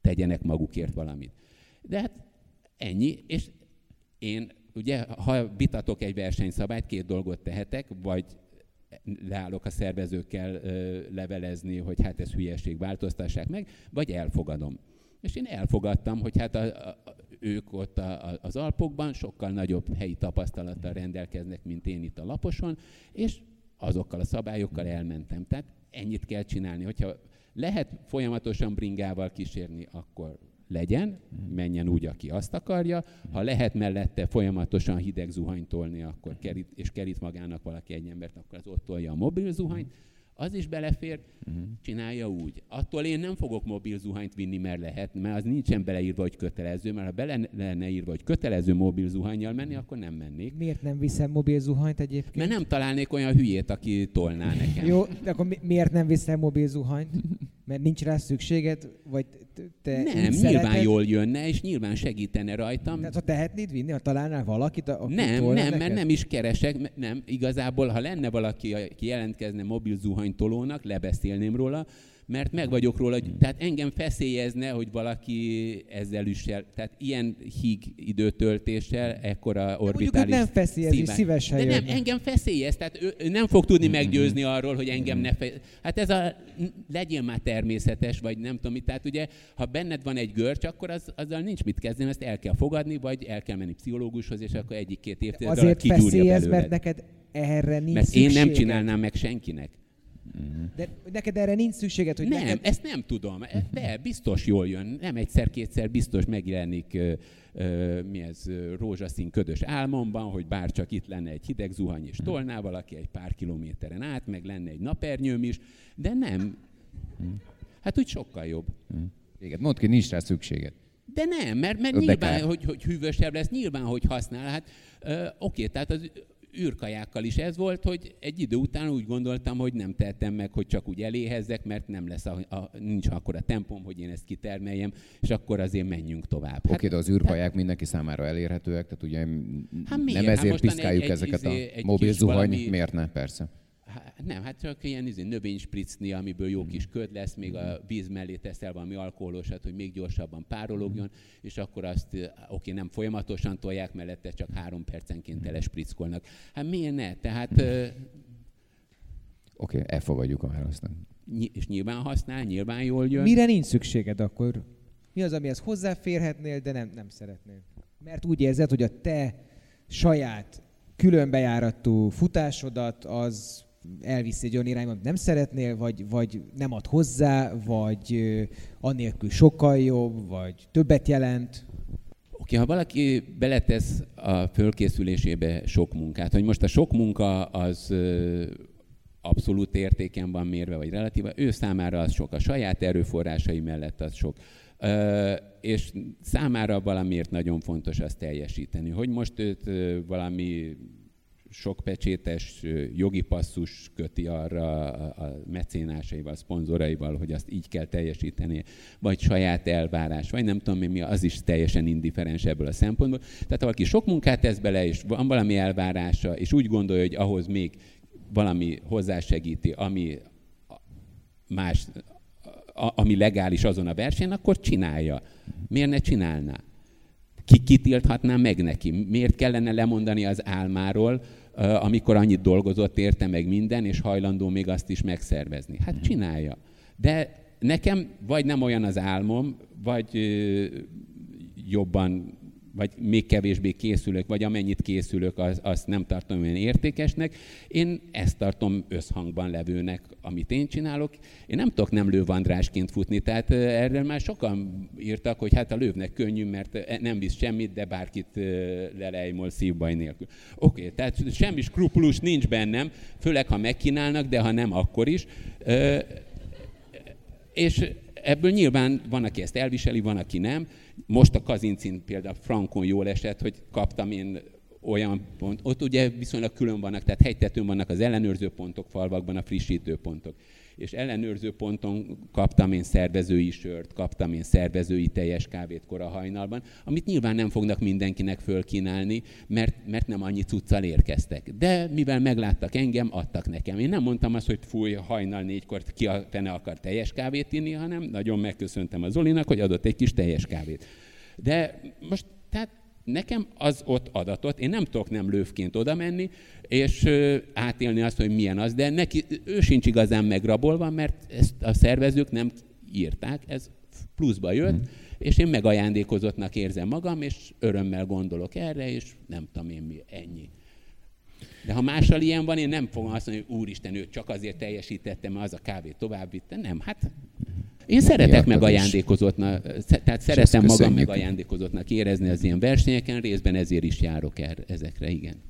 S3: tegyenek magukért valamit. De hát ennyi, és én ugye, ha vitatok egy versenyszabályt, két dolgot tehetek, vagy leállok a szervezőkkel ö, levelezni, hogy hát ez hülyeség, változtassák meg, vagy elfogadom. És én elfogadtam, hogy hát a, a, ők ott a, a, az Alpokban sokkal nagyobb helyi tapasztalattal rendelkeznek, mint én itt a Laposon, és azokkal a szabályokkal elmentem. Tehát ennyit kell csinálni. Hogyha lehet folyamatosan bringával kísérni, akkor legyen, menjen úgy, aki azt akarja. Ha lehet mellette folyamatosan hideg zuhanyt tolni, akkor kerít, és kerít magának valaki egy embert, akkor az ott tolja a mobil zuhanyt az is belefér, uh-huh. csinálja úgy. Attól én nem fogok mobil zuhanyt vinni, mert lehet, mert az nincsen beleírva, hogy kötelező, mert ha bele lenne írva, hogy kötelező mobil zuhanyjal menni, akkor nem mennék.
S2: Miért nem viszem mobil zuhanyt egyébként?
S3: Mert nem találnék olyan hülyét, aki tolná nekem.
S2: Jó, de akkor mi- miért nem viszem mobil zuhanyt? Mert nincs rá szükséged, vagy te
S3: Nem, nyilván szereted? jól jönne, és nyilván segítene rajtam.
S2: Tehát ha tehetnéd vinni, ha találnál valakit,
S3: aki Nem, nem, neked? mert nem is keresek, nem, igazából, ha lenne valaki, aki jelentkezne mobil zuhany tolónak, lebeszélném róla, mert meg vagyok róla, hogy, tehát engem feszélyezne, hogy valaki ezzel üssel, tehát ilyen híg időtöltéssel, ekkora orbitális
S2: nem feszélyezi, szívesen
S3: De nem, engem feszélyez, tehát ő, ő nem fog tudni meggyőzni arról, hogy engem ne feszélyez. Hát ez a, legyél már természetes, vagy nem tudom mit, tehát ugye, ha benned van egy görcs, akkor az, azzal nincs mit kezdeni, ezt el kell fogadni, vagy el kell menni pszichológushoz, és akkor egyik-két évtized
S2: Azért feszélyez, mert neked erre nincs
S3: Mert
S2: szükséged.
S3: én nem csinálnám meg senkinek.
S2: De neked erre nincs szükséged, hogy
S3: Nem,
S2: neked...
S3: ezt nem tudom. De biztos jól jön. Nem egyszer-kétszer biztos megjelenik ö, ö, mi ez, rózsaszín ködös álmomban, hogy bár csak itt lenne egy hideg zuhany és tolná valaki egy pár kilométeren át, meg lenne egy napernyőm is, de nem. Hát úgy sokkal jobb.
S4: Igen, mondd ki, nincs rá szükséged.
S3: De nem, mert, mert nyilván, hogy, hogy hűvösebb lesz, nyilván, hogy használ. Hát ö, oké, tehát az űrkajákkal is ez volt, hogy egy idő után úgy gondoltam, hogy nem tehetem meg, hogy csak úgy eléhezzek, mert nem lesz a, a, nincs akkor a tempom, hogy én ezt kitermeljem, és akkor azért menjünk tovább.
S4: Oké, de az űrkaják mindenki számára elérhetőek, tehát ugye
S3: Hát miért?
S4: nem
S3: Hát
S4: ezért
S3: mostan
S4: piszkáljuk
S3: egy- egy
S4: ezeket
S3: izé-
S4: a mobil zuhany,
S3: valami-
S4: miért ne? Persze.
S3: Hát nem, hát csak ilyen izé, növényspricni, amiből jó kis köd lesz, még a víz mellé teszel valami alkoholosat, hogy még gyorsabban párologjon, és akkor azt, oké, nem folyamatosan tolják, mellette csak három percenként telesprickolnak. Hát miért ne? Tehát, eh,
S4: Oké, elfogadjuk a választ.
S3: ny- és nyilván használ, nyilván jól jön.
S2: Mire nincs szükséged akkor? Mi az, amihez hozzáférhetnél, de nem, nem szeretnél? Mert úgy érzed, hogy a te saját különbejáratú futásodat az elviszi egy olyan irányba, amit nem szeretnél, vagy, vagy nem ad hozzá, vagy ö, anélkül sokkal jobb, vagy többet jelent.
S3: Oké, ha valaki beletesz a fölkészülésébe sok munkát, hogy most a sok munka az abszolút értéken van mérve, vagy relatíva, ő számára az sok, a saját erőforrásai mellett az sok. Ö, és számára valamiért nagyon fontos azt teljesíteni. Hogy most őt valami sok pecsétes jogi passzus köti arra a a mecénásaival, szponzoraival, hogy azt így kell teljesíteni, vagy saját elvárás, vagy nem tudom mi, az is teljesen indiferens ebből a szempontból. Tehát ha valaki sok munkát tesz bele, és van valami elvárása, és úgy gondolja, hogy ahhoz még valami hozzásegíti, ami más, a- ami legális azon a versenyen, akkor csinálja. Miért ne csinálná? Ki kitilthatná meg neki? Miért kellene lemondani az álmáról, amikor annyit dolgozott érte meg minden, és hajlandó még azt is megszervezni? Hát csinálja. De nekem vagy nem olyan az álmom, vagy jobban vagy még kevésbé készülök, vagy amennyit készülök, az, nem tartom olyan értékesnek. Én ezt tartom összhangban levőnek, amit én csinálok. Én nem tudok nem lővandrásként futni, tehát erről már sokan írtak, hogy hát a lövnek könnyű, mert nem visz semmit, de bárkit lelejmol szívbaj nélkül. Oké, okay, tehát semmi skrupulus nincs bennem, főleg ha megkínálnak, de ha nem, akkor is. És ebből nyilván van, aki ezt elviseli, van, aki nem. Most a Kazincin például Frankon jól esett, hogy kaptam én olyan pont, ott ugye viszonylag külön vannak, tehát hegytetőn vannak az ellenőrző pontok, falvakban a frissítő pontok. És ellenőrző ponton kaptam én szervezői sört, kaptam én szervezői teljes kávét kora hajnalban, amit nyilván nem fognak mindenkinek fölkínálni, mert, mert nem annyi cuccal érkeztek. De mivel megláttak engem, adtak nekem. Én nem mondtam azt, hogy fúj, hajnal négykor ki a fene akar teljes kávét inni, hanem nagyon megköszöntem a Zolinak, hogy adott egy kis teljes kávét. De most, nekem az ott adatot, én nem tudok nem lővként oda menni, és átélni azt, hogy milyen az, de neki, ő sincs igazán megrabolva, mert ezt a szervezők nem írták, ez pluszba jött, hmm. és én megajándékozottnak érzem magam, és örömmel gondolok erre, és nem tudom én mi, ennyi. De ha mással ilyen van, én nem fogom azt mondani, hogy úristen, őt csak azért teljesítettem, mert az a kávét tovább vitte. Nem, hát én szeretek
S4: Miattad
S3: meg
S4: is.
S3: ajándékozottnak, sze- tehát szeretem magam
S4: köszönjük.
S3: meg ajándékozottnak érezni az ilyen versenyeken, részben ezért is járok el, ezekre, igen. –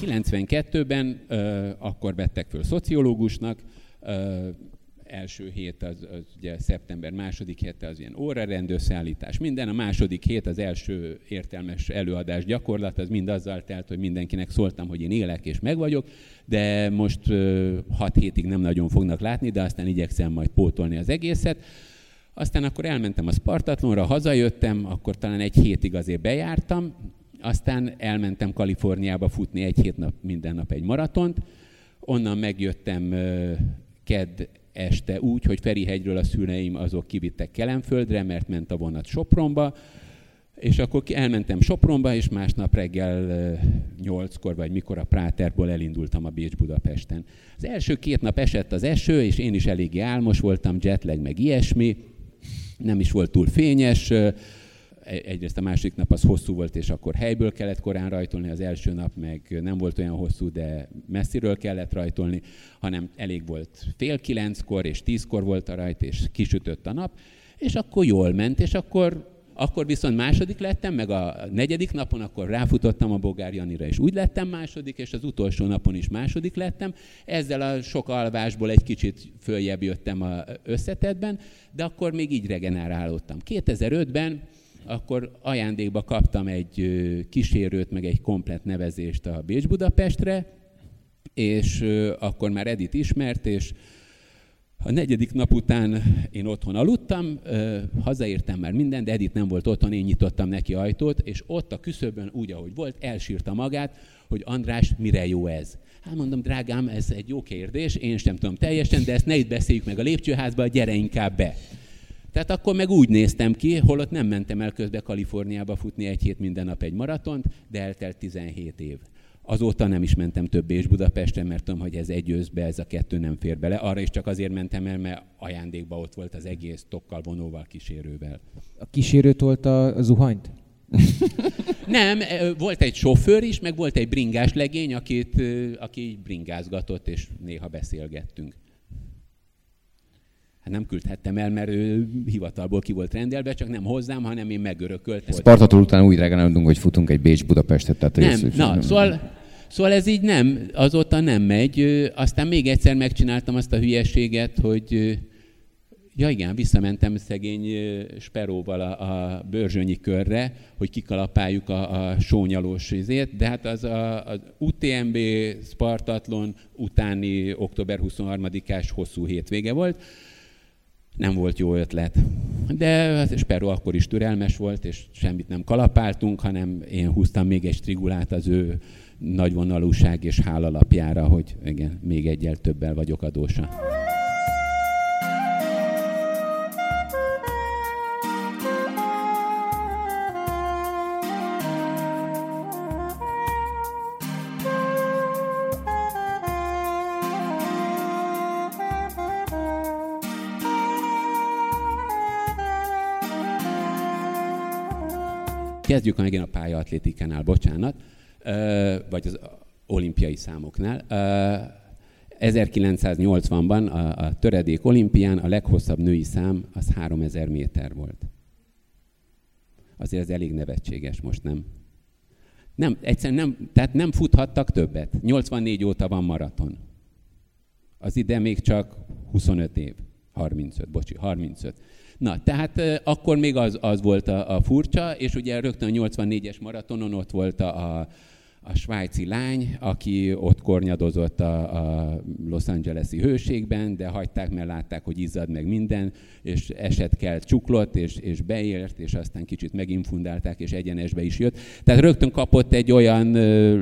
S3: 92-ben ö, akkor vettek föl szociológusnak, első hét az, az ugye szeptember második hete az ilyen órarend összeállítás, minden, a második hét az első értelmes előadás gyakorlat, az mind azzal telt, hogy mindenkinek szóltam, hogy én élek és meg vagyok, de most hat hétig nem nagyon fognak látni, de aztán igyekszem majd pótolni az egészet. Aztán akkor elmentem a Spartatlonra, hazajöttem, akkor talán egy hétig azért bejártam, aztán elmentem Kaliforniába futni egy hét nap, minden nap egy maratont, onnan megjöttem kedd este úgy, hogy Ferihegyről a szüleim azok kivittek Kelemföldre, mert ment a vonat Sopronba, és akkor elmentem Sopronba, és másnap reggel nyolckor, vagy mikor a Práterból elindultam a Bécs-Budapesten. Az első két nap esett az eső, és én is eléggé álmos voltam, jetlag, meg ilyesmi. Nem is volt túl fényes. E-, egyrészt a másik nap az hosszú volt, és akkor helyből kellett korán rajtolni, az első nap meg nem volt olyan hosszú, de messziről kellett rajtolni, hanem elég volt fél kilenckor, és tízkor volt a rajt, és kisütött a nap, és akkor jól ment, és akkor akkor viszont második lettem, meg a negyedik napon akkor ráfutottam a Bogár Janira, és úgy lettem második, és az utolsó napon is második lettem. Ezzel a sok alvásból egy kicsit följebb jöttem a összetetben, de akkor még így regenerálódtam. 2005-ben akkor ajándékba kaptam egy kísérőt, meg egy komplet nevezést a Bécs-Budapestre, és akkor már Edit ismert, és a negyedik nap után én otthon aludtam, hazaértem már minden, de Edith nem volt otthon, én nyitottam neki ajtót, és ott a küszöbön úgy, ahogy volt, elsírta magát, hogy András, mire jó ez? Hát mondom, drágám, ez egy jó kérdés, én sem tudom teljesen, de ezt ne itt beszéljük meg a lépcsőházba, gyere inkább be. Tehát akkor meg úgy néztem ki, holott nem mentem el közbe Kaliforniába futni egy hét minden nap egy maratont, de eltelt 17 év. Azóta nem is mentem többé és Budapestre, mert tudom, hogy ez egy őszbe, ez a kettő nem fér bele. Arra is csak azért mentem el, mert ajándékba ott volt az egész tokkal, vonóval, kísérővel.
S2: A kísérő tolta a zuhanyt?
S3: nem, volt egy sofőr is, meg volt egy bringás legény, akit, aki bringázgatott, és néha beszélgettünk. Hát nem küldhettem el, mert ő hivatalból ki volt rendelve, csak nem hozzám, hanem én megörököltem.
S4: Spartatól után úgy regenerálunk, hogy futunk egy Bécs-Budapestet. Tehát
S3: nem, ez, na, nem, szóval, szóval ez így nem, azóta nem megy. Aztán még egyszer megcsináltam azt a hülyeséget, hogy Ja igen, visszamentem szegény Speróval a, a Börzsönyi körre, hogy kikalapáljuk a, a sónyalós izét, de hát az a, az UTMB Spartatlon utáni október 23-ás hosszú hétvége volt, nem volt jó ötlet. De az Sperro akkor is türelmes volt, és semmit nem kalapáltunk, hanem én húztam még egy strigulát az ő nagyvonalúság és hálalapjára, hogy igen, még egyel többel vagyok adósa. Kezdjük megint a pályaatlétikánál, bocsánat, vagy az olimpiai számoknál. 1980-ban a, a töredék olimpián a leghosszabb női szám az 3000 méter volt. Azért ez elég nevetséges most, nem? Nem, egyszerűen nem, tehát nem futhattak többet. 84 óta van maraton. Az ide még csak 25 év. 35, bocsi, 35. Na, tehát akkor még az, az volt a, a furcsa, és ugye rögtön a 84-es maratonon ott volt a, a a svájci lány, aki ott kornyadozott a, a Los Angeles-i hőségben, de hagyták, mert látták, hogy izzad meg minden, és eset kell csuklott, és, és beért, és aztán kicsit meginfundálták, és egyenesbe is jött. Tehát rögtön kapott egy olyan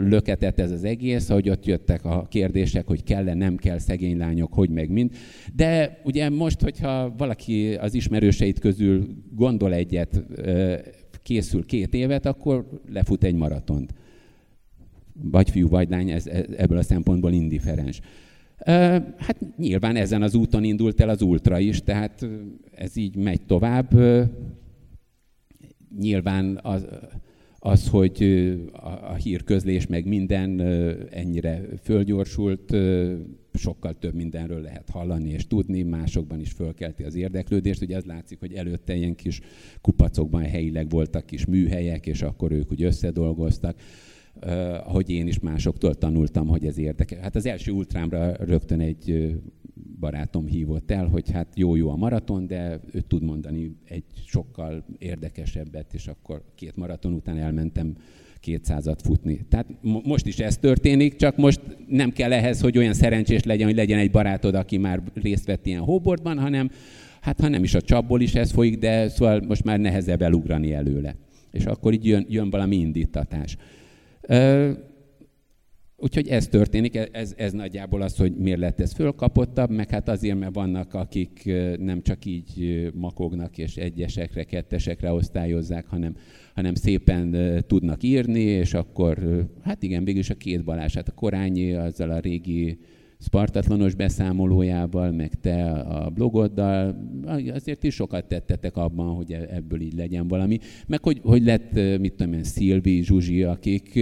S3: löketet ez az egész, hogy ott jöttek a kérdések, hogy kell-e, nem kell, szegény lányok, hogy meg mind. De ugye most, hogyha valaki az ismerőseit közül gondol egyet, készül két évet, akkor lefut egy maratont vagy fiú, vagy lány, ez, ebből a szempontból indiferens. Hát nyilván ezen az úton indult el az ultra is, tehát ez így megy tovább. Nyilván az, az hogy a, a hírközlés meg minden ennyire fölgyorsult, sokkal több mindenről lehet hallani és tudni, másokban is fölkelti az érdeklődést. Ugye az látszik, hogy előtte ilyen kis kupacokban helyileg voltak kis műhelyek, és akkor ők úgy összedolgoztak hogy én is másoktól tanultam, hogy ez érdekes. Hát az első ultrámra rögtön egy barátom hívott el, hogy hát jó-jó a maraton, de ő tud mondani egy sokkal érdekesebbet, és akkor két maraton után elmentem 200-at futni. Tehát most is ez történik, csak most nem kell ehhez, hogy olyan szerencsés legyen, hogy legyen egy barátod, aki már részt vett ilyen hóbordban, hanem hát ha nem is a csapból is ez folyik, de szóval most már nehezebb elugrani előle. És akkor így jön, jön valami indítatás. Úgyhogy ez történik, ez, ez nagyjából az, hogy miért lett ez fölkapottabb, meg hát azért, mert vannak, akik nem csak így makognak és egyesekre, kettesekre osztályozzák, hanem, hanem szépen tudnak írni, és akkor, hát igen, végülis a két Balázs, hát a Korányi azzal a régi Spartatlanos beszámolójával, meg te a blogoddal, azért is sokat tettetek abban, hogy e-, ebből így legyen valami. Meg hogy, hogy lett, mit tudom én, Szilvi, Zsuzsi, akik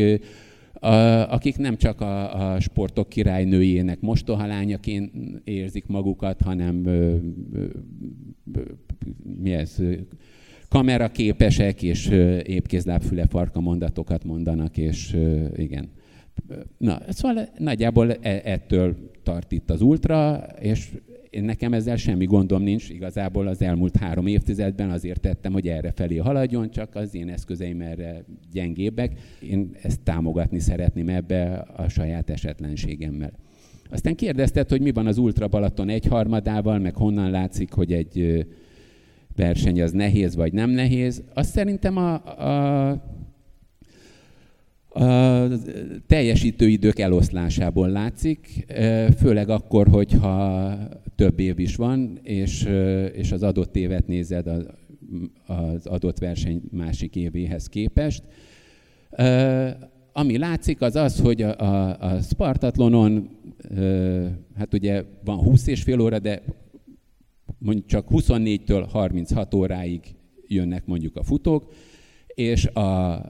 S3: akik nem csak a, a sportok királynőjének mostohalányaként érzik magukat, hanem mi ez, kameraképesek, és épkézlábfüle farka mondatokat mondanak, és igen. Na, szóval nagyjából e, ettől tart itt az ultra, és nekem ezzel semmi gondom nincs, igazából az elmúlt három évtizedben azért tettem, hogy erre felé haladjon, csak az én eszközeim erre gyengébbek. Én ezt támogatni szeretném ebbe a saját esetlenségemmel. Aztán kérdezted, hogy mi van az Ultra Balaton egyharmadával, meg honnan látszik, hogy egy verseny az nehéz vagy nem nehéz. Azt szerintem a, a a teljesítőidők eloszlásából látszik, főleg akkor, hogyha több év is van, és, és az adott évet nézed az adott verseny másik évéhez képest. Ami látszik, az az, hogy a, a, a Spartatlonon, hát ugye van 20 és fél óra, de mondjuk csak 24-től 36 óráig jönnek mondjuk a futók, és a, a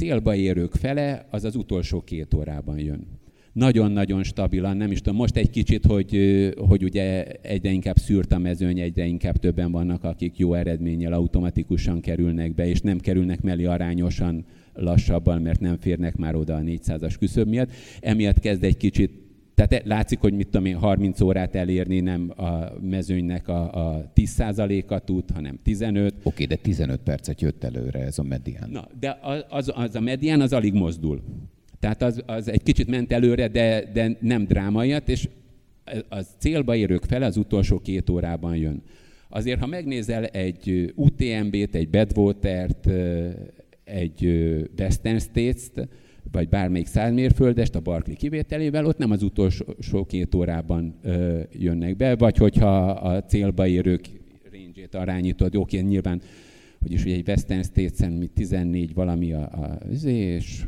S3: célba érők fele az az utolsó két órában jön. Nagyon-nagyon stabilan, nem is tudom, most egy kicsit, hogy, hogy ugye egyre inkább szűrt a mezőny, egyre inkább többen vannak, akik jó eredménnyel automatikusan kerülnek be, és nem kerülnek mellé arányosan lassabban, mert nem férnek már oda a 400-as küszöb miatt. Emiatt kezd egy kicsit tehát látszik, hogy mit tudom én, 30 órát elérni nem a mezőnynek a, a 10%-a tud, hanem 15. Oké,
S4: okay, de 15 percet jött előre ez a medián.
S3: Na, de az, az a medián az alig mozdul. Tehát az, az egy kicsit ment előre, de, de nem drámaiat, és az célba érők fele az utolsó két órában jön. Azért, ha megnézel egy UTMB-t, egy Badwater-t, egy Western States-t, vagy bármelyik százmérföldest a Barkley kivételével, ott nem az utolsó két órában ö, jönnek be, vagy hogyha a célba érők range-ét arányítod, oké, nyilván, hogy is ugye egy Western States-en mi 14 valami a, a, és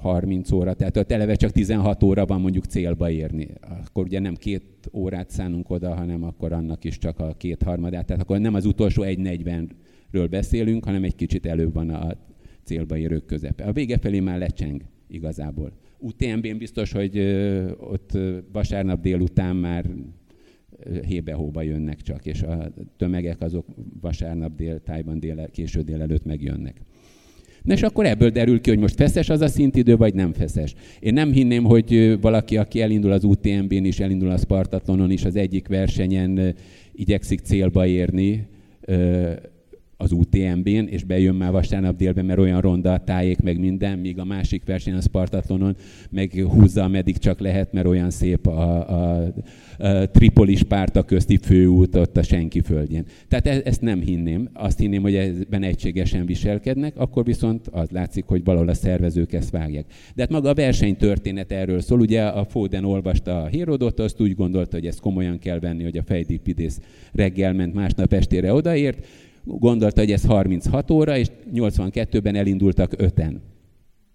S3: 30 óra, tehát ott eleve csak 16 óra van mondjuk célba érni. Akkor ugye nem két órát szánunk oda, hanem akkor annak is csak a kétharmadát. Tehát akkor nem az utolsó 1.40-ről beszélünk, hanem egy kicsit előbb van a célba érők közepe. A vége felé már lecseng igazából. UTMB-n biztos, hogy ott vasárnap délután már hébe-hóba jönnek csak, és a tömegek azok vasárnap déltájban dél, késő délelőtt megjönnek. Na és akkor ebből derül ki, hogy most feszes az a szintidő, vagy nem feszes. Én nem hinném, hogy valaki, aki elindul az UTMB-n is, elindul a Spartatlonon is, az egyik versenyen igyekszik célba érni, az UTMB-n, és bejön már vasárnap délben, mert olyan ronda a tájék, meg minden, míg a másik verseny a Spartatlonon meg húzza, ameddig csak lehet, mert olyan szép a, a, a Tripolis párta közti főút ott a senki földjén. Tehát e, ezt nem hinném. Azt hinném, hogy ebben egységesen viselkednek, akkor viszont az látszik, hogy valahol a szervezők ezt vágják. De hát maga a verseny történet erről szól. Ugye a Foden olvasta a Hérodot, azt úgy gondolta, hogy ezt komolyan kell venni, hogy a Fejdipidész reggel ment, másnap estére odaért, gondolta, hogy ez 36 óra, és 82-ben elindultak öten.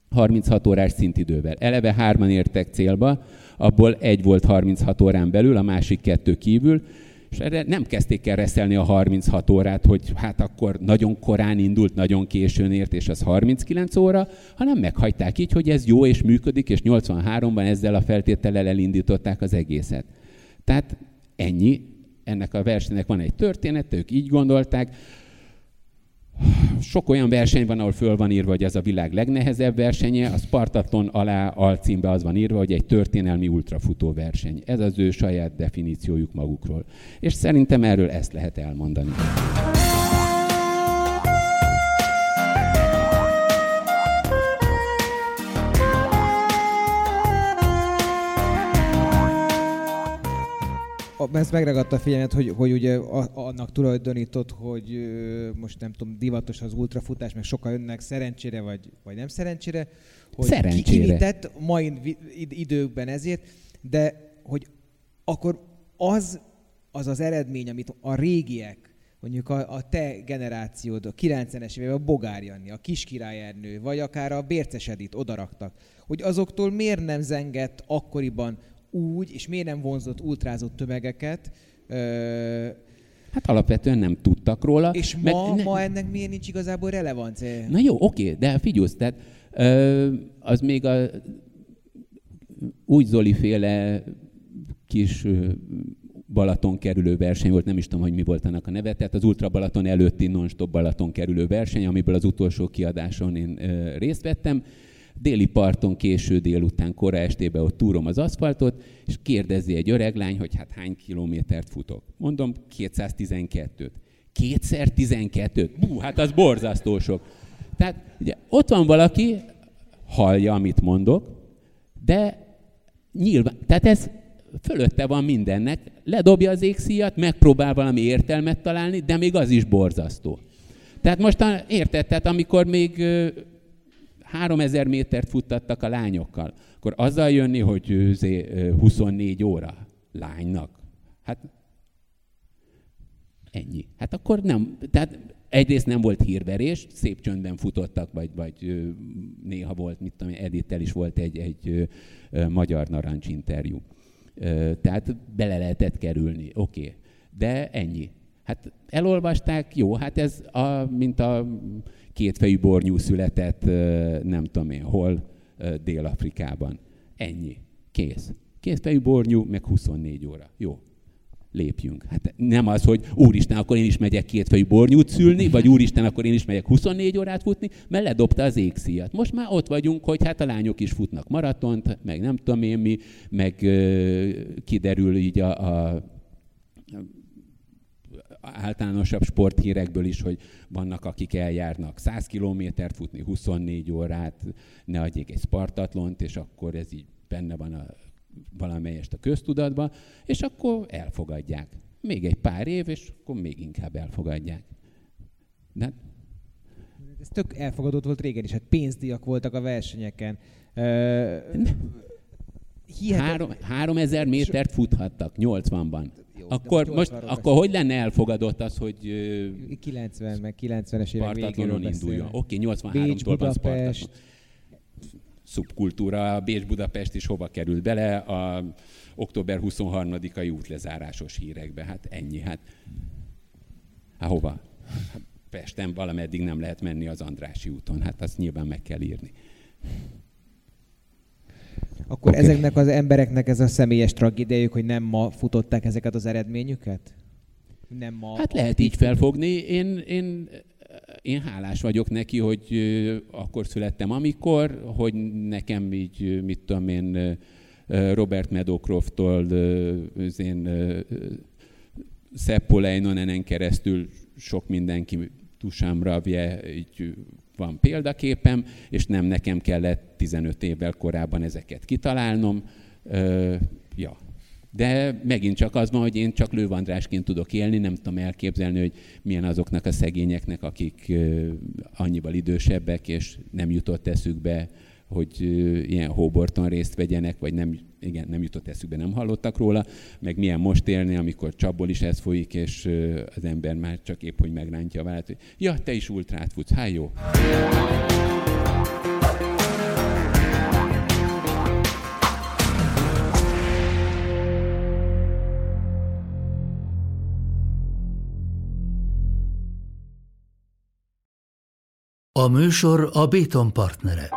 S3: 36 órás szintidővel. Eleve hárman értek célba, abból egy volt 36 órán belül, a másik kettő kívül, és erre nem kezdték el reszelni a 36 órát, hogy hát akkor nagyon korán indult, nagyon későn ért, és az 39 óra, hanem meghagyták így, hogy ez jó és működik, és 83-ban ezzel a feltétellel elindították az egészet. Tehát ennyi, ennek a versenynek van egy történet, ők így gondolták, sok olyan verseny van, ahol föl van írva, hogy ez a világ legnehezebb versenye, a Spartaton alá alcímbe az van írva, hogy egy történelmi ultrafutó verseny. Ez az ő saját definíciójuk magukról. És szerintem erről ezt lehet elmondani.
S2: A ezt megragadta a figyelmet, hogy, hogy ugye annak tulajdonított, hogy most nem tudom, divatos az ultrafutás, meg sokan önnek szerencsére, vagy, vagy nem szerencsére, hogy
S3: szerencsére.
S2: ki mai időkben ezért, de hogy akkor az az az eredmény, amit a régiek, mondjuk a, a te generációd, a 90-es években a Bogár Janni, a Kiskirály Ernő, vagy akár a Bérces Edit odaraktak, hogy azoktól miért nem zengett akkoriban úgy, és miért nem vonzott ultrázott tömegeket, ö,
S3: Hát alapvetően nem tudtak róla.
S2: És ma, ne... ma ennek miért nincs igazából relevancia?
S3: Na jó, oké, de figyelsz, tehát ö, az még a úgy Zoli féle kis Balaton kerülő verseny volt, nem is tudom, hogy mi volt ennek a neve, tehát az Ultra Balaton előtti non-stop Balaton kerülő verseny, amiből az utolsó kiadáson én ö, részt vettem. Déli parton késő délután, kora estében ott túrom az aszfaltot, és kérdezi egy öreg lány, hogy hát hány kilométert futok. Mondom, 212-t. Kétszer 12-t? Bú, hát az borzasztó sok. Tehát ugye, ott van valaki, hallja, amit mondok, de nyilván, tehát ez fölötte van mindennek, ledobja az égszíjat, megpróbál valami értelmet találni, de még az is borzasztó. Tehát most érted, tehát amikor még 3000 métert futtattak a lányokkal, akkor azzal jönni, hogy 24 óra lánynak. Hát ennyi. Hát akkor nem, tehát egyrészt nem volt hírverés, szép csöndben futottak, vagy, vagy néha volt, mit tudom, Edittel is volt egy, egy magyar narancs interjú. Tehát bele lehetett kerülni, oké. Okay. De ennyi. Hát elolvasták, jó, hát ez a, mint a kétfejű bornyú született, nem tudom én hol, Dél-Afrikában. Ennyi. Kész. Kétfejű bornyú, meg 24 óra. Jó lépjünk. Hát nem az, hogy úristen, akkor én is megyek kétfejű bornyút szülni, vagy úristen, akkor én is megyek 24 órát futni, mert ledobta az égszíjat. Most már ott vagyunk, hogy hát a lányok is futnak maratont, meg nem tudom én mi, meg kiderül így a, a általánosabb sporthírekből is, hogy vannak, akik eljárnak 100 kilométert futni, 24 órát, ne adjék egy spartatlont, és akkor ez így benne van a valamelyest a köztudatba, és akkor elfogadják. Még egy pár év, és akkor még inkább elfogadják. De
S2: ez tök elfogadott volt régen is, hát pénzdíjak voltak a versenyeken.
S3: Három, három ezer métert futhattak 80-ban. Jó, akkor most, akkor hogy lenne elfogadott az, hogy
S2: 90 meg 90-es évek végéről
S3: induljon. Oké, okay, 83-tól van Spartaton szubkultúra, a Bécs-Budapest is hova került bele a október 23-ai útlezárásos hírekbe. Hát ennyi. Hát, hát hova? Hát Pesten valameddig nem lehet menni az Andrási úton. Hát azt nyilván meg kell írni.
S2: Akkor okay. ezeknek az embereknek ez a személyes tragédiájuk, hogy nem ma futották ezeket az eredményüket?
S3: Nem ma hát lehet így felfogni. Én, én én hálás vagyok neki, hogy akkor születtem, amikor, hogy nekem így, mit tudom én, Robert Meadowcrofttól, az én Seppo Leinonenen keresztül sok mindenki Tusám így van példaképem, és nem nekem kellett 15 évvel korábban ezeket kitalálnom. Ja, de megint csak az van, hogy én csak lővandrásként tudok élni, nem tudom elképzelni, hogy milyen azoknak a szegényeknek, akik annyival idősebbek, és nem jutott eszükbe, hogy ilyen hóborton részt vegyenek, vagy nem, igen, nem jutott eszükbe, nem hallottak róla, meg milyen most élni, amikor csapból is ez folyik, és az ember már csak épp, hogy megrántja a vállát, hogy ja, te is ultrát futsz, hát jó.
S5: A műsor a Béton partnere.